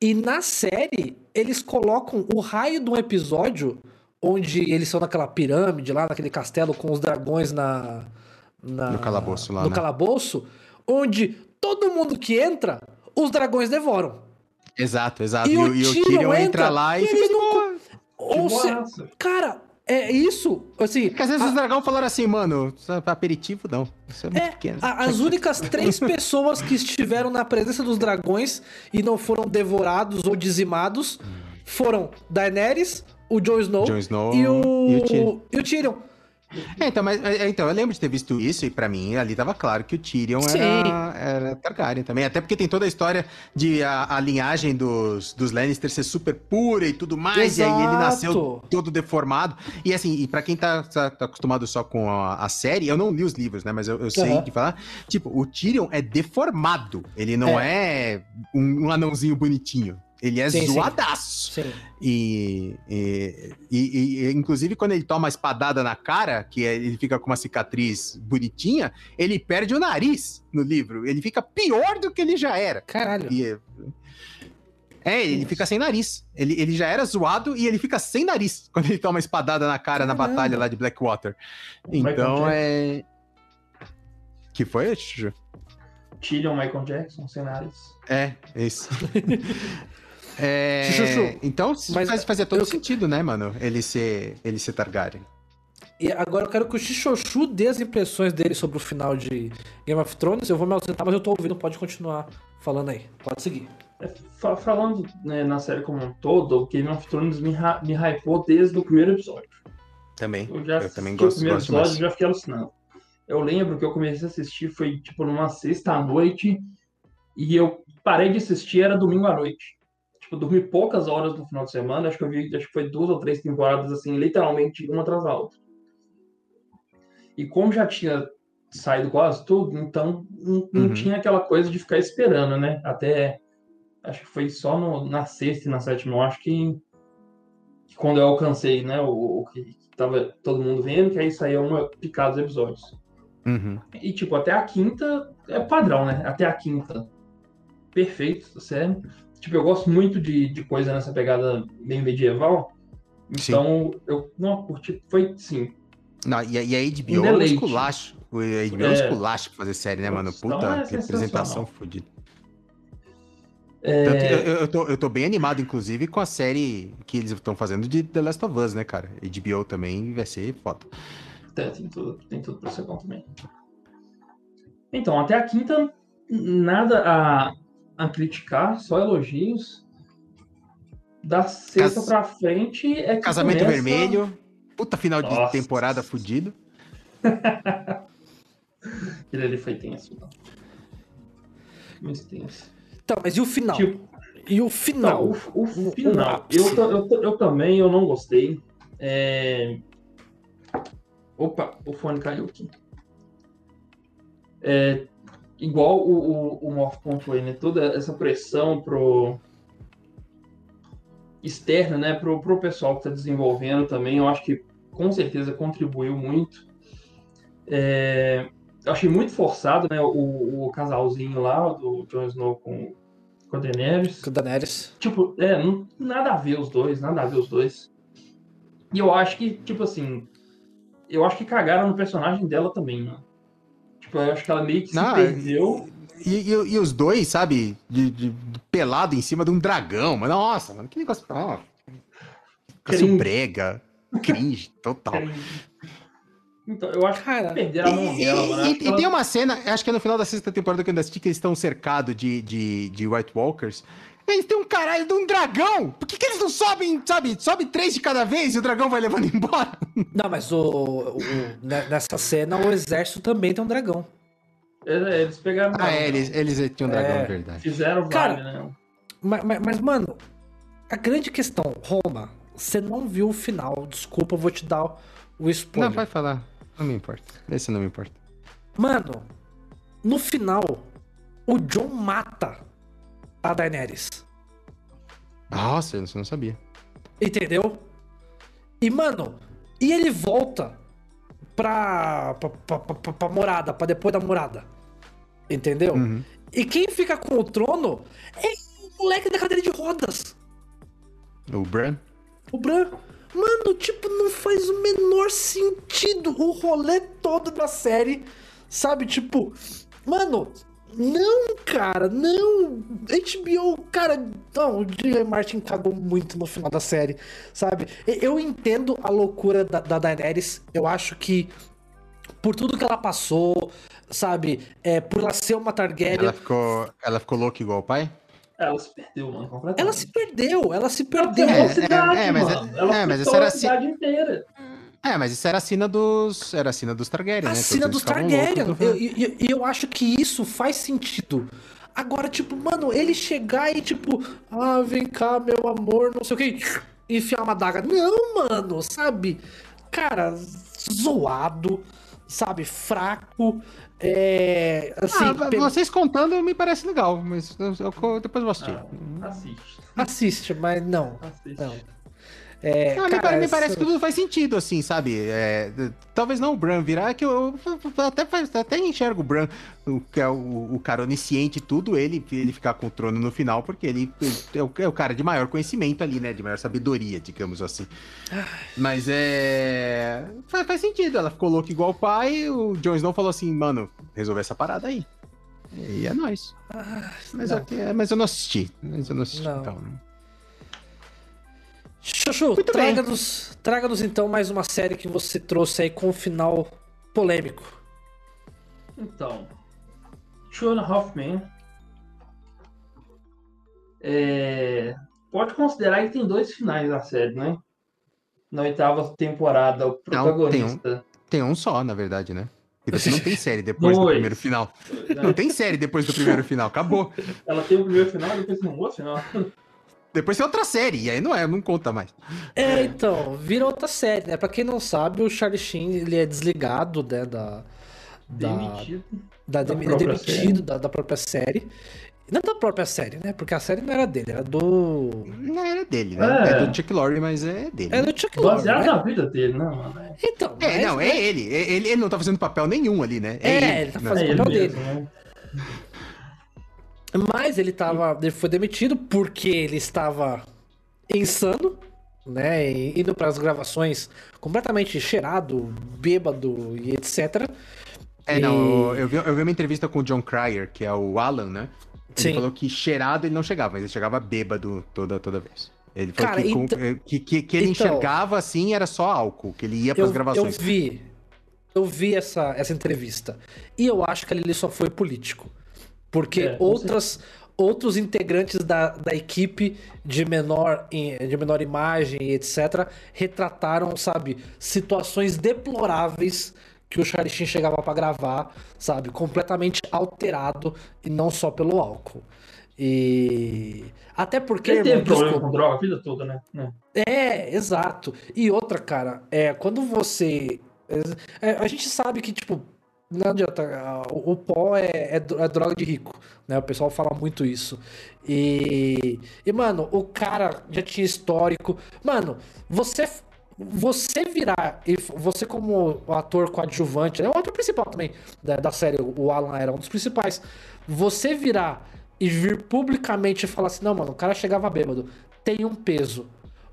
A: E na série, eles colocam o raio de um episódio onde eles são naquela pirâmide lá, naquele castelo com os dragões na, na,
C: no calabouço lá.
A: No
C: né?
A: calabouço, onde todo mundo que entra, os dragões devoram.
C: Exato, exato.
A: E,
C: E,
A: o
C: o e o
A: Tyrion
C: entra
A: entra
C: lá e,
A: e
C: fica
A: eles
C: de
A: não
C: boa.
A: Ou se... Cara, é isso, assim...
C: Porque às vezes
A: a-
C: os dragões falaram assim, mano, pra aperitivo não. Isso é muito
A: É,
C: pequeno.
A: a- as únicas três pessoas que estiveram na presença dos dragões e não foram devorados ou dizimados foram Daenerys, o Jon Snow,
C: Snow
A: e, o...
C: e o Tyrion.
A: e o Tyrion.
C: É, então, mas, é, então, eu lembro de ter visto isso e pra mim ali tava claro que o Tyrion era, era Targaryen também. Até porque tem toda a história de a, a linhagem dos, dos Lannister ser super pura e tudo mais. E aí ele
A: Exato.
C: nasceu todo deformado. E assim, e pra quem tá, tá- tá acostumado só com a, a série, eu não li os livros, né? Mas eu, eu sei
A: Aham.
C: de falar. Tipo, o Tyrion é deformado. Ele não é, um, um anãozinho bonitinho. Ele é
A: Sim,
C: zoadaço.
A: Sim.
C: E, e, e- e, inclusive, quando ele toma a espadada na cara, que é- ele fica com uma cicatriz bonitinha, ele perde o nariz no livro. Ele fica pior do que ele já era.
A: Caralho.
C: E, é, ele fica sem nariz. Ele, ele já era zoado e ele fica sem nariz quando ele toma a espadada na cara na batalha lá de Blackwater. Então é. Que foi, Chuchu?
B: Tyrion, Michael Jackson, cenários.
C: É, isso. É,
A: Chuchu,
C: então
A: mas
C: faz, fazia todo
A: eu-
C: sentido, né, mano? Ele ser, ele ser Targaryen.
A: E agora eu quero que o Xixoxu dê as impressões dele sobre o final de Game of Thrones. Eu vou me ausentar, mas eu tô ouvindo, pode continuar falando aí. Pode seguir.
B: É, fa- falando né, na série como um todo, o Game of Thrones me, me hypou desde o primeiro episódio.
C: Também.
B: Eu já
C: Eu também
B: assisti o
C: gosto,
B: primeiro
C: gosto
B: episódio
C: mais.
B: e já fiquei alucinado. Eu lembro que eu comecei a assistir, foi tipo numa sexta à noite, e eu parei de assistir, era domingo à noite. Tipo, eu dormi poucas horas no final de semana, acho que eu vi, acho que foi duas ou três temporadas, assim, literalmente uma atrás da outra. E como já tinha saído quase tudo, então não, não
C: Uhum.
B: tinha aquela coisa de ficar esperando, né? Até, acho que foi só no- na sexta e na sétima, eu acho que, que quando eu alcancei, né, o, o que tava todo mundo vendo, que aí saía uma picada dos episódios.
C: Uhum.
B: E, tipo, até a quinta é padrão, né? Até a quinta. Perfeito, sério. Tipo, eu gosto muito de, de coisa nessa pegada meio medieval.
C: Sim.
B: Então, eu não curti. Foi, sim.
C: Não, e, a- e a HBO é um esculacho. A HBO é um
B: É.
C: esculacho pra fazer série, né, mano? Puta,
B: é
C: representação
B: sensacional.
C: fodida.
B: É,
C: Tanto que eu, eu- tô, eu tô bem animado, inclusive, com a série que eles estão fazendo de The Last of Us, né, cara? HBO também vai ser foda.
B: tem, tem tudo, tem tudo pra ser bom também. Então, até a quinta, nada a, a criticar, só elogios. Da sexta
C: Cas-
B: pra frente é que
C: Casamento
B: começa-
C: Vermelho. Puta final de
B: Nossa.
C: temporada fudido.
B: Aquele ali foi tenso. Não. Muito tenso.
A: Então, mas e o final?
B: Tipo,
A: E o final?
B: o, o
A: o
B: final.
A: ápice.
B: Eu, eu, eu também eu não gostei. É... Opa, o fone caiu aqui. É, igual o, o, o Morph pontuou né? Toda essa pressão pro externa, né? Pro, pro pessoal que está desenvolvendo também, eu acho que com certeza contribuiu muito. É, eu achei muito forçado, né? O, o casalzinho lá, do Jon Snow com, com a Daenerys.
A: Com o Daenerys.
B: Tipo, é, não, nada a ver os dois, nada a ver os dois. E eu acho que, tipo assim, eu acho que cagaram no personagem dela também, né? Tipo, eu acho que ela meio que se
C: Não,
B: perdeu.
C: E, e- e os dois, sabe, de, de- de pelado em cima de um dragão. Mas, nossa, mano, que negócio. Ó,
B: Cringe.
C: Assim, brega. Cringe, total.
B: Então, eu acho
A: Cara,
B: que perderam a mão
C: E,
B: dela, mano.
C: e-
B: Acho que
C: e
B: ela-
C: tem uma cena, acho que é no final da sexta temporada que eu ainda assisti, que eles estão cercados de, de, de White Walkers. Eles têm um caralho de um dragão! Por que, que eles não sobem, sabe? Sobe três de cada vez e o dragão vai levando embora?
A: Não, mas o, o- ne- nessa cena o exército também tem um dragão.
B: É, Eles pegaram.
C: Ah, é, eles, eles tinham um dragão,
A: É.
C: é verdade.
B: Fizeram
A: Cara,
B: vale, né?
A: Mas, mas- mas, mano, a grande questão, Roma, você não viu o final. Desculpa, eu vou te dar o- o spoiler.
C: Não, vai falar. Não me importa. Esse não me importa.
A: Mano, no final, o John mata a Daenerys.
C: Nossa, eu não sabia.
A: Entendeu? E, mano, e ele volta pra, pra, pra, pra- pra morada, pra depois da morada. Entendeu?
C: Uhum.
A: E quem fica com o trono é o moleque da cadeira de rodas.
C: O Bran?
A: O Bran. Mano, tipo, não faz o menor sentido o rolê todo da série Sabe, tipo, mano, não, cara, não. HBO, cara, não, o J. Martin cagou muito no final da série, sabe? Eu entendo a loucura da, da Daenerys. Eu acho que por tudo que ela passou, sabe? É, por ela ser uma Targaryen.
C: Ela ficou, ela ficou louca igual o pai?
B: Ela se perdeu, mano, completamente.
A: Ela se perdeu, ela se perdeu.
B: Ela, cidade, é, é, mas, mano. ela
C: é, mas
B: essa era
C: a
B: cidade inteira.
C: É, mas isso era a sina dos. Era a sina dos Targaryen,
A: a
C: né? A
A: sina dos Targaryen. E eu, eu, eu, acho que isso faz sentido. Agora, tipo, mano, ele chegar e, tipo, ah, vem cá, meu amor, não sei o que, enfiar uma daga. Não, mano, sabe? Cara, zoado, sabe? Fraco. É. Assim,
C: ah, Vocês contando me parece legal, mas eu, eu, depois eu vou assistir.
B: Ah, assiste.
A: Assiste, mas não.
B: Assiste.
A: Não. É,
C: não, cara, me, parece que tudo faz sentido, assim, sabe? É, talvez não o Bran virar, é que eu, até, até enxergo o Bran, o, que é o, o cara onisciente tudo, ele, ele ficar com o trono no final, porque ele, ele é, o, é, o, cara de maior conhecimento ali, né? De maior sabedoria, digamos assim. Mas é. Faz, faz sentido, ela ficou louca igual o pai, o Jon Snow falou assim, mano, resolver essa parada aí. E é nóis. Ah, mas, eu, mas eu não assisti. Mas eu não assisti, não. então. Né?
A: Chuchu, traga-nos traga então mais uma série que você trouxe aí com um final polêmico.
B: Então, Half Men é... pode considerar que tem dois finais na série, né? Na oitava temporada, o protagonista.
C: Não, tem, um, tem um só, na verdade, né? E você não tem série depois dois. do primeiro final. Não tem série depois do primeiro final, acabou.
B: Ela tem o primeiro final e depois um outro final.
C: Depois tem outra série, e aí não é, não conta mais.
A: É, então, vira outra série, né? Pra quem não sabe, o Charlie Sheen, ele é desligado, né, da... da demitido. Da, da é demitido da, da, própria série. Não da própria série, né? Porque a série não era dele, era do...
C: Não era dele, né? É, é do Chuck Lorre, mas é dele.
A: É do Chuck Lorre,
B: Baseado né? na vida dele, não, mano.
A: Então,
C: É, mas, não, é né? ele. ele. Ele não tá fazendo papel nenhum ali, né?
A: É, é ele, ele tá fazendo o papel dele. Mesmo, né? Mas ele tava. Ele foi demitido porque ele estava insano, né? Indo para as gravações completamente cheirado, bêbado e etc.
C: É, e... não, eu vi, eu vi uma entrevista com o John Cryer, que é o Alan, né? Ele Sim. falou que cheirado ele não chegava, mas ele chegava bêbado toda, toda vez. Ele falou Cara, que, então... que, que, que, ele então, enxergava assim era só álcool, que ele ia para as gravações.
A: Eu vi, eu vi essa, essa entrevista. E eu acho que ele só foi político. Porque é, outras, outros integrantes da, da equipe de menor, de menor imagem e etc. retrataram, sabe, situações deploráveis que o Charlie Sheen chegava para gravar, sabe, completamente alterado e não só pelo álcool. E até porque
B: ele teve problema com droga a vida toda, né?
A: É. é, exato. E outra, cara, é quando você é, a gente sabe que tipo não adianta. O, o pó é, é, é, droga de rico, né? O pessoal fala muito isso. E, e, mano, o cara já tinha histórico. Mano, você você virar, e você como ator coadjuvante, é o ator principal também da, da série, o Alan era um dos principais. Você virar e vir publicamente e falar assim, não, mano, o cara chegava bêbado, tem um peso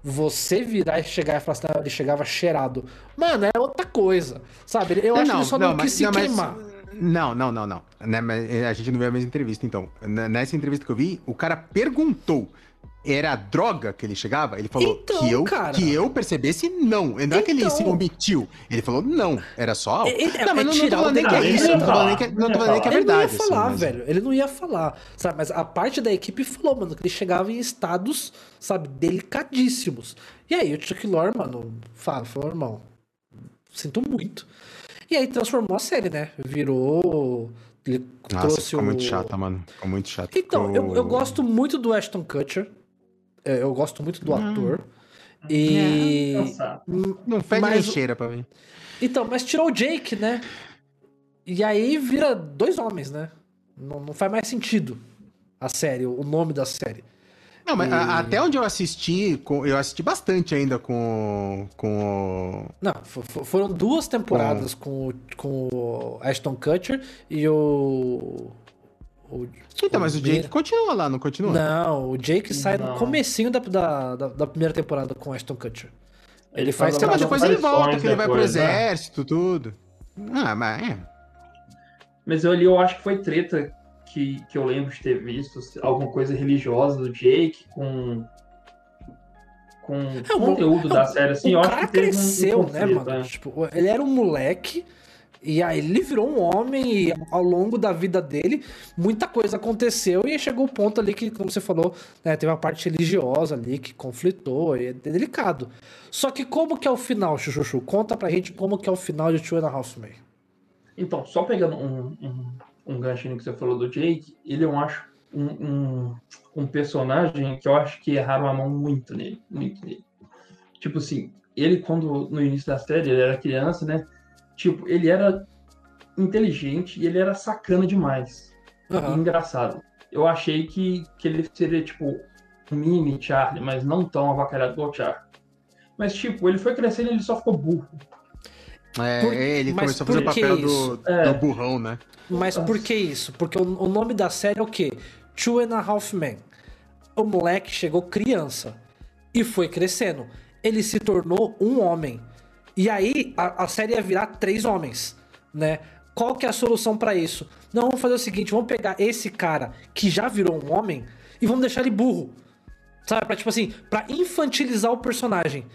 A: você virar e chegar e falar assim, ele chegava cheirado. Mano, é outra coisa. Sabe? Eu acho não, que ele só não, não quis se não, queimar. Mas...
C: Não, não, não, não. Né, a gente não viu a mesma entrevista, então. Nessa entrevista que eu vi, o cara perguntou era a droga que ele chegava, ele falou então, que, eu, cara... que eu percebesse não. Não então... é que ele se então. omitiu. Ele falou não, era só.
A: Ele, não, mas não, não tô falando nem que é isso, não tô falando nem que, nem é verdade. Ele não ia assim, falar, assim, velho. Ele não ia falar, sabe? Mas a parte da equipe falou, mano, que ele chegava em estados, sabe, delicadíssimos. E aí o Chuck Lorre, mano, fala, falou, irmão, sinto muito. E aí transformou a série, né? Virou... Ele
C: Nossa, trouxe ficou o... muito chata, mano. Ficou muito chata.
A: Então, ficou... eu, eu gosto muito do Ashton Kutcher. É, eu gosto muito do hum. ator. E.
C: não fede mas... nem cheira pra mim.
A: Então, mas tirou o Jake, né? E aí vira dois homens, né? Não, não faz mais sentido a série, o nome da série.
C: Não, mas e... até onde eu assisti, eu assisti bastante ainda com. com...
A: Não, foram duas temporadas com, com o Ashton Kutcher e o.
C: O, então, o mas o Jake continua lá, não continua?
A: Não, o Jake sai não. no comecinho da, da, da, da, primeira temporada com Ashton Kutcher. Ele, ele faz...
C: Então, mas depois ele volta, que ele vai pro né? exército, tudo. Ah, mas é.
B: Mas eu ali eu acho que foi treta que, que eu lembro de ter visto, alguma coisa religiosa do Jake com com é, conteúdo da série, assim,
A: o eu acho que cresceu, um, um né, mano? Né? Tipo, ele era um moleque e aí ele virou um homem e ao longo da vida dele, muita coisa aconteceu e chegou o ponto ali que, como você falou, né, teve uma parte religiosa ali que conflitou, e é delicado. Só que como que é o final, Chuchuchu? Conta pra gente como que é o final de Two and a Half Men.
B: Então, só pegando um, um, um ganchinho que você falou do Jake, ele eu acho um, um, um personagem que eu acho que erraram a mão muito nele, muito nele. Tipo assim, ele quando no início da série ele era criança, né? Tipo, ele era inteligente e ele era sacana demais. Uhum. engraçado. Eu achei que, que ele seria, tipo, um mini Charlie, mas não tão avacalhado igual o Charlie. Mas, tipo, ele foi crescendo e ele só ficou burro.
C: É, por... ele mas começou a fazer o papel do, é. do, burrão, né?
A: Mas por que isso? Porque o, o, nome da série é o quê? Two and a Half Men. O moleque chegou criança e foi crescendo. Ele se tornou um homem. E aí a, a série ia virar três homens, né? Qual que é a solução para isso? Não, vamos fazer o seguinte, vamos pegar esse cara que já virou um homem e vamos deixar ele burro. Sabe, pra, tipo assim, pra infantilizar o personagem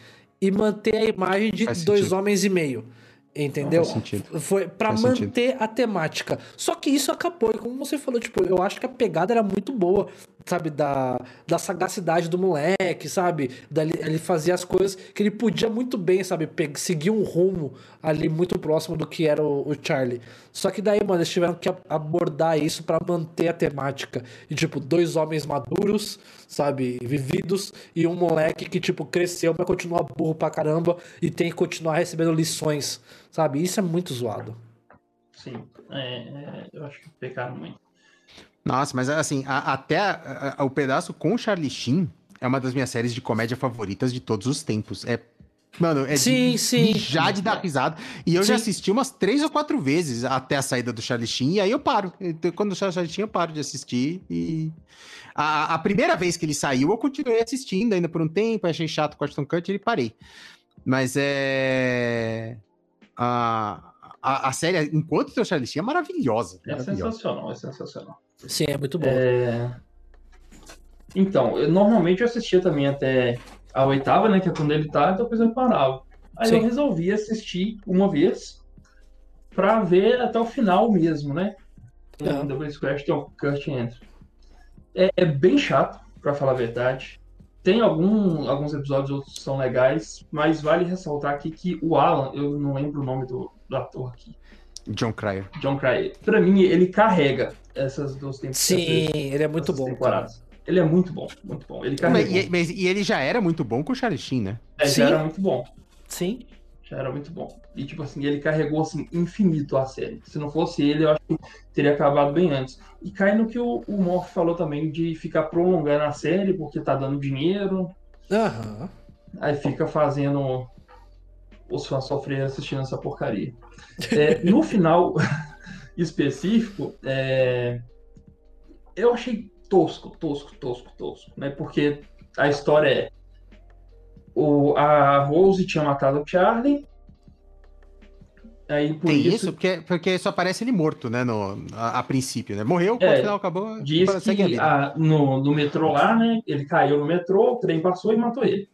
A: e manter a imagem de Faz dois sentido. homens e meio. Entendeu? Faz sentido. Foi para manter sentido. a temática. Só que isso acabou. E como você falou, tipo, eu acho que a pegada era muito boa, sabe? Da, da sagacidade do moleque, sabe? Da, ele fazia as coisas que ele podia muito bem, sabe? seguir um rumo ali muito próximo do que era o, o Charlie. Só que daí, mano, eles tiveram que abordar isso para manter a temática. E, tipo, dois homens maduros, sabe? Vividos, e um moleque que, tipo, cresceu, mas continua burro pra caramba e tem que continuar recebendo lições Sabe? Isso é muito zoado.
B: Sim, é, é, eu acho que pecaram muito.
C: Nossa, mas assim, a, até a, a, o pedaço com Charlie Sheen é uma das minhas séries de comédia favoritas de todos os tempos. É Mano, é
A: sim, de, sim.
C: já de dar risada. E eu sim. já assisti umas três ou quatro vezes até a saída do Charlie Sheen, e aí eu paro. Quando o Charlie Sheen, eu paro de assistir. E a, a primeira vez que ele saiu, eu continuei assistindo ainda por um tempo, achei chato o Ashton Kutcher e parei. Mas é a, a, a série, enquanto tem o Charlie Sheen, é maravilhosa.
B: É
C: maravilhosa.
B: sensacional, é sensacional.
A: Sim, é muito bom.
B: É... Então, eu, normalmente eu assistia também até a oitava, né? Que é quando ele tá, então depois eu parava. Aí Sim. eu resolvi assistir uma vez pra ver até o final mesmo, né? Uhum. Depois Crash tem o Kurt entra. É, é, bem chato, pra falar a verdade. Tem algum, alguns episódios outros são legais, mas vale ressaltar aqui que o Alan, eu não lembro o nome do, do ator aqui.
C: John Cryer.
B: John Cryer. Pra mim, ele carrega essas duas temporadas.
A: Sim, ele é muito bom.
B: Ele é muito bom, muito bom. Ele
C: carrega. Mas, mas, e ele já era muito bom com o Charlie Sheen, né?
B: É, Sim. já era muito bom.
A: Sim.
B: Já era muito bom. E, tipo assim, ele carregou, assim, infinito a série. Se não fosse ele, eu acho que teria acabado bem antes. E cai no que o, o Morph falou também de ficar prolongando a série porque tá dando dinheiro.
A: Aham.
B: Aí fica fazendo os fãs sofrerem assistindo essa porcaria. É, no final específico, é, eu achei tosco, tosco, tosco, tosco, né? Porque a história é o, a Rose tinha matado o Charlie.
C: Aí, por Tem isso, isso porque, porque só aparece ele morto, né? No, a, a princípio, né? Morreu, é, final acabou.
B: Diz que a, no, no metrô lá, né? Ele caiu no metrô, o trem passou e matou ele.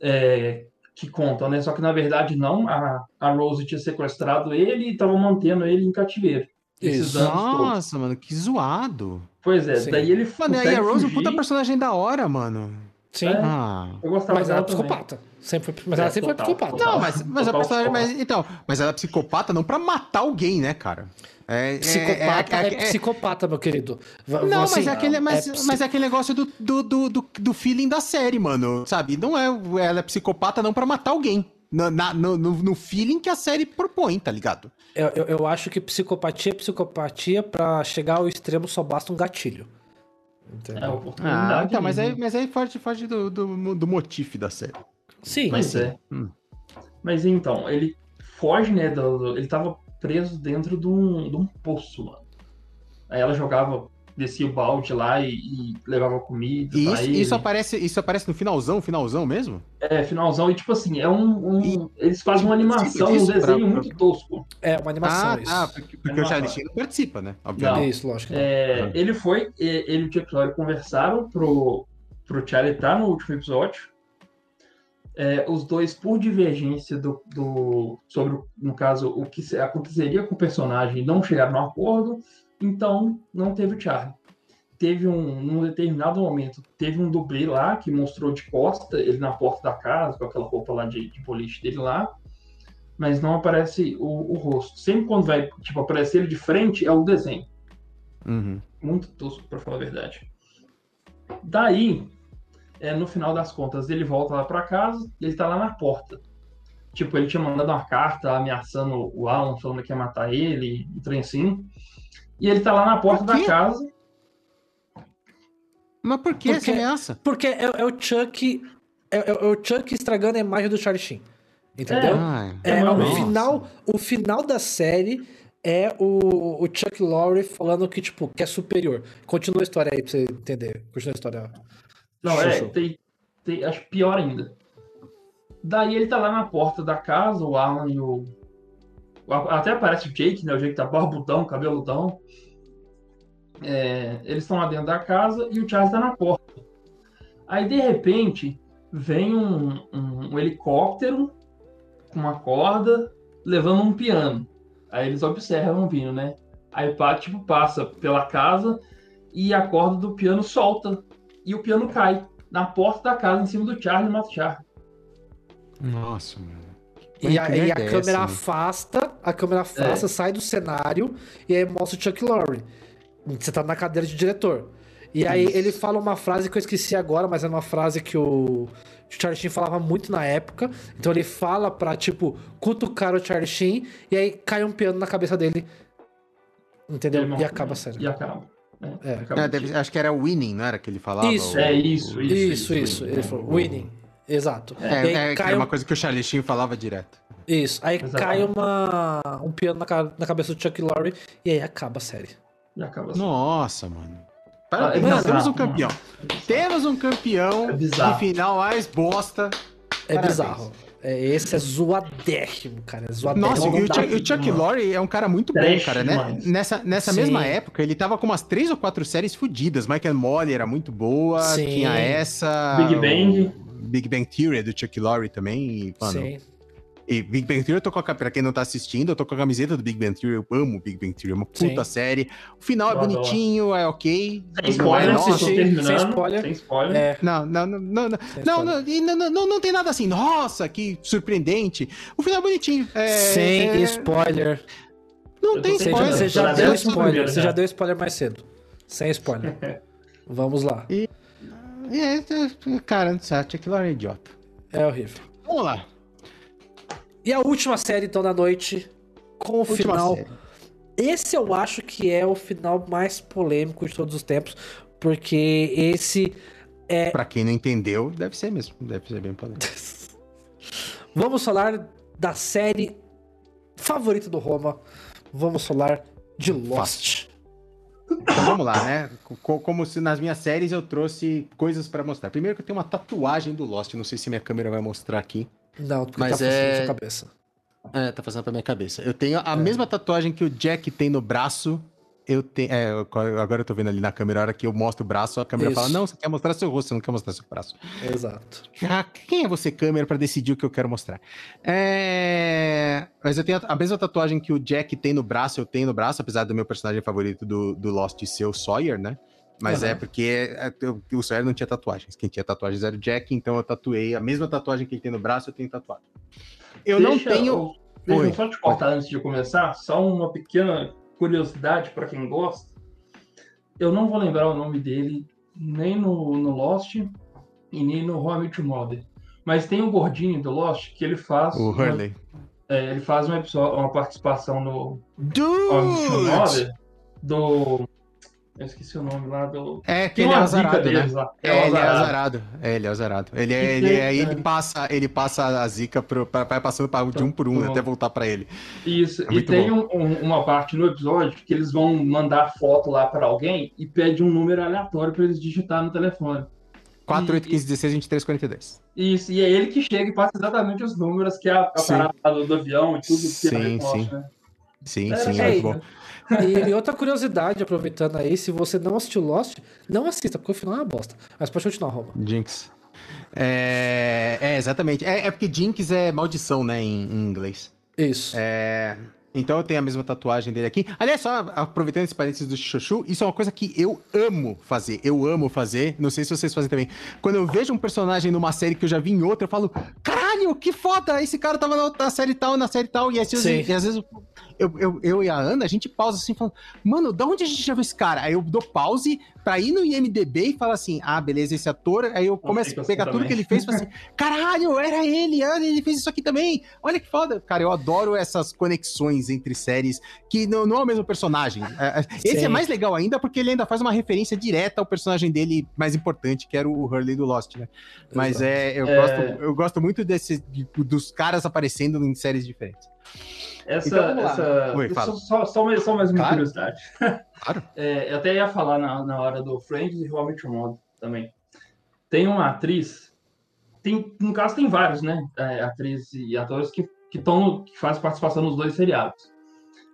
B: É, que conta, né? Só que na verdade não, a, a Rose tinha sequestrado ele e estava mantendo ele em cativeiro.
C: Esses Nossa, todos. mano, que zoado.
B: Pois é, Sim. daí ele.
C: Mano, e a Rose é um puta personagem da hora, mano.
A: Sim. É, ah.
B: Eu gostava
A: mas ela é psicopata. Sempre foi, mas é, ela sempre total, foi psicopata.
C: Não, mas, mas a personagem. Mas, então, mas ela é psicopata não pra matar alguém, né, cara?
A: É, é psicopata é, é, é, psicopata, meu querido.
C: Não, assim, mas, é aquele, mas, mas é aquele negócio do, do, do, do, feeling da série, mano. Sabe? Não é. Ela é psicopata não pra matar alguém. No, na, no, no, feeling que a série propõe, tá ligado?
A: Eu, eu, eu acho que psicopatia é psicopatia pra chegar ao extremo só basta um gatilho.
C: Entendeu? É oportunidade. Ah, então, mas aí, mas aí foge, foge do, do, do motivo da série.
A: Sim.
B: Mas é. Hum. Mas então, ele foge, né? Do, do, ele tava preso dentro de um, de um poço, mano. Aí ela jogava descia o balde lá e, e levava comida.
C: Isso, isso, aparece, isso aparece no finalzão, finalzão mesmo?
B: É, finalzão, e tipo assim, é um. um e, eles fazem uma animação, um desenho pra, muito tosco.
A: É, uma animação. Ah,
C: isso. ah porque, porque o Charlie Sheen não participa, né? Obviamente.
A: Não, isso, lógico.
B: É. Ele foi, ele e o Lorre conversaram pro, pro Charlie estar no último episódio. É, os dois, por divergência do, do, sobre, no caso, o que aconteceria com o personagem, não chegaram no acordo, então não teve o Charlie. Teve um, num determinado momento, teve um dublê lá que mostrou de costa, ele na porta da casa, com aquela roupa lá de, de boliche dele lá, mas não aparece o, o, rosto. Sempre quando vai, tipo, aparecer ele de frente, é o desenho.
C: Uhum.
B: Muito tosco, pra falar a verdade. Daí, é, no final das contas, ele volta lá para casa e ele tá lá na porta. Tipo, ele tinha mandado uma carta ameaçando o Alan, falando que ia matar ele, e trem assim. E ele tá lá na porta da casa.
C: Mas por que essa ameaça?
A: Porque é, é o Chuck. É, é, o Chuck estragando a imagem do Charlie Sheen. Entendeu? É, é, é o, final, o final da série é o, o Chuck Lorre falando que, tipo, que é superior. Continua a história aí pra você entender. Continua a história.
B: Não, é, tem, tem, acho pior ainda. Daí ele tá lá na porta da casa, o Alan e o. Até aparece o Jake, né? O Jake tá barbudão, cabeludão. É, eles estão lá dentro da casa e o Charles tá na porta. Aí, de repente, vem um, um, um helicóptero com uma corda levando um piano. Aí eles observam vindo, né? Aí tipo, passa pela casa e a corda do piano solta e o piano cai na porta da casa, em cima do Charlie e mata o Charlie.
C: Nossa, mano.
A: E a, e a câmera essa, afasta, a câmera afasta, é. sai do cenário e aí mostra o Chuck Lorre. Você tá na cadeira de diretor. E aí Isso. ele fala uma frase que eu esqueci agora, mas é uma frase que o Charlie Sheen falava muito na época. Então ele fala pra, tipo, cutucar o Charlie Sheen e aí cai um piano na cabeça dele. Entendeu? E acaba a série.
B: E acaba.
C: É. É, deve, acho que era winning, não era que ele falava?
B: Isso, é isso, isso.
A: Isso, isso. Ele falou winning. Exato.
C: É, é, cai é uma um... coisa que o Charlie falava direto.
A: Isso. Aí Exatamente. cai uma, um piano na, na cabeça do Chuck Lorre e aí acaba a série.
B: E acaba a série.
C: Nossa, mano. Parabéns, ah, é temos um campeão. Temos um campeão é de final mais bosta.
A: É Parabéns. bizarro. É, esse é zoadérrimo, cara. É zoadérrimo.
C: Nossa, e o, Chuck, o Chuck Lorre é um cara muito bom, cara, né? Nessa, nessa mesma época, ele tava com umas três ou quatro séries fodidas. Michael Molly era muito boa, Sim. tinha essa.
B: Big Bang.
C: Big Bang Theory do Chuck Lorre também. mano, Sim. E Big Bang Theory, eu tô com a, pra quem não tá assistindo, eu tô com a camiseta do Big Bang Theory, eu amo Big Bang Theory, é uma puta Sim. série. O final eu é bonitinho, é ok.
B: Sem spoiler, é, sem spoiler. Sem spoiler.
C: É. Não, não, não, não, não, não, não, não, não, não, tem nada assim, nossa, que surpreendente. O final é bonitinho. É,
A: sem é... spoiler.
C: Não tem spoiler.
A: Você já deu spoiler, você já deu spoiler mais cedo. Sem spoiler. Vamos lá. E,
C: é, cara, não sabe, aquilo é idiota.
A: É horrível.
C: Vamos lá.
A: E a última série, então, da noite, com o última final. Série. Esse eu acho que é o final mais polêmico de todos os tempos, porque esse é.
C: Pra quem não entendeu, deve ser mesmo. Deve ser bem polêmico.
A: Vamos falar da série favorita do Roma. Vamos falar de Lost.
C: Então vamos lá, né? Como se nas minhas séries eu trouxe coisas para mostrar. Primeiro que eu tenho uma tatuagem do Lost, não sei se minha câmera vai mostrar aqui.
A: Não, porque Mas tá é... sua cabeça.
C: É, tá fazendo pra minha cabeça. Eu tenho a é. mesma tatuagem que o Jack tem no braço. Eu tenho. É, agora eu tô vendo ali na câmera, a hora que eu mostro o braço, a câmera Isso. fala: Não, você quer mostrar seu rosto, você não quer mostrar seu braço.
A: Exato.
C: Ah, quem é você, câmera, para decidir o que eu quero mostrar? É... Mas eu tenho a, mesma tatuagem que o Jack tem no braço, eu tenho no braço, apesar do meu personagem favorito do, do Lost ser o Sawyer, né? Mas uhum. é porque é, o Sawyer não tinha tatuagens. Quem tinha tatuagens era o Jack, então eu tatuei a mesma tatuagem que ele tem no braço, eu tenho tatuado. Eu Deixa, não tenho.
B: Deixa eu só te cortar antes de começar, só uma pequena curiosidade para quem gosta. Eu não vou lembrar o nome dele nem no, no Lost e nem no to Mother. Mas tem um gordinho do Lost que ele faz.
C: O uma, Hurley.
B: É, ele faz um episódio, uma participação no
C: Dude!
B: Mother do Eu esqueci o nome lá do.
C: É, que ele é azarado, né? É, é, ele é azarado. É, ele é azarado. Ele, é, ele, é, ele, passa, ele passa a zica pro, pra, vai passando pra, de um por um até voltar pra ele.
B: Isso, é e tem um, um, uma parte no episódio que eles vão mandar foto lá pra alguém e pede um número aleatório pra eles digitar no telefone.
C: 4, 8, 15, 16, 23, 42.
B: Isso, e é ele que chega e passa exatamente os números que é a, a parada do avião e tudo que
C: sim, sim. Né? Sim, sim, é muito bom.
A: E, e, outra curiosidade, aproveitando aí, se você não assistiu Lost, não assista, porque o final é uma bosta. Mas pode continuar, Roma.
C: Jinx. É, é exatamente. É, é, porque Jinx é maldição, né, em, em inglês.
A: Isso.
C: É, então eu tenho a mesma tatuagem dele aqui. Aliás, só aproveitando esse parênteses do Chuchu, isso é uma coisa que eu amo fazer. Eu amo fazer. Não sei se vocês fazem também. Quando eu vejo um personagem numa série que eu já vi em outra, eu falo: caralho, que foda! Esse cara tava na, na série tal, na série tal. E, assim, e às vezes eu, eu, eu e a Ana, a gente pausa assim, falando, mano, da onde a gente já viu esse cara? Aí eu dou pause pra ir no IMDB e falar assim, ah, beleza, esse ator. Aí eu começo a pegar tudo que ele fez e falo assim, caralho, era ele, Ana, ele fez isso aqui também. Olha que foda. Cara, eu adoro essas conexões entre séries que não, não é o mesmo personagem. É, é, esse Sim. é mais legal ainda porque ele ainda faz uma referência direta ao personagem dele mais importante, que era o Hurley do Lost, né? Mas Exato. é, eu, é... Gosto, eu gosto muito desse, dos caras aparecendo em séries diferentes.
B: Essa, então, essa... Oi, só, só, mais, só mais uma claro. curiosidade. Claro. É, eu até ia falar na, na hora do Friends e realmente o modo também. Tem uma atriz, tem, no caso tem vários, né? É, atrizes e atores que, que, tão, que fazem participação nos dois seriados.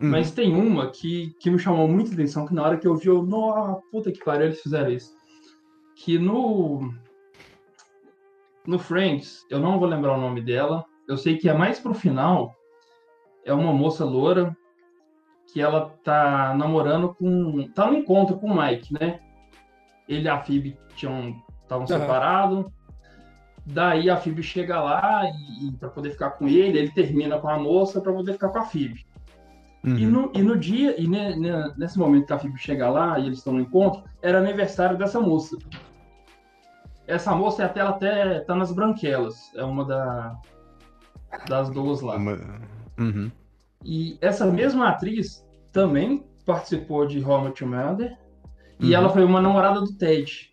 B: Uhum. Mas tem uma que, que me chamou muita atenção, que na hora que eu vi, eu, nossa, puta que pariu, eles fizeram isso. Que no. No Friends, eu não vou lembrar o nome dela. Eu sei que é mais pro final, é uma moça loura que ela tá namorando com. tá no encontro com o Mike, né? Ele e a Phoebe tinham estavam uhum. separados. Daí a Phoebe chega lá e, e para poder ficar com ele, ele termina com a moça para poder ficar com a Phoebe. Uhum. E, no, e no dia, e ne, ne, nesse momento que a Phoebe chega lá e eles estão no encontro, era aniversário dessa moça. Essa moça é até, ela até tá nas branquelas. É uma da, das duas lá. Uma...
C: Uhum.
B: E essa mesma atriz também participou de How I Mother uhum. e ela foi uma namorada do Ted.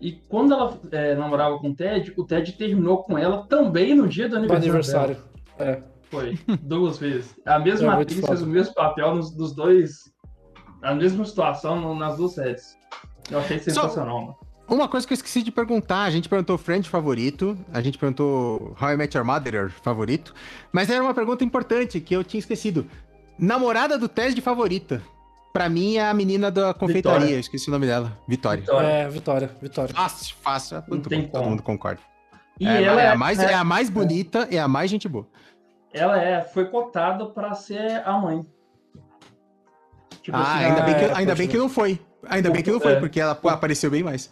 B: E quando ela é, namorava com o Ted, o Ted terminou com ela também no dia do aniversário. aniversário. É. Foi, duas vezes. A mesma é atriz fez o mesmo papel nos, nos dois. A mesma situação nas duas séries. Eu achei sensacional, so, mano.
C: Uma coisa que eu esqueci de perguntar, a gente perguntou Friend favorito, a gente perguntou How I Met Your Mother favorito, mas era uma pergunta importante que eu tinha esquecido. Namorada do Ted favorita. Pra mim é a menina da confeitaria, Vitória. esqueci o nome dela. Vitória.
A: Vitória. É, Vitória, Vitória.
C: Fácil, fácil. Muito bom, todo mundo concorda. E é, ela é, a mais, é, é a mais bonita, é. é a mais gente boa.
B: Ela é, foi cotada para ser a mãe.
C: Tipo ah, assim, ainda, bem que, ainda bem que não foi. Ainda bem que não foi, é, porque ela apareceu bem mais.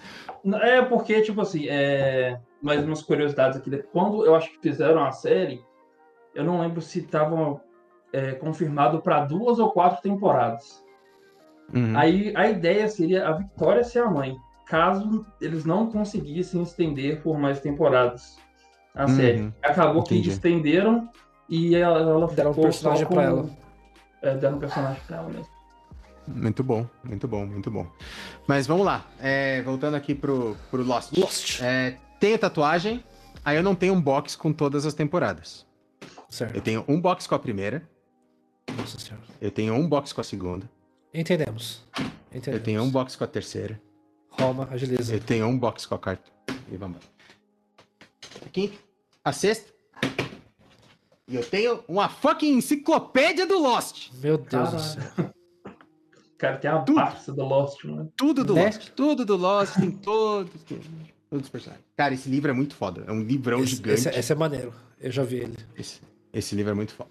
B: É, porque, tipo assim, é... mais umas curiosidades aqui. Quando eu acho que fizeram a série, eu não lembro se estavam é, confirmado para duas ou quatro temporadas. Uhum. Aí a ideia seria a Vitória ser a mãe, caso eles não conseguissem estender por mais temporadas a uhum. série. Acabou Entendi. que estenderam e ela, ela
A: deram ficou um personagem para ela.
B: É, deram um personagem para ela mesmo.
C: Muito bom, muito bom, muito bom. Mas vamos lá. É, voltando aqui pro, pro Lost.
A: Lost.
C: É, tenho tatuagem, aí eu não tenho um box com todas as temporadas.
A: Certo.
C: Eu tenho um box com a primeira.
A: Nossa senhora.
C: Eu tenho um box com a segunda.
A: Entendemos. Entendemos.
C: Eu tenho um box com a terceira.
A: Roma, agiliza.
C: Eu tenho um box com a quarta. E vamos Aqui, a sexta. E eu tenho uma fucking enciclopédia do Lost.
A: Meu Deus do céu.
B: Cara, tem a Barça do Lost, mano.
C: Tudo do? Lost. Tudo do Lost, tem todos. Todos os personagens. Cara, esse livro é muito foda. É um livrão
A: esse,
C: gigante. Esse,
A: é, esse, é maneiro. Eu já vi ele.
C: Esse, esse livro é muito foda.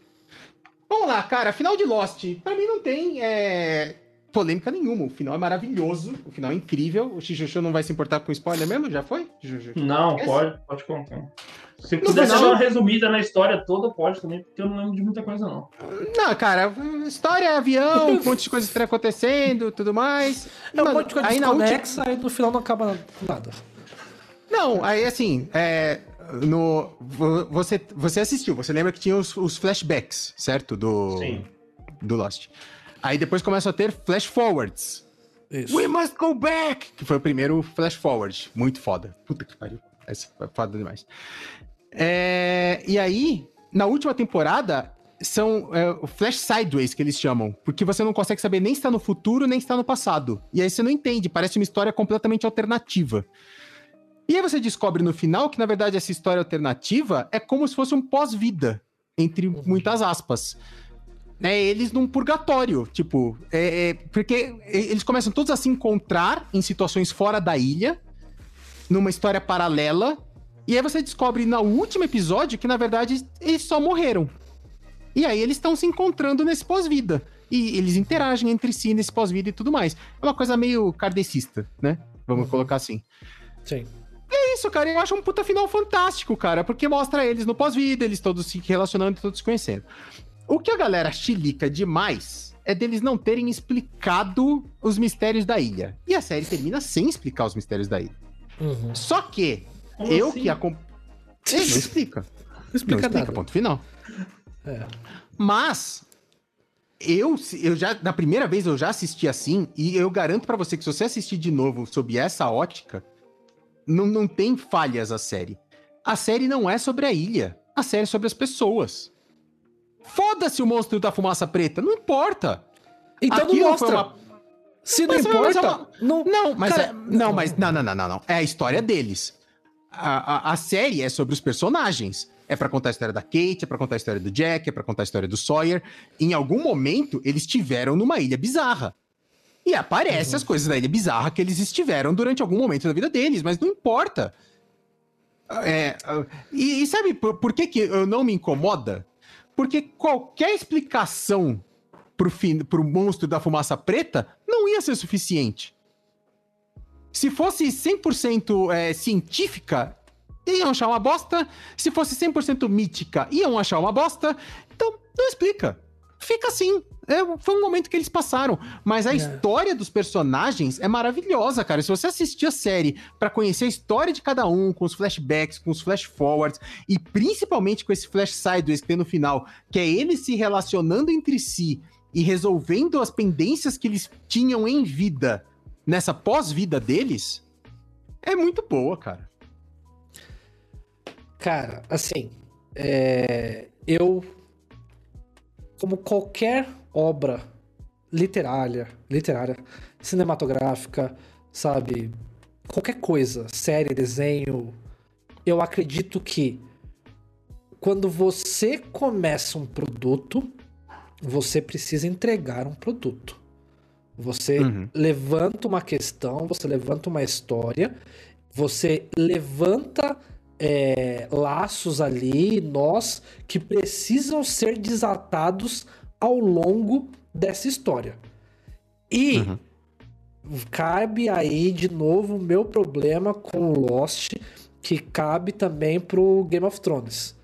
C: Vamos lá, cara. Final de Lost. Pra mim não tem é, polêmica nenhuma. O final é maravilhoso. O final é incrível. O Xuxu não vai se importar com spoiler mesmo? Já foi?
B: Não, pode. Pode contar. Se puder dar uma resumida na história toda, pode também, porque eu não lembro de muita coisa, não.
C: Não, cara, história, avião, um monte de coisas estão acontecendo, tudo mais.
A: É um monte de coisa aí na última... aí no final não acaba nada.
C: Não, aí assim, é, no, você, você assistiu, você lembra que tinha os, os flashbacks, certo? Do,
B: Sim.
C: do Lost. Aí depois começa a ter flash forwards. Isso. We must go back! Que foi o primeiro flash forward. Muito foda. Puta que pariu. Essa foi foda demais. É, e aí, na última temporada, são é, flash sideways que eles chamam, porque você não consegue saber nem está no futuro nem está no passado. E aí você não entende, parece uma história completamente alternativa. E aí você descobre no final que, na verdade, essa história alternativa é como se fosse um pós-vida, entre muitas aspas. É eles num purgatório, tipo, é, é, porque eles começam todos a se encontrar em situações fora da ilha, numa história paralela, e aí você descobre no último episódio que, na verdade, eles só morreram. E aí eles estão se encontrando nesse pós-vida. E eles interagem entre si nesse pós-vida e tudo mais. É uma coisa meio kardecista, né? Vamos uhum. colocar assim.
A: Sim.
C: E é isso, cara. Eu acho um puta final fantástico, cara. Porque mostra eles no pós-vida, eles todos se relacionando e todos se conhecendo. O que a galera chilica demais é deles não terem explicado os mistérios da ilha. E a série termina sem explicar os mistérios da ilha. Uhum. Só que, Como eu assim? que acompanho. Não explica. Não explica, não explica ponto final. É. Mas eu, eu já, na primeira vez eu já assisti assim, e eu garanto para você que se você assistir de novo sob essa ótica, não, não tem falhas a série. A série não é sobre a ilha. A série é sobre as pessoas. Foda-se o monstro da fumaça preta, não importa.
A: Então Aquilo não mostra. Uma... Se não mas, importa,
C: é não, não, mas cara, é, não, mas não, não, não, não, não. É a história deles. A, a, a série é sobre os personagens. É para contar a história da Kate, é para contar a história do Jack, é para contar a história do Sawyer. Em algum momento, eles estiveram numa ilha bizarra. E aparece uhum. as coisas da ilha bizarra que eles estiveram durante algum momento da vida deles, mas não importa. É, e, e, sabe por, por, que, que eu não me incomoda? Porque qualquer explicação pro, fim, pro monstro da fumaça preta não ia ser suficiente. Se fosse 100% é, científica, iam achar uma bosta. Se fosse 100% mítica, iam achar uma bosta. Então, não explica. Fica assim. É, foi um momento que eles passaram. Mas a é. história dos personagens é maravilhosa, cara. Se você assistir a série para conhecer a história de cada um, com os flashbacks, com os flash forwards, e principalmente com esse flash sideways que tem no final, que é eles se relacionando entre si e resolvendo as pendências que eles tinham em vida nessa pós-vida deles, é muito boa, cara.
A: Cara, assim, é, eu, como qualquer obra literária, literária, cinematográfica, sabe, qualquer coisa, série, desenho, eu acredito que quando você começa um produto, você precisa entregar um produto. Você uhum. levanta uma questão, você levanta uma história, você levanta é, laços ali, nós, que precisam ser desatados ao longo dessa história. E uhum. cabe aí de novo o meu problema com Lost, que cabe também pro Game of Thrones.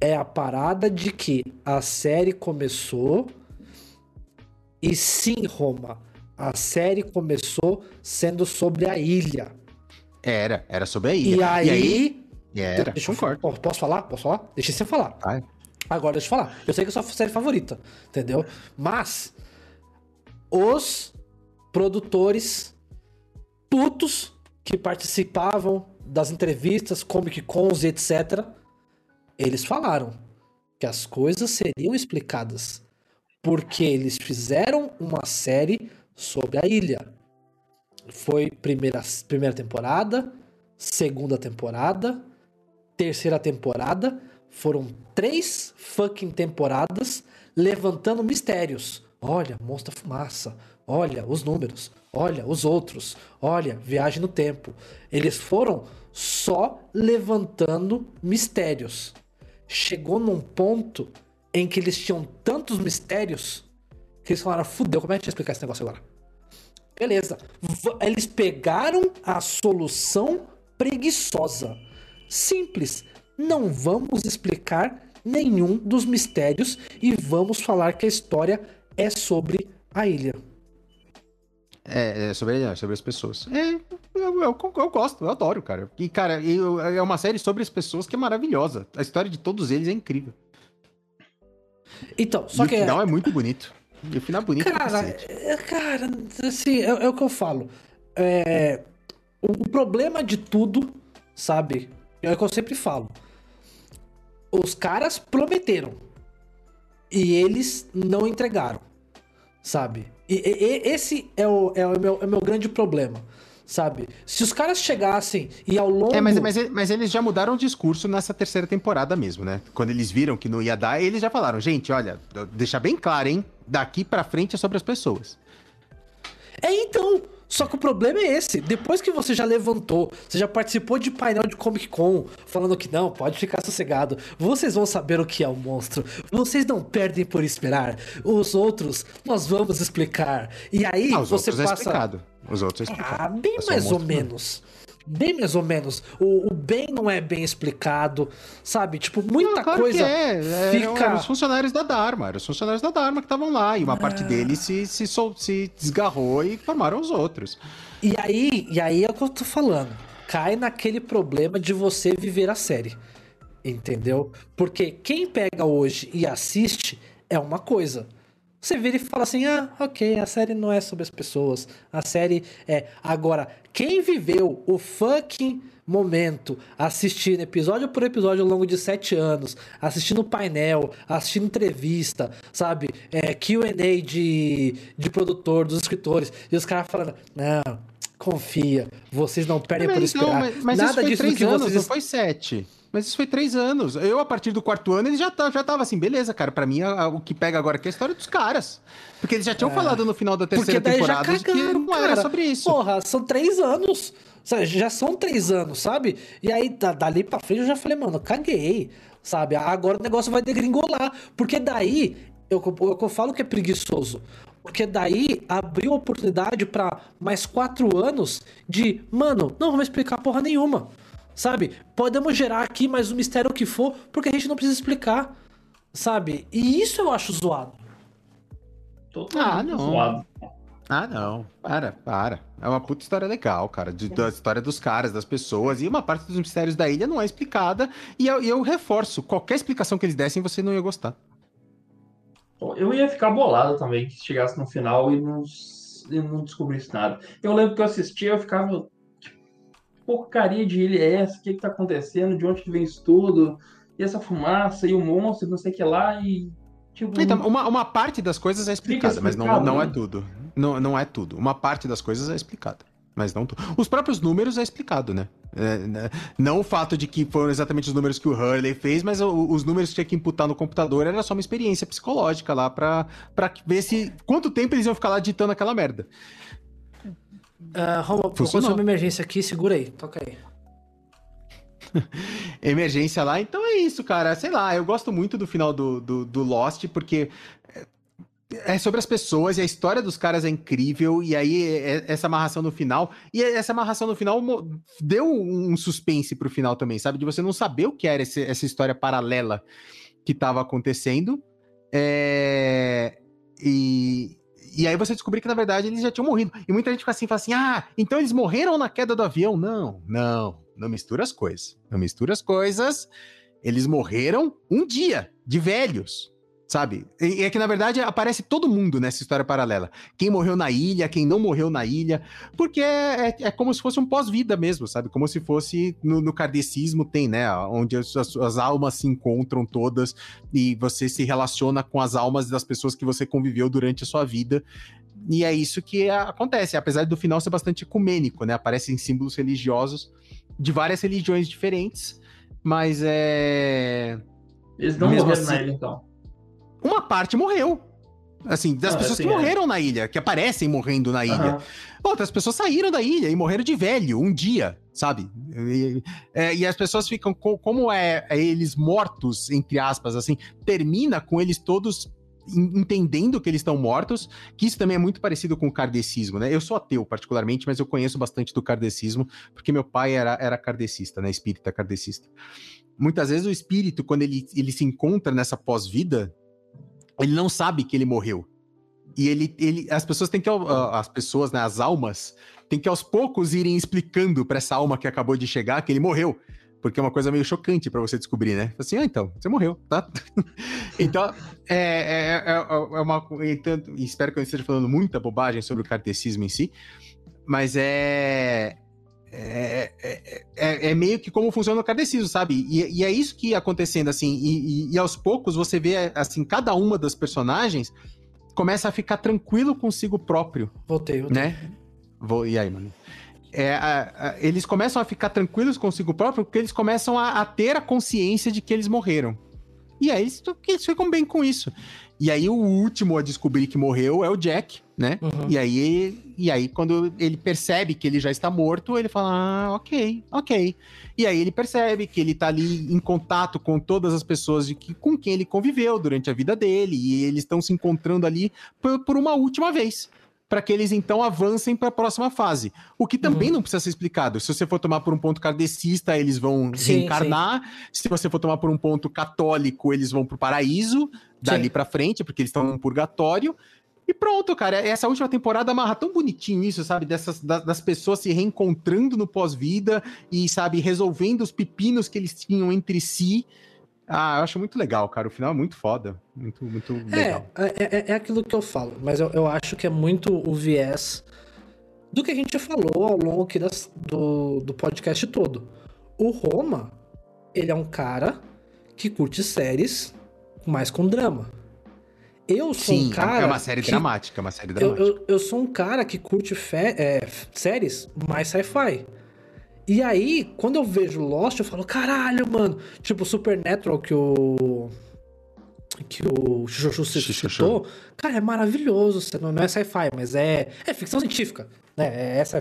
A: É a parada de que a série começou e sim, Roma, a série começou sendo sobre a ilha.
C: Era, era sobre a ilha.
A: E aí, e aí
C: Yeah, deixa eu falar.
A: Posso falar? Posso falar? Deixa você falar. Vai. Agora deixa eu falar. Eu sei que é a sua série favorita, entendeu? Mas os produtores putos que participavam das entrevistas, Comic Cons e etc., eles falaram que as coisas seriam explicadas. Porque eles fizeram uma série sobre a ilha. Foi primeira, primeira temporada, segunda temporada, terceira temporada. Foram três fucking temporadas levantando mistérios. Olha, mostra fumaça. Olha os números. Olha os outros. Olha, viagem no tempo. Eles foram só levantando mistérios. Chegou num ponto em que eles tinham tantos mistérios que eles falaram: fudeu, como é que a gente vai explicar esse negócio agora? Beleza. Eles pegaram a solução preguiçosa Simples. Não vamos explicar nenhum dos mistérios e vamos falar que a história é sobre a ilha.
C: É, é sobre, é sobre as pessoas. É, eu, eu, eu, gosto, eu adoro, cara. E, cara, eu, é uma série sobre as pessoas que é maravilhosa. A história de todos eles é incrível.
A: Então, só
C: e
A: que.
C: O final é... é muito bonito. E o final bonito
A: cara, é, cara, assim, é, é, o que eu falo. É, o, o problema de tudo, sabe? É o que eu sempre falo. Os caras prometeram. E eles não entregaram. Sabe? E, e, esse é o, é, o meu, é o meu grande problema sabe? Se os caras chegassem e ao longo.
C: É, mas, mas, mas eles já mudaram o discurso nessa terceira temporada mesmo, né? Quando eles viram que não ia dar, eles já falaram: gente, olha, deixa bem claro, hein? Daqui pra frente é sobre as pessoas.
A: É, então. Só que o problema é esse. Depois que você já levantou, você já participou de painel de Comic Con, falando que não, pode ficar sossegado. Vocês vão saber o que é um monstro. Vocês não perdem por esperar. Os outros, nós vamos explicar. E aí
C: ah,
A: você
C: é
A: passa. É
C: explicado. Os outros é explicado.
A: Ah, bem é mais ou menos. Bem mais ou menos. O, o, bem não é bem explicado, sabe? Tipo, muita não, claro coisa
C: é. é. fica... Eram os funcionários da Dharma, eram os funcionários da Dharma que estavam lá, e uma parte deles se, se, sol, se desgarrou e formaram os outros.
A: E aí, e aí é o que eu tô falando. Cai naquele problema de você viver a série. Entendeu? Porque quem pega hoje e assiste é uma coisa. Você vira e fala assim: ah, ok, a série não é sobre as pessoas. A série é. Agora, quem viveu o fucking momento assistindo episódio por episódio ao longo de sete anos, assistindo painel, assistindo entrevista, sabe? É, QA de, de produtor, dos escritores, e os caras falando: não, confia, vocês não perdem mas, por esperar. Não,
C: mas, mas Nada disso que anos, vocês. Não foi sete. Mas isso foi três anos. Eu, a partir do quarto ano, ele já, tá, já tava assim, beleza, cara. Pra mim, a, a, o que pega agora aqui é a história dos caras. Porque eles já tinham é. falado no final da terceira temporada cagaram, que não cara. era sobre isso.
A: Porra, são três anos. Já são três anos, sabe? E aí, dali pra frente, eu já falei, mano, caguei, sabe? Agora o negócio vai degringolar. Porque daí, eu, eu, eu falo que é preguiçoso. Porque daí abriu oportunidade para mais quatro anos de, mano, não vamos explicar porra nenhuma. Sabe? Podemos gerar aqui mais um mistério que for, porque a gente não precisa explicar. Sabe? E isso eu acho zoado.
C: ah, não. Zoado. Ah, não. Para, para. É uma puta história legal, cara. De, da história dos caras, das pessoas. E uma parte dos mistérios da ilha não é explicada. E eu, eu reforço: qualquer explicação que eles dessem, você não ia gostar.
B: Eu ia ficar bolado também que chegasse no final e não, e não descobrisse nada. Eu lembro que eu assistia, eu ficava porcaria de ilha é essa? O que, que tá acontecendo? De onde que vem isso tudo? E essa fumaça, e o monstro, não sei o que lá, e.
C: Tipo, então, uma, uma parte das coisas é explicada, mas não, não é né? tudo. Não, não é tudo. Uma parte das coisas é explicada. Mas não tudo. Os próprios números é explicado, né? É, né? não o fato de que foram exatamente os números que o Hurley fez, mas os números que tinha que imputar no computador era só uma experiência psicológica lá pra, pra ver se. quanto tempo eles iam ficar lá digitando aquela merda.
A: Uh, Roma, aconteceu uma emergência aqui, segura aí, toca aí.
C: emergência lá, então é isso, cara. Sei lá, eu gosto muito do final do, do, do Lost, porque é sobre as pessoas e a história dos caras é incrível. E aí, é, é, essa amarração no final. E essa amarração no final deu um suspense pro final também, sabe? De você não saber o que era esse, essa história paralela que tava acontecendo. É... E, e aí você descobrir que, na verdade, eles já tinham morrido. E muita gente fica assim, fala assim, ah, então eles morreram na queda do avião. Não, não, não mistura as coisas. Não mistura as coisas. Eles morreram um dia, de velhos, sabe? E é que, na verdade, aparece todo mundo nessa história paralela. Quem morreu na ilha, quem não morreu na ilha, porque é, é, é como se fosse um pós-vida mesmo, sabe? Como se fosse no, no kardecismo tem, né? Onde as, as, almas se encontram todas e você se relaciona com as almas das pessoas que você conviveu durante a sua vida. E é isso que acontece, apesar do final ser bastante ecumênico, né? Aparecem símbolos religiosos de várias religiões diferentes, mas é.
B: Eles não morreram assim, na ilha, então
C: uma parte morreu. Assim, das ah, pessoas assim, que é. morreram é. na ilha, que aparecem morrendo na ilha. Uhum. Outras pessoas saíram da ilha e morreram de velho, um dia, sabe? E, é, e as pessoas ficam, como é, é, eles mortos, entre aspas, assim, termina com eles todos entendendo que eles estão mortos, que isso também é muito parecido com o kardecismo, né? Eu sou ateu, particularmente, mas eu conheço bastante do kardecismo, porque meu pai era, era kardecista, né? Espírita kardecista. Muitas vezes o espírito, quando ele, ele se encontra nessa pós-vida, ele não sabe que ele morreu. E ele, ele as pessoas têm que as pessoas, né, as almas, têm que aos poucos irem explicando para essa alma que acabou de chegar que ele morreu. porque é uma coisa meio chocante para você descobrir, né? Assim, ah, então, você morreu, tá? então, é, é, é, é uma. Então, espero que eu esteja falando muita bobagem sobre o kardecismo em si, mas é. É, é, é, é, meio que como funciona o kardecismo, sabe? E, e, é isso que ia acontecendo, assim, e, e, e, aos poucos você vê, assim, cada uma das personagens começa a ficar tranquilo consigo próprio.
A: Voltei, voltei.
C: Né? Vou, e aí, mano? É, a, a, eles começam a ficar tranquilos consigo próprio porque eles começam a, a ter a consciência de que eles morreram. E aí eles, eles ficam bem com isso. E aí o último a descobrir que morreu é o Jack, né? Uhum. E aí e aí quando ele percebe que ele já está morto, ele fala: "Ah, OK, OK". E aí ele percebe que ele tá ali em contato com todas as pessoas de que, com quem ele conviveu durante a vida dele e eles estão se encontrando ali por, por uma última vez para que eles então avancem para a próxima fase. O que também uhum. não precisa ser explicado. Se você for tomar por um ponto kardecista, eles vão sim, reencarnar. Sim. Se você for tomar por um ponto católico, eles vão para o paraíso, dali para frente, porque eles estão no purgatório. E pronto, cara. Essa última temporada amarra tão bonitinho isso, sabe? Dessas, das, das pessoas se reencontrando no pós-vida e, sabe, resolvendo os pepinos que eles tinham entre si. Ah, eu acho muito legal, cara. O final é muito foda. Muito, muito
A: é, legal. É, é, é aquilo que eu falo, mas eu, eu acho que é muito o viés do que a gente falou ao longo aqui das, do, do podcast todo. O Roma, ele é um cara que curte séries mais com drama. Eu sou Sim, um cara.
C: É uma série que, dramática, é uma série dramática.
A: Eu, eu, eu, sou um cara que curte fe, é, séries mais sci-fi. E aí, quando eu vejo Lost, eu falo, caralho, mano. Tipo, Supernatural que o. Que o Chuchu citou, cara, é maravilhoso. Não é sci-fi, mas é, é ficção científica. Né? É essa,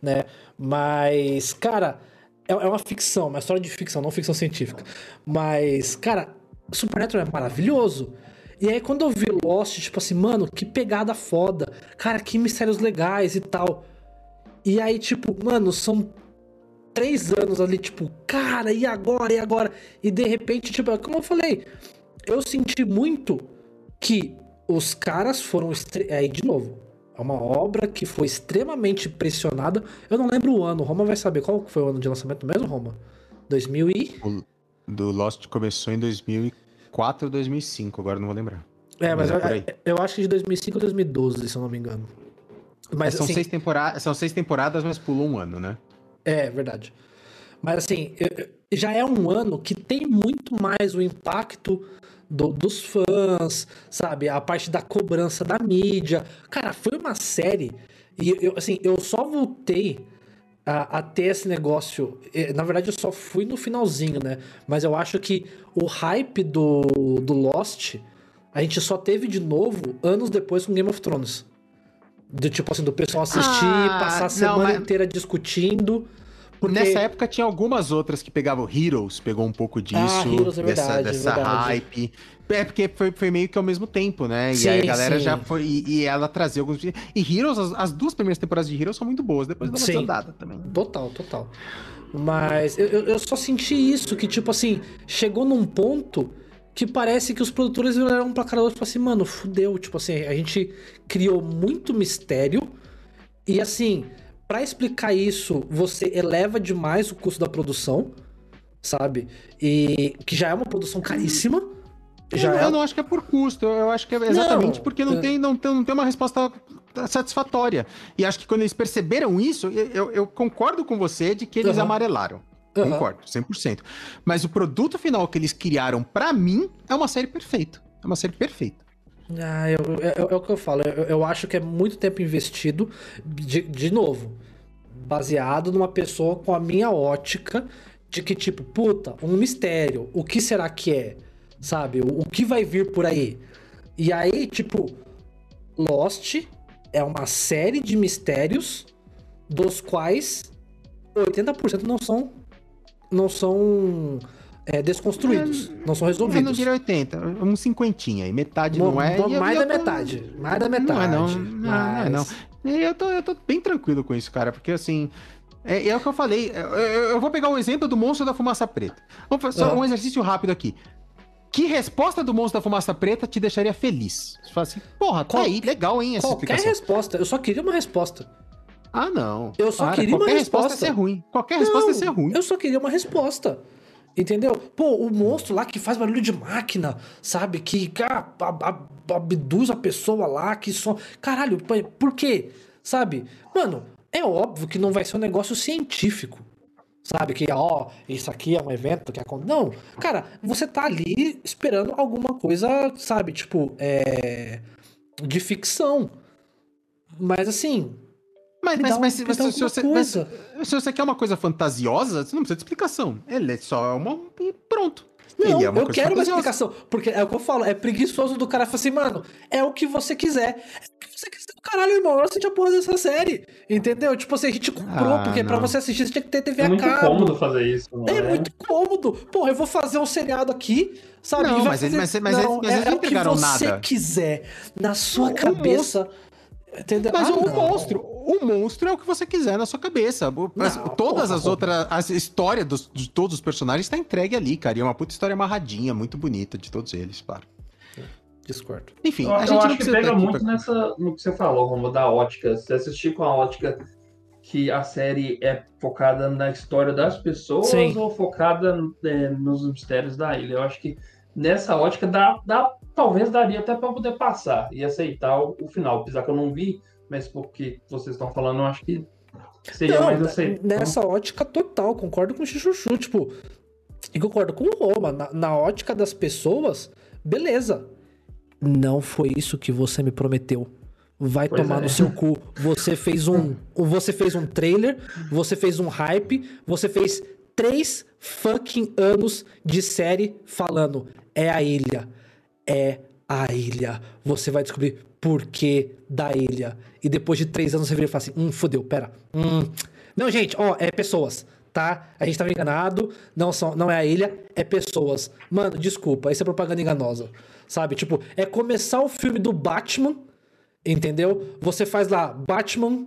A: né? Mas, cara, é, é uma ficção, uma história de ficção, não ficção científica. Mas, cara, Supernatural é maravilhoso. E aí, quando eu vi Lost, tipo assim, mano, que pegada foda. Cara, que mistérios legais e tal. E aí, tipo, mano, são três anos ali, tipo, cara, e agora? E agora? E de repente, tipo, como eu falei, eu senti muito que os caras foram. Aí, de novo, é uma obra que foi extremamente pressionada. Eu não lembro o ano, Roma vai saber qual foi o ano de lançamento mesmo, Roma? 2000 e.
C: O do Lost começou em 2004 ou 2005, agora não vou lembrar.
A: É, mas, mas é eu, eu, acho que de 2005 ou 2012, se eu não me engano.
C: Mas, são, assim, seis temporadas, são seis temporadas, mas pulou um ano, né?
A: É, verdade. Mas assim, já é um ano que tem muito mais o impacto do, dos fãs, sabe? A parte da cobrança da mídia. Cara, foi uma série. E eu, assim, eu só voltei a, a, ter esse negócio. Na verdade, eu só fui no finalzinho, né? Mas eu acho que o hype do, do Lost a gente só teve de novo anos depois com Game of Thrones. Do tipo assim, do pessoal assistir, ah, passar a semana mas... inteira discutindo.
C: Porque... Nessa época tinha algumas outras que pegavam Heroes, pegou um pouco disso. Ah, Heroes é verdade, dessa, dessa verdade. hype. É porque foi, foi meio que ao mesmo tempo, né? Sim, e aí a galera sim. já foi. E, e, ela trazia alguns. E Heroes, as, as, duas primeiras temporadas de Heroes são muito boas, depois dá uma desandada também.
A: Total, total. Mas eu, eu só senti isso, que tipo assim, chegou num ponto que parece que os produtores viraram pra cara e falaram assim, mano, fudeu. Tipo assim, a gente criou muito mistério e assim, para explicar isso, você eleva demais o custo da produção, sabe? E que já é uma produção caríssima.
C: Já eu, é... eu não acho que é por custo, eu acho que é exatamente não, porque não, é... tem, não, tem, não tem uma resposta satisfatória. E acho que quando eles perceberam isso, eu, eu concordo com você de que eles uhum. amarelaram. Uhum. Concordo, 100%. Mas o produto final que eles criaram, para mim, é uma série perfeita. É uma série perfeita.
A: Ah, eu, eu, é o que eu falo. Eu, eu, acho que é muito tempo investido, de, de novo, baseado numa pessoa com a minha ótica de que, tipo, puta, um mistério. O que será que é? Sabe? O, o que vai vir por aí? E aí, tipo, Lost é uma série de mistérios dos quais 80% não são não são é, desconstruídos, é, não são resolvidos. Eu não
C: diria 80, um cinquentinha aí, metade não, não é.
A: mais da metade, mais da metade.
C: Não é não, não, mas... não, não. Eu tô, eu tô bem tranquilo com isso, cara, porque assim, é, é o que eu falei. Eu, eu, vou pegar o um exemplo do monstro da fumaça preta. Vamos fazer só um exercício rápido aqui. Que resposta do monstro da fumaça preta te deixaria feliz? Você fala assim, porra, tá Qual, aí, legal, hein,
A: essa Qualquer explicação. resposta, eu só queria uma resposta.
C: Ah, não.
A: Eu só Para. queria
C: Qualquer
A: uma resposta. resposta
C: é ser ruim. Qualquer não, resposta é ser ruim.
A: Eu só queria uma resposta. Entendeu? Pô, o monstro lá que faz barulho de máquina, sabe? Que abduz a pessoa lá, que só. Caralho, por quê? Sabe? Mano, é óbvio que não vai ser um negócio científico. Sabe? Que, ó, isso aqui é um evento que acontece. Não, cara, você tá ali esperando alguma coisa, sabe? Tipo, é. de ficção. Mas assim,
C: mas, mas, mas, se, mas, se, você, mas, se você quer uma coisa fantasiosa, você não precisa de explicação. Ele é só uma. pronto.
A: Não,
C: é
A: eu quero uma explicação. Porque é o que eu falo, é preguiçoso do cara falar assim, mano, é o que você quiser. É o que você quiser. Caralho, irmão, eu assisti a porra dessa série. Entendeu? Tipo assim, a gente comprou, ah, porque não. pra você assistir você tinha que ter TV
B: é
A: a cabo.
B: É muito cômodo fazer isso.
A: É, é, muito cômodo. Porra, eu vou fazer um seriado aqui, sabe?
C: Não, mas, fazer... mas, mas, não, mas, mas é, eles não é o que você
A: nada. quiser. Na sua cabeça.
C: Entendeu? Mas ah, o não. monstro, o monstro é o que você quiser na sua cabeça. Não, Todas porra, as outras, as histórias dos, de todos os personagens está entregue ali, cara. E é uma puta história amarradinha, muito bonita de todos eles, claro.
A: Discordo.
B: Enfim, eu, a gente eu acho que pega muito pra... nessa, no que você falou, Romo, da ótica. Você assistir com a ótica que a série é focada na história das pessoas Sim. ou focada é, nos mistérios da ilha. Eu acho que nessa ótica dá, dá talvez daria até para poder passar e aceitar o, o, final. Apesar que eu não vi, mas porque vocês estão falando, eu acho que seria não, mais aceitável.
A: Nessa ótica total, concordo com o Chuchu. Tipo, e concordo com o Roma. Na, na ótica das pessoas, beleza. Não foi isso que você me prometeu. Vai pois tomar é. no seu cu. Você fez um, você fez um trailer, você fez um hype, você fez três fucking anos de série falando é a ilha é a ilha. Você vai descobrir por que da ilha. E depois de três anos você vira e fala assim: hum, fodeu, pera. Hum. Não, gente, ó, é pessoas, tá? A gente tava enganado, não, são, não é a ilha, é pessoas. Mano, desculpa, isso é propaganda enganosa. Sabe? Tipo, é começar o filme do Batman, entendeu? Você faz lá Batman,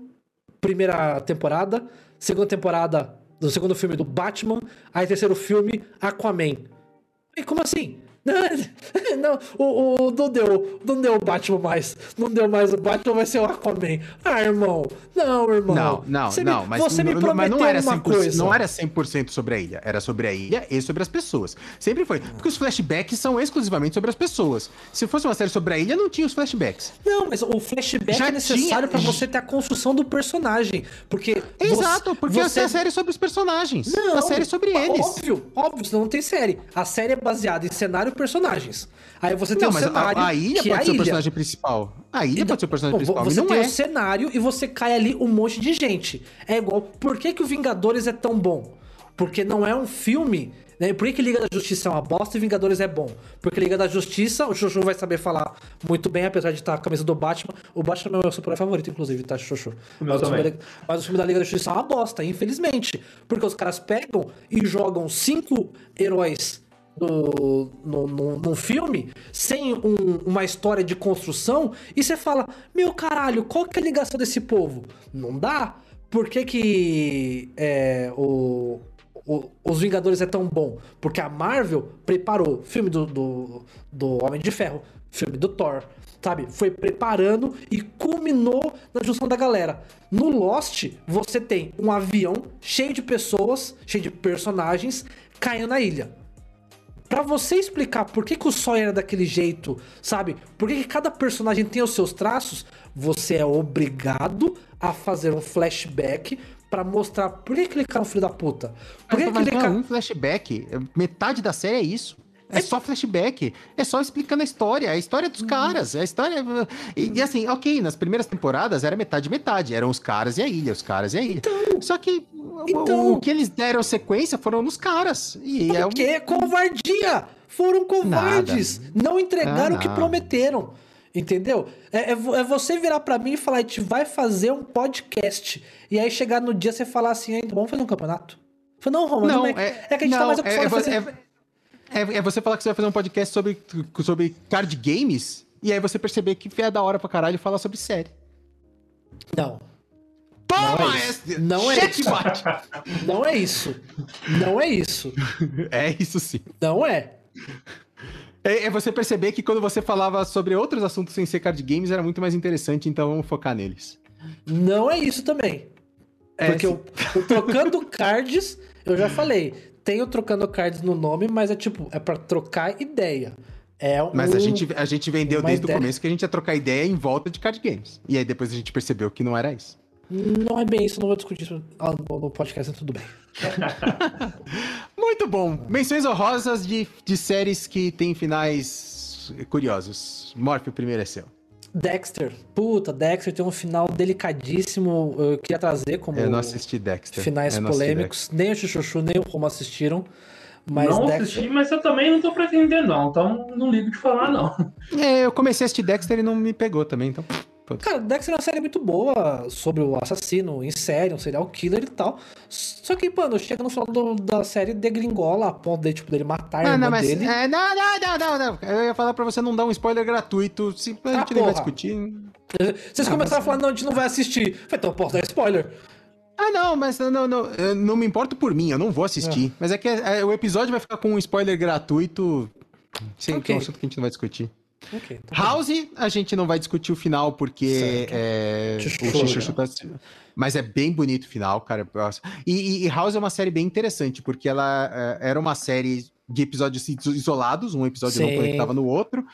A: primeira temporada, segunda temporada do segundo filme do Batman, aí terceiro filme, Aquaman. E como assim? Não, o, o, não deu, não deu o Batman mais. Não deu mais o Batman, vai ser o Aquaman. Ah, irmão. Não, irmão.
C: Não, não,
A: você
C: não.
A: Me,
C: mas,
A: você me prometeu mas não era uma coisa.
C: Não era 100% sobre a ilha. Era sobre a ilha e sobre as pessoas. Sempre foi. Porque os flashbacks são exclusivamente sobre as pessoas. Se fosse uma série sobre a ilha, não tinha os flashbacks.
A: Não, mas o flashback Já é necessário para você ter a construção do personagem. Porque.
C: Exato, você, porque você... é a série sobre os personagens. Não, a série é sobre eles.
A: Óbvio, óbvio, senão não tem série. A série é baseada em cenário personagens. Aí você tem não, o cenário.
C: A, a ilha pode é ser o personagem principal. A ilha então, pode ser o personagem bom, principal.
A: Você
C: não
A: tem
C: é.
A: o cenário e você cai ali um monte de gente. É igual. Por que, que o Vingadores é tão bom? Porque não é um filme. Né? Por que, que Liga da Justiça é uma bosta e Vingadores é bom? Porque Liga da Justiça, o Chuchu vai saber falar muito bem, apesar de estar com a camisa do Batman. O Batman é meu super favorito, inclusive, tá, Chuchu?
B: Mas o,
A: mas o filme da Liga da Justiça é uma bosta, infelizmente. Porque os caras pegam e jogam cinco heróis no, no, no filme, sem um, uma história de construção, e você fala: Meu caralho, qual que é a ligação desse povo? Não dá. Por que, que é, o, o, Os Vingadores é tão bom? Porque a Marvel preparou filme do, do, do Homem de Ferro, filme do Thor, sabe? Foi preparando e culminou na junção da galera. No Lost, você tem um avião cheio de pessoas, cheio de personagens caindo na ilha para você explicar por que, que o Sawyer é daquele jeito, sabe? Por que, que cada personagem tem os seus traços, você é obrigado a fazer um flashback para mostrar por que, que ele é um filho da puta. Por
C: que, que ele é um flashback. Metade da série é isso. É, é só flashback. É só explicando a história. A história dos hum. caras. A história. E, e, assim, ok, nas primeiras temporadas era metade metade. Eram os caras e a ilha, os caras e a ilha. Então, só que então, o, o, que eles deram sequência foram nos caras. E
A: é o que? Covardia! Foram covardes. Nada. Não entregaram ah, o que prometeram. Entendeu? É, é, é você virar para mim e falar, a gente vai fazer um podcast. E aí chegar no dia você falar assim, vamos fazer um campeonato? Falei, não, Roma, não, é, é, é, que a gente tá não, tá mais
C: acostumado é, fazer... É, é, você falar que você vai fazer um podcast sobre, sobre card games, e aí você perceber que é da hora pra caralho falar sobre série.
A: Não.
C: Toma!
A: Não é isso. Não é isso. Não é isso.
C: É isso sim.
A: Não é.
C: É, é, você perceber que quando você falava sobre outros assuntos sem ser card games era muito mais interessante, então vamos focar neles.
A: Não é isso também. É, Porque o, o Trocando Cards, eu já falei, tem o Trocando Cards no nome, mas é tipo, é para trocar ideia. É um,
C: Mas a gente, a gente vendeu desde ideia. o começo que a gente ia trocar ideia em volta de card games. E aí depois a gente percebeu que não era isso.
A: Não é bem isso, não vou discutir isso no podcast, tudo bem.
C: Muito bom. Menções honrosas de, de séries que têm finais curiosos. Morphe, o primeiro é seu.
A: Dexter. Puta, Dexter tem um final delicadíssimo. Eu queria trazer como.
C: Eu não assisti Dexter.
A: Finais polêmicos. Nem o Chuchu, nem o Romo assistiram. Mas
B: não Dexter... assisti, mas eu também não tô pretendendo, não. Então não ligo de falar, não.
C: É, eu comecei a assistir Dexter e não me pegou também, então.
A: Cara, Dexter é uma série muito boa sobre o assassino em série, um serial killer e tal. Só que, mano, chega no final do, da série degringola a ponto de, tipo, dele matar a irmã mas, dele.
C: É, não, não, não, não, não. Eu ia falar pra você não dar um spoiler gratuito. Se a ah, gente nem vai discutir.
A: Vocês ah, começaram mas... a falar, não, a gente não vai assistir. Falei, então eu posso dar spoiler.
C: Ah, não, mas não, não, eu não me importo por mim, eu não vou assistir. É. Mas é que é, o episódio vai ficar com um spoiler gratuito. Sim, okay. que é um assunto que a gente não vai discutir. Okay, tá House, bem. a gente não vai discutir o final porque é, o Xuxu tá. Mas é bem bonito o final, cara. E, e, House é uma série bem interessante, porque ela é, era uma série de episódios isolados, um episódio Sim. não conectava no outro.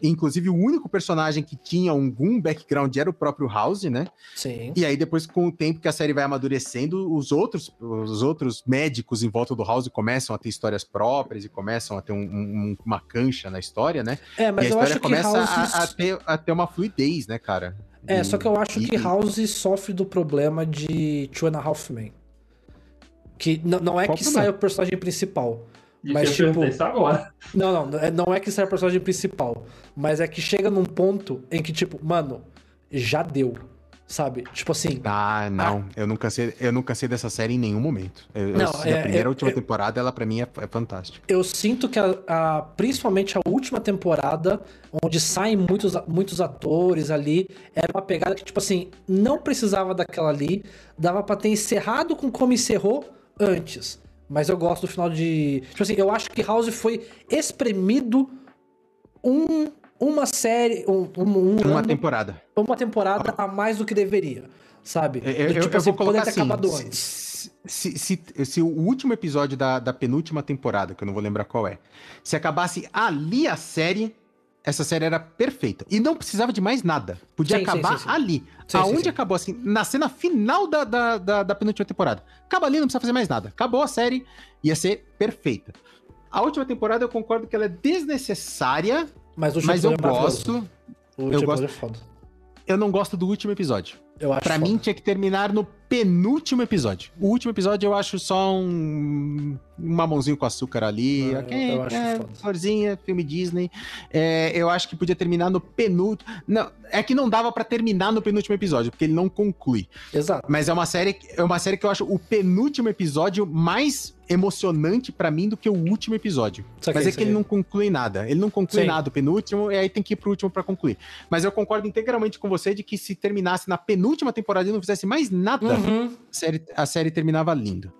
C: Inclusive, o único personagem que tinha algum background era o próprio House, né?
A: Sim.
C: E aí, depois, com o tempo que a série vai amadurecendo, os outros, os outros médicos em volta do House começam a ter histórias próprias e começam a ter um, um, uma cancha na história, né?
A: É, mas
C: e a
A: eu acho
C: começa
A: que House...
C: a, a, ter, a ter uma fluidez, né, cara?
A: É, e, só que eu acho e, que House sofre do problema de Two and a Half Men. Que não é que sai o personagem principal.
B: E mas, tipo, isso agora.
A: Não, não, é, não é que seja a personagem principal, mas é que chega num ponto em que, tipo, mano, já deu. Sabe? Tipo assim.
C: Ah, não. A... Eu, não cansei, eu não cansei dessa série em nenhum momento. Eu, não, eu, é, a primeira e última temporada, ela para mim é, é fantástica.
A: Eu sinto que, a, a, principalmente a última temporada, onde saem muitos, muitos atores ali, era uma pegada que, tipo assim, não precisava daquela ali, dava para ter encerrado com como encerrou antes. Mas eu gosto do final de. Tipo assim, eu acho que House foi espremido um, uma série. Um, um,
C: uma ano, temporada.
A: Uma temporada a mais do que deveria. Sabe?
C: Eu, eu, tipo eu assim, vou colocar assim, acabado antes. Se, se, se, se, o último episódio da, da penúltima temporada, que eu não vou lembrar qual é, se acabasse ali a série, essa série era perfeita. E não precisava de mais nada. Podia sim, acabar sim, sim, ali. Aonde acabou, assim, na cena final da, da, da, da, penúltima temporada. Acaba ali, não precisa fazer mais nada. Acabou a série, ia ser perfeita. A última temporada eu concordo que ela é desnecessária, mas, mas eu é gosto. O eu gosto. É foda. Eu não gosto do último episódio. Eu acho pra foda. mim tinha que terminar no penúltimo episódio. O último episódio eu acho só um, um mamãozinho com açúcar ali. Ah, okay, eu, acho é, florzinha, filme Disney. É, eu acho que podia terminar no penúltimo. Não, é que não dava para terminar no penúltimo episódio, porque ele não conclui.
A: Exato.
C: Mas é uma série, é uma série que eu acho o penúltimo episódio mais emocionante para mim do que o último episódio. Mas é que ele não conclui nada. Ele não conclui Sim. nada o penúltimo, e aí tem que ir pro último para concluir. Mas eu concordo integralmente com você de que se terminasse na penúltima temporada e não fizesse mais nada, uhum. a, série, a série terminava lindo.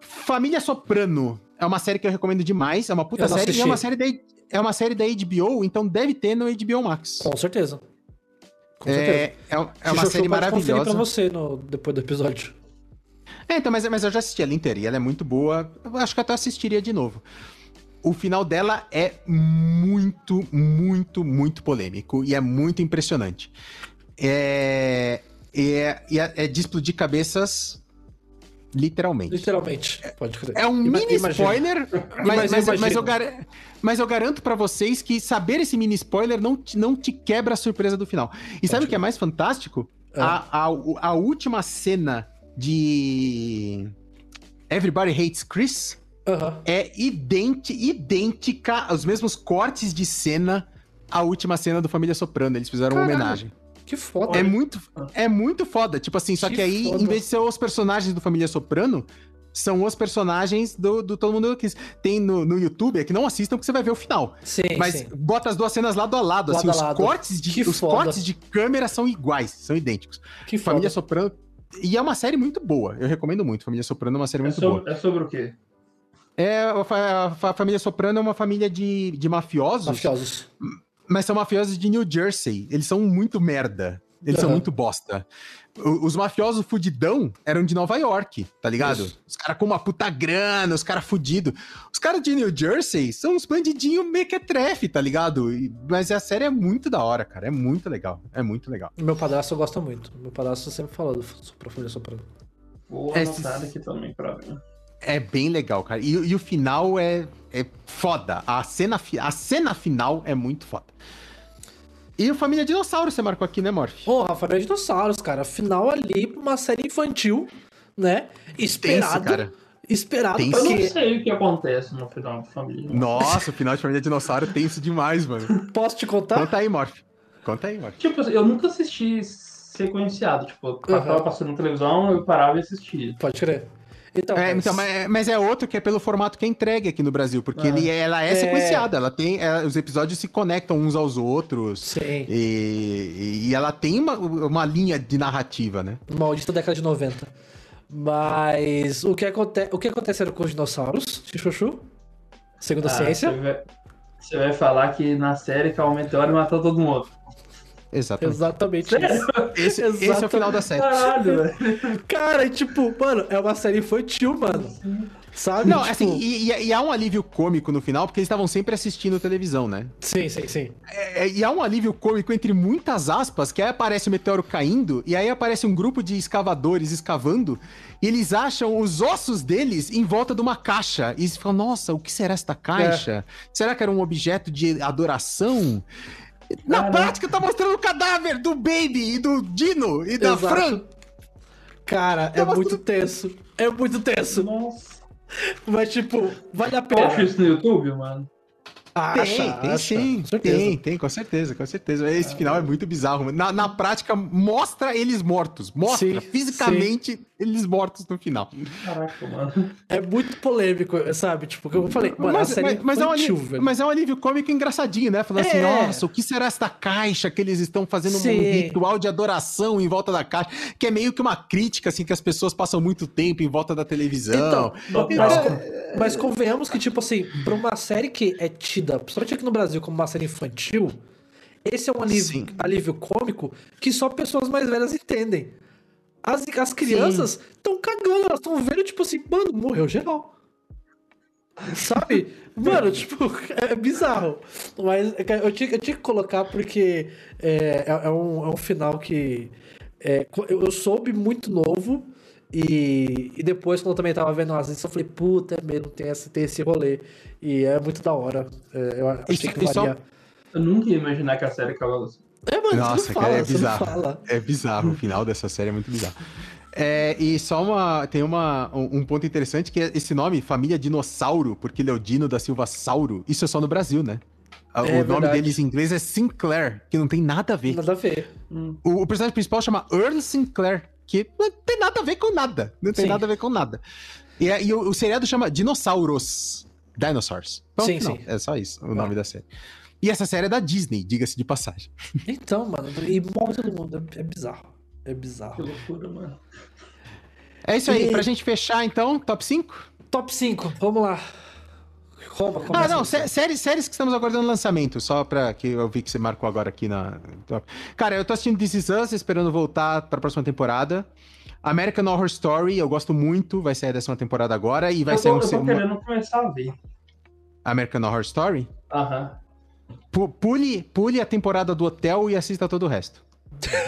C: Família Soprano é uma série que eu recomendo demais, é uma puta série, assisti. e é uma série da, é uma série da HBO, então deve ter no HBO Max.
A: Com certeza.
C: Com certeza. É, é, é uma série maravilhosa.
A: pra você no, depois do episódio.
C: É, então, mas, mas eu já assisti ela inteira e ela é muito boa. Eu acho que até assistiria de novo. O final dela é muito, muito, muito polêmico e é muito impressionante. É, é, é, é de explodir cabeças Literalmente.
A: Literalmente, pode crer.
C: É um Ima mini imagina. spoiler, mas, mas, mas, eu mas, eu garanto para vocês que saber esse mini spoiler não, não te quebra a surpresa do final. E pode sabe o que é mais fantástico? É. A, a, a última cena de Everybody Hates Chris uhum. é idêntica, idêntica, os mesmos cortes de cena à última cena do Família Soprano. Eles fizeram Caralho. uma homenagem.
A: Que foda.
C: É muito, é muito foda. Tipo assim, só que, que aí, foda. em vez de ser os personagens do Família Soprano, são os personagens do, do Todo Mundo que tem no, no YouTube, é que não assistam porque você vai ver o final.
A: Sim,
C: Mas
A: sim.
C: bota as duas cenas lado a lado, lado assim, a lado. os cortes de os cortes de câmera são iguais, são idênticos.
A: Que
C: Família foda. Soprano e é uma série muito boa. Eu recomendo muito. Família Soprano é uma série é muito
B: sobre,
C: boa.
B: É sobre o quê?
C: É, a, a, família Soprano é uma família de, de mafiosos.
A: Mafiosos.
C: Mas são mafiosos de New Jersey. Eles são muito merda. Eles uhum. são muito bosta. Os mafiosos fudidão eram de Nova York, tá ligado? Isso. Os caras com uma puta grana, os caras fudidos. Os caras de New Jersey são uns bandidinhos mequetrefe, tá ligado? Mas a série é muito da hora, cara. É muito legal. É muito legal.
A: Meu padrasto gosta muito. Meu padrasto sempre falou do Família
B: Soprano. Vou anotar aqui também pra ver.
C: É bem legal, cara. E, e, o final é, é foda. A cena, a cena final é muito foda. E o Família Dinossauro você marcou aqui, né, Morph?
A: Porra, Família Dinossauros, cara. Final ali, uma série infantil, né? Esperado. Tenso, cara. Esperado
B: tenso. Eu não sei o que acontece no final do Família.
C: Nossa, o final de Família Dinossauro é tenso demais, mano.
A: Posso te contar?
C: Conta aí, Morph. Conta aí, Morph.
B: Tipo, eu nunca assisti sequenciado. Tipo, uhum. tava passando na televisão, eu parava e assistia.
A: Pode crer.
C: Então, é, mas... Então, mas, mas... é outro que é pelo formato que é entregue aqui no Brasil, porque ah. ele, ela é, é, sequenciada, ela tem. É, os episódios se conectam uns aos outros.
A: Sim.
C: E, e ela tem uma, uma linha de narrativa, né?
A: Maldita década de 90. Mas o que, aconte... o que aconteceu com os dinossauros, Chuchu? Segundo a ah, ciência?
B: Você vai... você vai falar que na série que o Meteoro matou todo mundo.
C: Exatamente.
A: Exatamente
C: isso. Esse, Exatamente. esse é o final da série.
A: Caralho, velho. Cara, tipo, mano, é uma série infantil, mano. Sabe?
C: Não, tipo... assim, e, e, e, há um alívio cômico no final, porque eles estavam sempre assistindo televisão, né?
A: Sim, sim, sim.
C: É, é, e há um alívio cômico entre muitas aspas, que aí aparece o meteoro caindo, e aí aparece um grupo de escavadores escavando, e eles acham os ossos deles em volta de uma caixa. E eles falam, nossa, o que será esta caixa? É. Será que era um objeto de adoração? Na Caraca. prática, tá mostrando o cadáver do Baby e do Dino e da Exato. Fran.
A: Cara, tá é mostrando... muito tenso. É muito tenso.
B: Nossa.
A: Mas, tipo, vale a pena.
B: Acha isso no YouTube, mano?
C: Acha, tem, tem acha, sim. Tem, tem, com certeza, com certeza. Esse ah, final é muito bizarro. Na, na prática, mostra eles mortos. Mostra sim, fisicamente sim. Eles mortos no final.
B: Caraca, mano. É
A: muito polêmico, sabe? Tipo, como eu falei,
C: mano, mas, mas, mas, é um alívio, mas é um alívio cômico engraçadinho, né? Falando assim, é. assim, nossa, o que será esta caixa que eles estão fazendo sim. um ritual de adoração em volta da caixa? Que é meio que uma crítica, assim, que as pessoas passam muito tempo em volta da televisão.
A: Então, mas, mas convenhamos que, tipo assim, pra uma série que é tida principalmente aqui no Brasil, como uma série infantil, esse é um alívio, alívio cômico que só pessoas mais velhas entendem. As, as crianças estão cagando, elas estão vendo, tipo assim, mano, morreu geral. Sabe? Mano, tipo, é bizarro. Mas eu tinha, eu tinha que colocar porque é, é, é um, é um final que é, eu soube muito novo. E, e depois, quando eu também tava vendo as listas, eu falei, puta, é mesmo, tem esse, tem esse rolê. E é muito da hora. É, eu achei que varia.
B: Eu nunca ia imaginar que a série acabava assim.
C: É, mano, Nossa, fala, cara, é bizarro. É bizarro, o final dessa série é muito bizarro. É, e só uma. Tem uma, um, um, ponto interessante que é esse nome, Família Dinossauro, porque ele é o Dino da Silva Sauro. Isso é só no Brasil, né? É, o verdade. nome deles em inglês é Sinclair, que não tem nada a ver.
A: Nada a ver.
C: Hum. O, o, personagem principal chama Earl Sinclair, que não tem nada a ver com nada. Não tem Sim. nada a ver com nada. E, e o, o seriado chama Dinossauros. Dinosaurs.
A: Então, sim, não, sim.
C: É só isso o nome da série. E essa série é da Disney, diga-se de passagem.
A: Então, mano, e morre todo mundo. É bizarro. É bizarro. Que loucura,
C: mano. É isso aí, e... pra gente fechar então, top 5?
A: Top 5, vamos lá.
C: Roma, ah, não, sé séries, séries que estamos aguardando lançamento, só pra que eu vi que você marcou agora aqui na. Cara, eu tô assistindo This Is Us, esperando voltar pra próxima temporada. American Horror Story, eu gosto muito, vai sair a décima temporada agora e vai
B: eu
C: sair
B: um. Eu tô querendo começar a ver.
C: American Horror Story?
B: Aham.
C: Pule, pule a temporada do hotel e assista todo o resto.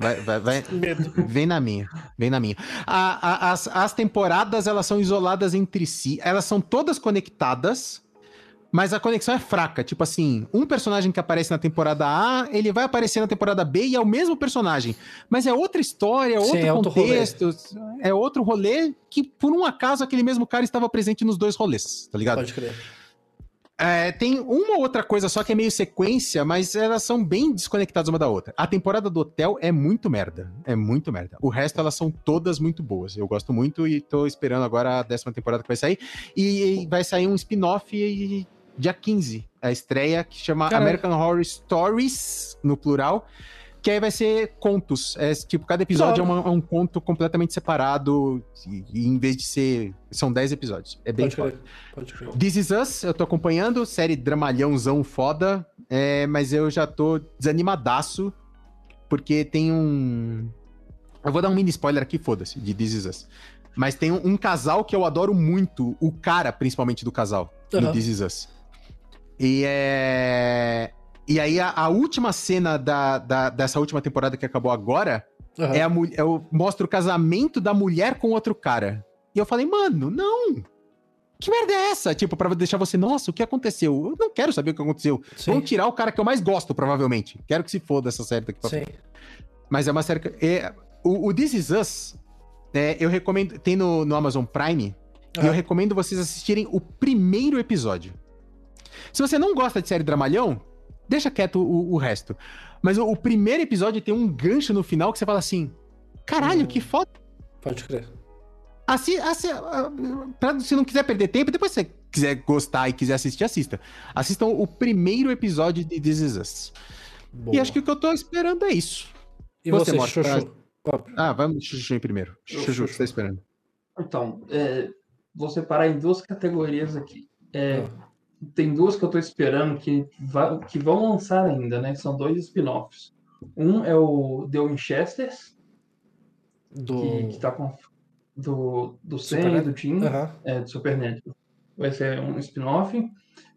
C: Vai, vai, vai. Vem na minha. Vem na minha. A, a, as, as temporadas, elas são isoladas entre si. Elas são todas conectadas mas a conexão é fraca. Tipo assim, um personagem que aparece na temporada A, ele vai aparecer na temporada B e é o mesmo personagem. Mas é outra história, é outro Sim, contexto, outro é outro rolê que, por um acaso, aquele mesmo cara estava presente nos dois rolês, tá ligado?
A: Pode crer.
C: É, tem uma outra coisa só que é meio sequência, mas elas são bem desconectadas uma da outra. A temporada do Hotel é muito merda. É muito merda. O resto, elas são todas muito boas. Eu gosto muito e tô esperando agora a décima temporada que vai sair. E vai sair um spin-off dia 15, a estreia que chama Caramba. American Horror Stories, no plural. Que aí vai ser contos. É, tipo, cada episódio é, uma, é, um conto completamente separado. E, e, em vez de ser. São 10 episódios. É bem Pode foda. This Is Us, eu tô acompanhando. Série dramalhãozão foda. É, mas eu já tô desanimadaço porque tem um. Eu vou dar um mini spoiler aqui, foda-se, de This Is Us. Mas tem um, um, casal que eu adoro muito, o cara, principalmente, do casal, uhum. no This Is Us. E é. E aí, a, a última cena da, da, dessa última temporada que acabou agora uhum. é, a, é o, mostra o casamento da mulher com outro cara. E eu falei, mano, não! Que merda é essa? Tipo, pra deixar você, nossa, o que aconteceu? Eu não quero saber o que aconteceu. Sim. Vão tirar o cara que eu mais gosto, provavelmente. Quero que se foda essa série daqui pra Sim. Mas é uma série que. É, o, o This Is Us, é, eu recomendo. Tem no, no Amazon Prime. Uhum. E eu recomendo vocês assistirem o primeiro episódio. Se você não gosta de série dramalhão, deixa quieto o, o resto. Mas o, o, primeiro episódio tem um gancho no final que você fala assim: caralho, hum. que foda.
A: Pode crer.
C: Assi, assi, pra, se não quiser perder tempo, depois se você quiser gostar e quiser assistir, assista. Assistam o primeiro episódio de This Is Us. Boa. E acho que o que eu tô esperando é isso.
A: E você, você Chuchu?
C: Ah, vamos Chuchu em primeiro. Que você tá esperando?
B: Então, é, vou separar em duas categorias aqui. É, ah. Tem duas que eu tô esperando que, vai, que vão lançar ainda, né? São dois spin-offs. Um é o The Winchesters, do... que, que tá com do, do Sam e do Tim, uhum. é, do Supernatural. Vai ser um spin-off.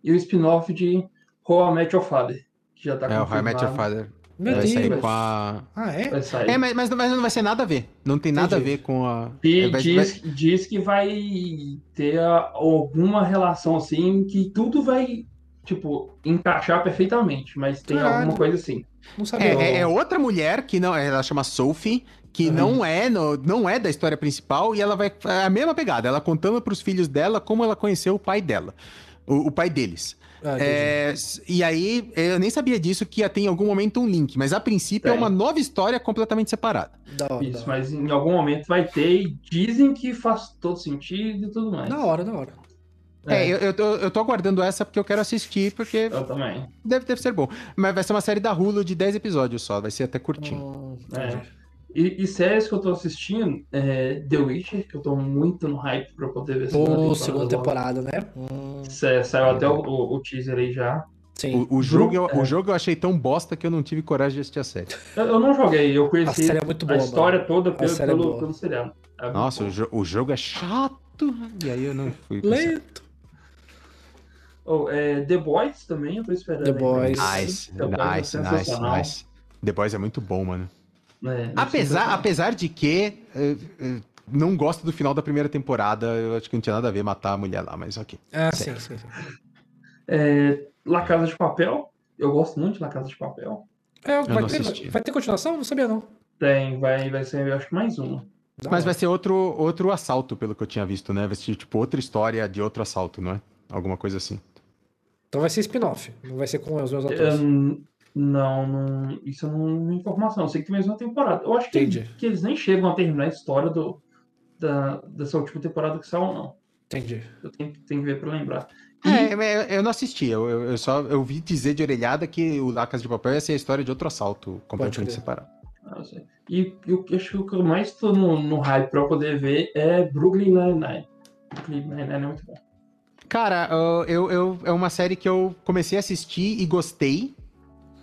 B: E o spin-off de How I Met Your Father, que já tá
C: É, o How I Met Your Father. Meu vai Deus. sair com a. Ah, é? Vai sair. É, mas, mas, mas não vai ser nada a ver. Não tem nada Entendi. a ver com a.
B: E
C: é, vai,
B: diz, vai... diz que vai ter alguma relação assim, que tudo vai, tipo, encaixar perfeitamente, mas tem Caralho. alguma coisa assim.
C: Não sabia. É, é, é, outra mulher que não. Ela chama Sophie, que uhum. não é no, não é da história principal e ela vai é a mesma pegada, ela contando para os filhos dela como ela conheceu o pai dela, o, o pai deles. Ah, é, e aí, eu nem sabia disso, que ia ter em algum momento um link, mas a princípio é, é uma nova história completamente separada.
B: Da Isso, mas em algum momento vai ter e dizem que faz todo sentido e tudo mais.
A: Da hora, da hora.
C: É, é eu, eu, tô, eu tô aguardando essa porque eu quero assistir, porque.
B: Eu também.
C: Deve, deve ser bom. Mas vai ser uma série da Hulu de 10 episódios só, vai ser até curtinho. Hum,
B: é. E, e, séries que eu tô assistindo, é The Witcher, que eu tô muito no hype pra poder ver
A: segunda temporada. segunda temporada, né?
B: Hum. Saiu até o, o, o, teaser aí já.
C: Sim. O, o jogo, eu, é. o jogo eu achei tão bosta que eu não tive coragem de assistir a série.
B: Eu, eu não joguei, eu conheci
A: a, série é muito boa,
B: a história mano. toda pelo, é pelo, pelo seriado.
C: É Nossa, o, jo o, jogo é chato, e aí eu não fui.
A: Lento.
B: Oh, é, The Boys também, eu tô esperando.
A: The Boys.
C: Nice, nice, nice, nice. The Boys é muito bom, mano. É, apesar, apesar de que uh, uh, não gosto do final da primeira temporada, eu acho que não tinha nada a ver matar a mulher lá, mas ok.
A: Ah, sim, sim, sim.
B: É, La Casa de Papel, eu gosto muito de La Casa de Papel.
A: É, vai, ter, vai, ter, continuação? Não sabia, não.
B: Tem, vai, vai ser, eu acho que mais uma.
C: Mas vai ser outro, outro assalto, pelo que eu tinha visto, né? Vai ser tipo outra história de outro assalto, não é? Alguma coisa assim.
A: Então vai ser spin-off, não vai ser com os meus atores.
B: Um, não, não, isso não é informação. Eu sei que tem mais uma temporada. Eu acho que, que eles nem chegam a terminar a história do, da, dessa última temporada que saiu, não.
A: Entendi.
B: Eu tenho, tenho que ver pra lembrar.
C: E... É, eu não assisti, eu, eu, só eu vi dizer de orelhada que o Lacas de Papel ia ser a história de outro assalto completamente separado.
B: Ah, e eu acho que o que eu mais tô no, no hype pra poder ver é Brooklyn Nine-Nine. Brooklyn Nine-Nine é muito bom.
C: Cara, eu, eu, é uma série que eu comecei a assistir e gostei,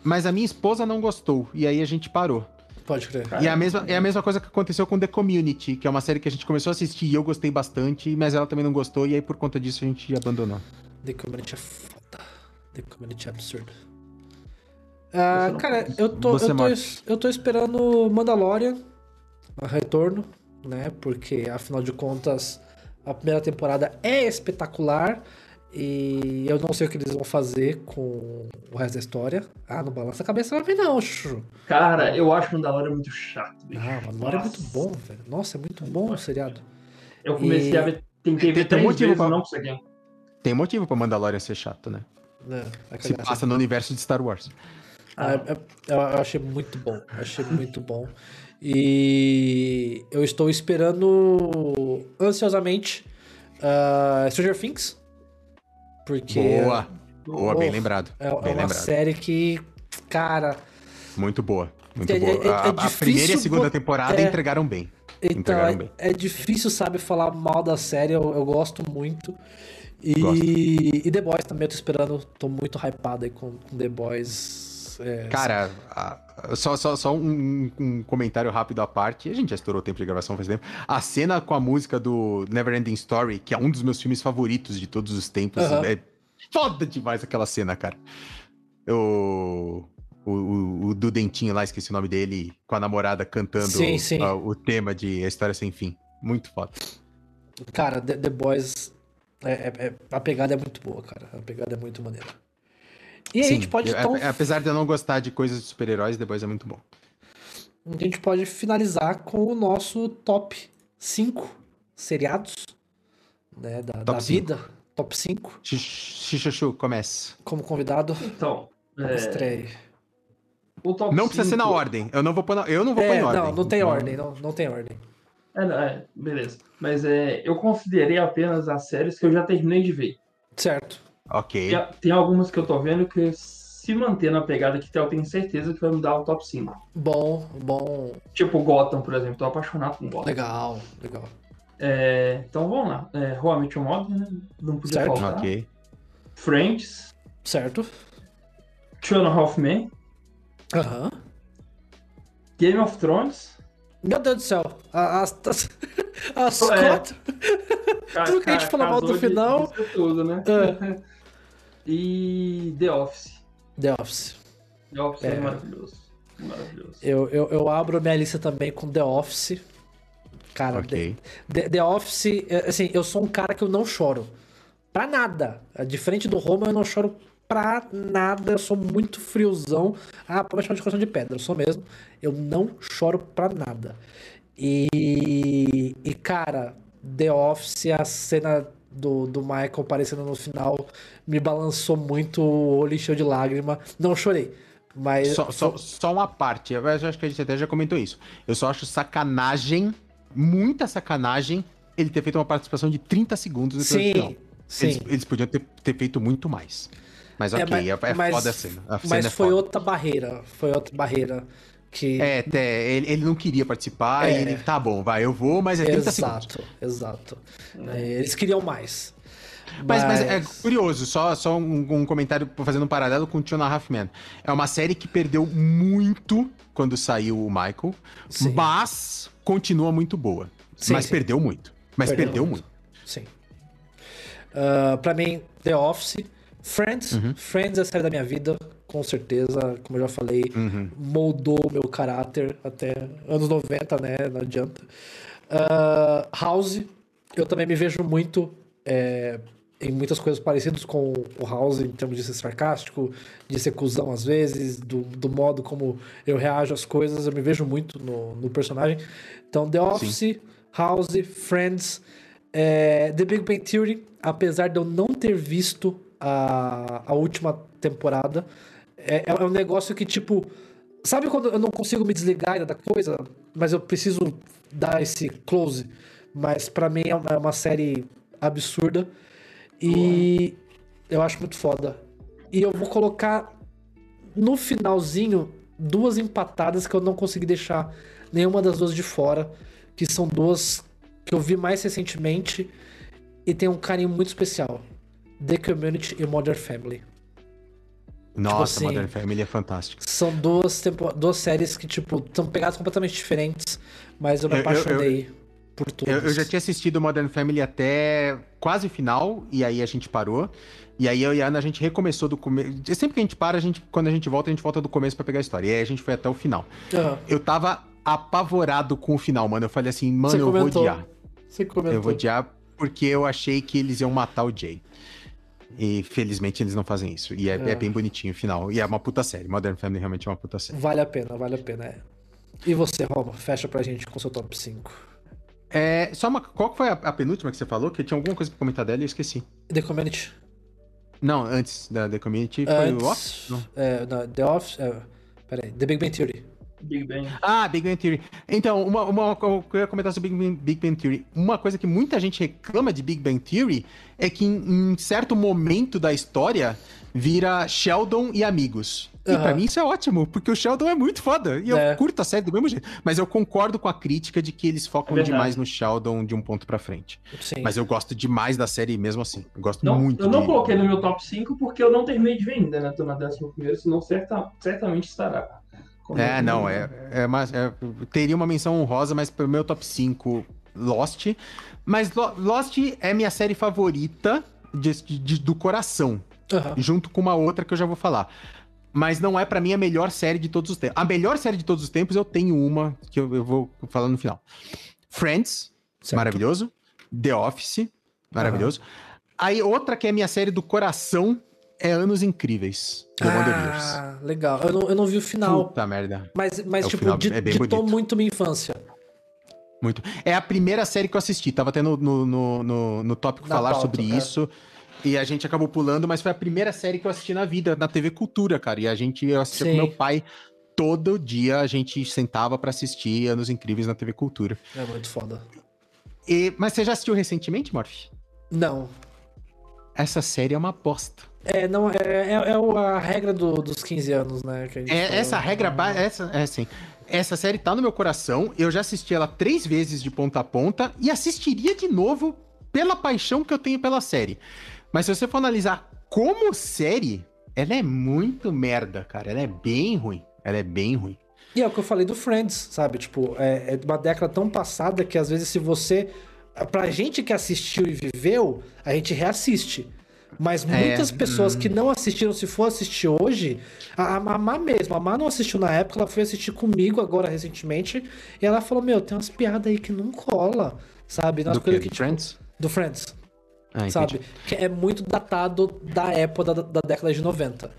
C: mas a minha esposa não gostou, e aí a gente parou.
A: Pode crer.
C: E é a, mesma, é a mesma coisa que aconteceu com The Community, que é uma série que a gente começou a assistir e eu gostei bastante, mas ela também não gostou, e aí por conta disso a gente abandonou.
A: The Community é foda. The Community é absurdo. Ah, cara, eu tô, eu, tô, eu tô esperando Mandalorian, a retorno, né? Porque afinal de contas, a primeira temporada é espetacular. E eu não sei o que eles vão fazer com o resto da história. Ah, não balança a cabeça pra mim não, chuchu.
B: Cara, eu acho o Mandalorian muito chato, bicho.
A: Ah, o Mandalorian é muito bom, velho. Nossa, é muito bom o seriado.
B: Eu comecei e... a ver, tentei ver tem, três motivo vezes, pra... não consegui.
C: Tem motivo pra Mandalorian ser chato, né? É, é Se passa no universo de Star Wars.
A: Ah, eu, eu achei muito bom. Achei muito bom. E eu estou esperando ansiosamente uh, Stranger Things. Porque.
C: Boa! Boa, oh, bem lembrado.
A: É,
C: bem
A: é uma
C: lembrado.
A: série que, cara.
C: Muito boa. Muito é, boa. É, é a, a, primeira e a segunda temporada é. entregaram bem.
A: Então, entregaram bem. é difícil, sabe, falar mal da série. Eu, eu gosto muito. E, e, The Boys também eu tô esperando. Tô muito hypado aí com, com The Boys.
C: É, Cara, a, só, só, só um, um, comentário rápido à parte. A gente já estourou o tempo de gravação faz tempo. A cena com a música do Neverending Story, que é um dos meus filmes favoritos de todos os tempos. Uhum. É foda demais aquela cena, cara. O, o, o, o, do Dentinho lá, esqueci o nome dele, com a namorada cantando sim, sim. o tema de A História Sem Fim. Muito foda.
A: Cara, The, The Boys. É, é, é, a pegada é muito boa, cara. A pegada é muito maneira.
C: E Sim, a gente pode então. Apesar de eu não gostar de coisas de super-heróis, The Boys é muito bom.
A: A gente pode finalizar com o nosso top 5 seriados né, da, da vida. Top 5.
C: Xixachu, comece.
A: Como convidado.
B: Então. É...
A: Estreia.
C: não precisa ser na ordem. Eu não vou pôr, na... eu não vou é, pôr em ordem.
A: Não, não tem ordem. Não, não tem ordem.
B: É, é, beleza. Mas é, eu considerei apenas as séries que eu já terminei de ver.
A: Certo.
C: Ok.
B: Tem, tem algumas que eu tô vendo que se manter na pegada que eu tenho certeza que vai me dar o top 5.
A: Bom, bom.
B: Tipo Gotham, por exemplo. Tô apaixonado com Gotham.
A: Legal, legal.
B: É, então vamos lá. É, How I né? Não podia certo. faltar.
C: Ok.
B: Friends.
A: Certo.
B: Two and a Half Men.
A: Aham.
B: Game of Thrones.
A: Meu Deus do céu. As, as, as é. quatro. tudo que a gente falou mal do final.
B: Tudo, né? É. e The Office.
A: The Office.
B: The Office é, é maravilhoso. Maravilhoso.
A: Eu, eu, eu abro minha lista também com The Office. Cara, okay. The, The Office, é, assim, eu sou um cara que eu não choro. Pra nada. Diferente do Roma, eu não choro pra nada. Eu sou muito friozão. Ah, pode me chamar de coração de pedra, eu sou mesmo. Eu não choro pra nada. E, e cara, The Office, a cena do, do Michael aparecendo no final me balançou muito, o olho encheu de lágrima. Não chorei. Mas.
C: Só, só, só uma parte, eu acho que a gente até já comentou isso. Eu só acho sacanagem, muita sacanagem, ele ter feito uma participação de 30 segundos no
A: sim, final. Sim.
C: Eles, eles podiam ter, ter feito muito mais. Mas é, ok, é, mas, é, é mas, foda a cena. A
A: mas
C: cena
A: foi
C: é
A: outra barreira. Foi outra barreira. Que...
C: É, até, ele, ele não queria participar é. e ele, tá bom, vai, eu vou, mas é 30
A: exato,
C: segundos.
A: Exato, é, Eles queriam mais.
C: Mas, mas... mas, é curioso, só, só um, um, comentário fazendo um paralelo com o Two Halfman. É uma série que perdeu muito quando saiu o Michael, sim. mas continua muito boa. Sim, mas sim. perdeu muito. Mas perdeu, perdeu muito. muito.
A: Sim. Uh, pra mim, The Office Friends, uhum. Friends é a série da minha vida, com certeza, como eu já falei, uhum. moldou meu caráter até anos 90, né? Não adianta. Uh, House, eu também me vejo muito é, em muitas coisas parecidas com o House, em termos de ser sarcástico, de ser cuzão às vezes, do, do modo como eu reajo às coisas, eu me vejo muito no, no personagem. Então, The Office, Sim. House, Friends, é, The Big Bang Theory, apesar de eu não ter visto a, a última temporada. É, é um negócio que, tipo. Sabe quando eu não consigo me desligar ainda da coisa, mas eu preciso dar esse close? Mas para mim é uma, é uma, série absurda. E eu acho muito foda. E eu vou colocar no finalzinho duas empatadas que eu não consegui deixar nenhuma das duas de fora. Que são duas que eu vi mais recentemente e tem um carinho muito especial. The Community e Modern Family.
C: Nossa, tipo assim, Modern Family é fantástico.
A: São duas, tempo, duas séries que, tipo, são pegadas completamente diferentes, mas eu me apaixonei eu, eu, por tudo.
C: Eu, eu, já tinha assistido Modern Family até quase o final, e aí a gente parou. E aí eu e a Ana, a gente recomeçou do começo. Sempre que a gente para, a gente, quando a gente volta, a gente volta do começo para pegar a história. E aí a gente foi até o final. Uhum. Eu tava apavorado com o final, mano. Eu falei assim, mano, Você eu comentou. vou odiar.
A: Você comentou.
C: Eu vou odiar porque eu achei que eles iam matar o Jay. E felizmente eles não fazem isso. E é, é. é, bem bonitinho o final. E é uma puta série. Modern Family realmente é uma puta série.
A: Vale a pena, vale a pena. É. E você, Roma, fecha pra gente com seu top 5.
C: É, só uma. Qual foi a, a, penúltima que você falou? Que tinha alguma coisa pra comentar dela e eu esqueci.
A: The Community.
C: Não, antes da The Community foi antes, o Office? Não.
A: É, não, The Office. É, peraí, The Big Bang Theory.
B: Big Bang.
C: Ah, Big Bang Theory. Então, uma, uma, eu ia comentar sobre Big Bang, Big Bang Theory. Uma coisa que muita gente reclama de Big Bang Theory é que em, em certo momento da história vira Sheldon e amigos. E uhum. pra mim isso é ótimo, porque o Sheldon é muito foda. E é. eu curto a série do mesmo jeito. Mas eu concordo com a crítica de que eles focam é demais no Sheldon de um ponto pra frente. Sim. Mas eu gosto demais da série mesmo assim. Eu gosto
B: não,
C: muito.
B: Eu não de... coloquei no meu top 5 porque eu não terminei de ver ainda, né? Tô na 11 primeiro, senão certa, certamente estará
C: É, não, é, é, uma, é, teria uma menção honrosa, mas pro meu top 5, Lost. Mas Lost é minha série favorita de, de, do coração. Uhum. Junto com uma outra que eu já vou falar. Mas não é para mim a melhor série de todos os tempos. A melhor série de todos os tempos eu tenho uma que eu, eu vou falar no final. Friends, certo. maravilhoso. The Office, maravilhoso. Uhum. Aí outra que é minha série do coração é Anos Incríveis.
A: ah, legal. Eu não, eu não vi o final.
C: Puta merda.
A: Mas, mas é, tipo, é ditou muito minha infância.
C: Muito. É a primeira série que eu assisti. Tava tendo no, no, no, no tópico na falar pauta, sobre é. isso. E a gente acabou pulando, mas foi a primeira série que eu assisti na vida, na TV Cultura, cara. E a gente, eu assistia Sim. com meu pai. Todo dia a gente sentava para assistir Anos Incríveis na TV Cultura.
A: É muito foda.
C: E, mas você já assistiu recentemente, Morph?
A: Não.
C: Essa série é uma aposta.
A: É, não, é, é, é a regra do, dos 15 anos, né?
C: é, essa regra, essa, é assim, essa série tá no meu coração, eu já assisti ela três vezes de ponta a ponta e assistiria de novo pela paixão que eu tenho pela série. Mas se você for analisar como série, ela é muito merda, cara. Ela é bem ruim. Ela é bem ruim.
A: E é o que eu falei do Friends, sabe? Tipo, é, é uma década tão passada que às vezes se você. Pra gente que assistiu e viveu, a gente reassiste. Mas muitas é, pessoas hum. que não assistiram, se for assistir hoje, a, a Má mesmo, a Má não assistiu na época, ela foi assistir comigo agora recentemente, e ela falou: Meu, tem umas piadas aí que não cola, sabe?
C: do que, que, tipo, Friends?
A: Do Friends. Ah, sabe? Que é muito datado da época da, da década de 90.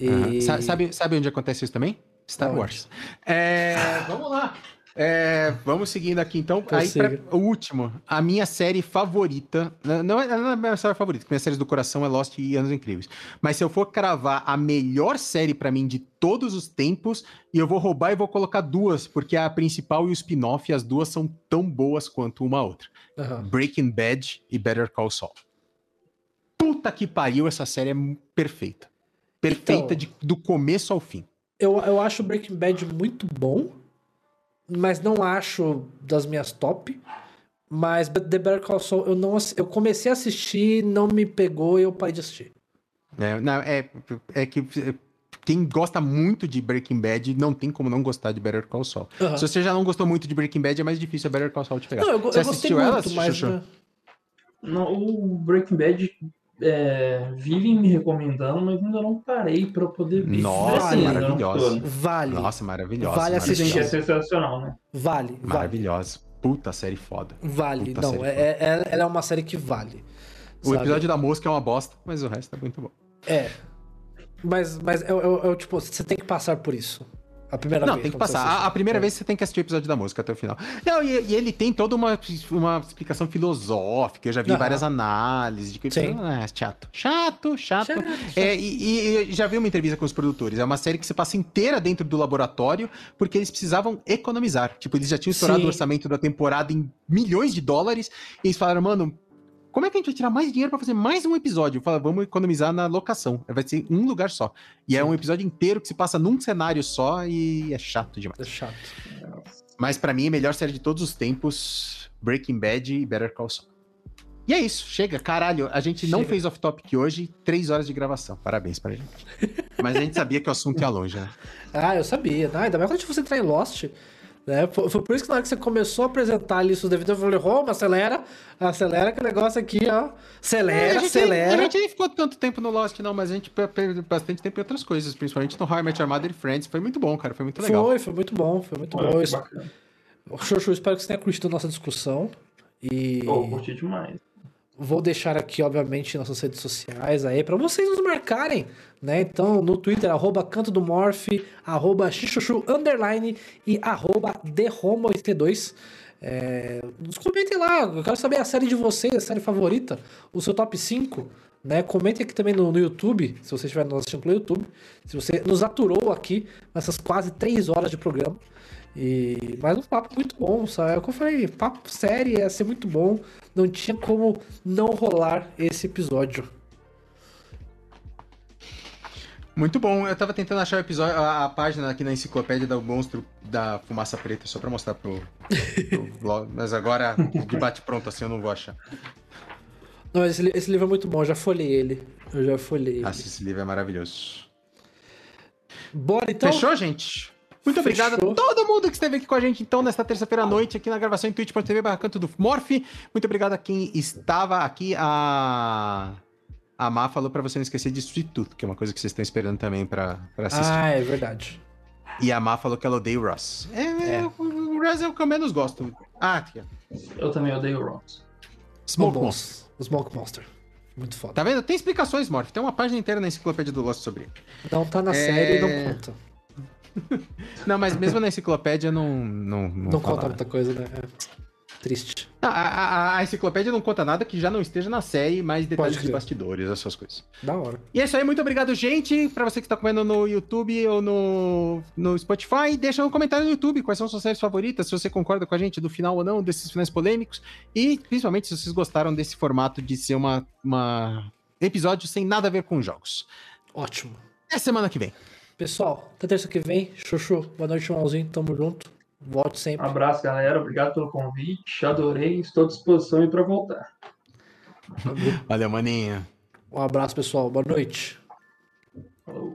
C: E... sabe, sabe onde acontece isso também? Star Wars. É, vamos lá. É, vamos seguindo aqui então. Eu Aí, pra, o último, a minha série favorita. Não é, não é a minha série favorita, minha série do coração é Lost e Anos Incríveis. Mas se eu for cravar a melhor série para mim de todos os tempos, e eu vou roubar e vou colocar duas, porque a principal e o spin-off, as duas são tão boas quanto uma outra: uhum. Breaking Bad e Better Call Saul. Puta que pariu, essa série é perfeita. Perfeita então, de, do começo ao fim.
A: Eu, eu acho Breaking Bad muito bom, mas não acho das minhas top. Mas The Better Call Saul, eu, não, eu comecei a assistir, não me pegou e eu parei de assistir.
C: É, não, é, é que quem gosta muito de Breaking Bad não tem como não gostar de Better Call Saul. Uhum. Se você já não gostou muito de Breaking Bad, é mais difícil a Better Call Saul te pegar. Não, eu, você
A: eu assistiu ela, muito, mas...
B: Não, o Breaking Bad é, vivem me recomendando, mas ainda não parei para poder
C: ver. Nossa, assim, maravilhosa.
A: Vale.
C: Nossa, maravilhosa.
A: Vale assistir.
B: É sensacional, né?
A: Vale.
C: Maravilhosa. Vale. Puta série foda.
A: Vale. Puta não, é, é, é, ela é uma série que vale.
C: O sabe? episódio da mosca é uma bosta, mas o resto é muito bom.
A: É. Mas, mas eu, eu, eu, tipo, você tem que passar por isso. A primeira
C: não,
A: vez.
C: tem que passar. A, a, primeira é. vez você tem que assistir o episódio da música até o final. Não, e, e ele tem toda uma, uma explicação filosófica. Eu já vi uhum. várias análises de que Sim. Ah, chato. Chato, chato. chato, chato. É, e, e, já vi uma entrevista com os produtores. É uma série que se passa inteira dentro do laboratório porque eles precisavam economizar. Tipo, eles já tinham estourado Sim. o orçamento da temporada em milhões de dólares. E eles falaram, mano, como é que a gente vai tirar mais dinheiro para fazer mais um episódio? Fala, vamos economizar na locação. Vai ser um lugar só. E é Sim. é um episódio inteiro que se passa num cenário só e é chato demais. É
A: chato.
C: Mas para mim, a melhor série de todos os tempos, Breaking Bad e Better Call Saul. E é isso, chega, caralho. A gente chega. não fez off-topic hoje, três horas de gravação. Parabéns pra gente. Mas a gente sabia que o assunto ia longe, né?
A: ah, eu sabia. Ah, ainda mais quando você entrar em Lost. Né? Foi, foi, por isso que na hora que você começou a apresentar ali devidos, eu falei, Roma, acelera, acelera que negócio aqui, ó. Acelera, é, a gente, acelera.
C: A gente nem ficou tanto tempo no Lost, não, mas a gente perdeu bastante tempo em outras coisas, principalmente no How I Met Your Mother e Friends. Foi muito bom, cara, foi muito legal.
A: Foi, foi muito bom, foi muito bom. Xuxu, espero que você tenha curtido a nossa discussão. E...
B: Pô, curti demais.
A: Vou deixar aqui, obviamente, nossas redes sociais aí para vocês nos marcarem, né? Então, no Twitter, arroba Canto do arroba Xixuxu, underline e arroba TheRomo82. É, nos comentem lá, eu quero saber a série de vocês, a série favorita, o seu top 5, né? Comentem aqui também no, no YouTube, se você estiver nos assistindo pelo YouTube, se você nos aturou aqui nessas quase 3 horas de programa. E, mas um papo muito bom, sabe? É o que eu falei, papo sério, ia ser muito bom. Não tinha como não rolar esse episódio.
C: Muito bom, eu tava tentando achar o episódio, a, a página aqui na enciclopédia do monstro da fumaça preta, só pra mostrar pro. pro mas agora, de bate pronto assim, eu não vou achar.
A: Não, esse, esse livro é muito bom, eu já folhei ele. Eu já folhei.
C: Nossa, esse livro é maravilhoso.
A: Bora então?
C: Fechou, gente? Muito Fechou. obrigado a todo mundo que esteve aqui com a gente, então, nesta terça-feira à noite, aqui na gravação em twitch.tv barra canto do Morph. Muito obrigado a quem estava aqui. A, a Má falou para você não esquecer de Street Tooth, que é uma coisa que vocês estão esperando também para assistir.
A: Ah, é verdade.
C: E a Má falou que ela odeia o Ross. É, é. O Ross é o que eu menos gosto. Ah, aqui.
B: Eu também odeio o Ross.
A: Smoke Monster. Smoke Monster. Muito foda.
C: Tá vendo? Tem explicações, Morph. Tem uma página inteira na enciclopédia do Lost sobre ele.
A: Não tá na é... série e não conta.
C: não, mas mesmo na enciclopédia não. Não,
A: não, não conta muita coisa, né? É. Triste.
C: A, a, a, enciclopédia não conta nada que já não esteja na série, mais detalhes de bastidores, essas coisas.
A: Da hora.
C: E é isso aí, muito obrigado, gente. Pra você que está comendo no YouTube ou no, no Spotify, deixa um comentário no YouTube quais são suas séries favoritas, se você concorda com a gente do final ou não, desses finais polêmicos. E principalmente se vocês gostaram desse formato de ser uma, uma episódio sem nada a ver com jogos.
A: Ótimo.
C: Até semana que vem.
A: Pessoal, até terça que vem. Chuchu, boa noite, Malzinho. Tamo junto. Volte sempre.
B: Um abraço, galera. Obrigado pelo convite. Adorei. Estou à disposição para voltar.
C: Valeu, maninha.
A: Um abraço, pessoal. Boa noite.
B: Falou.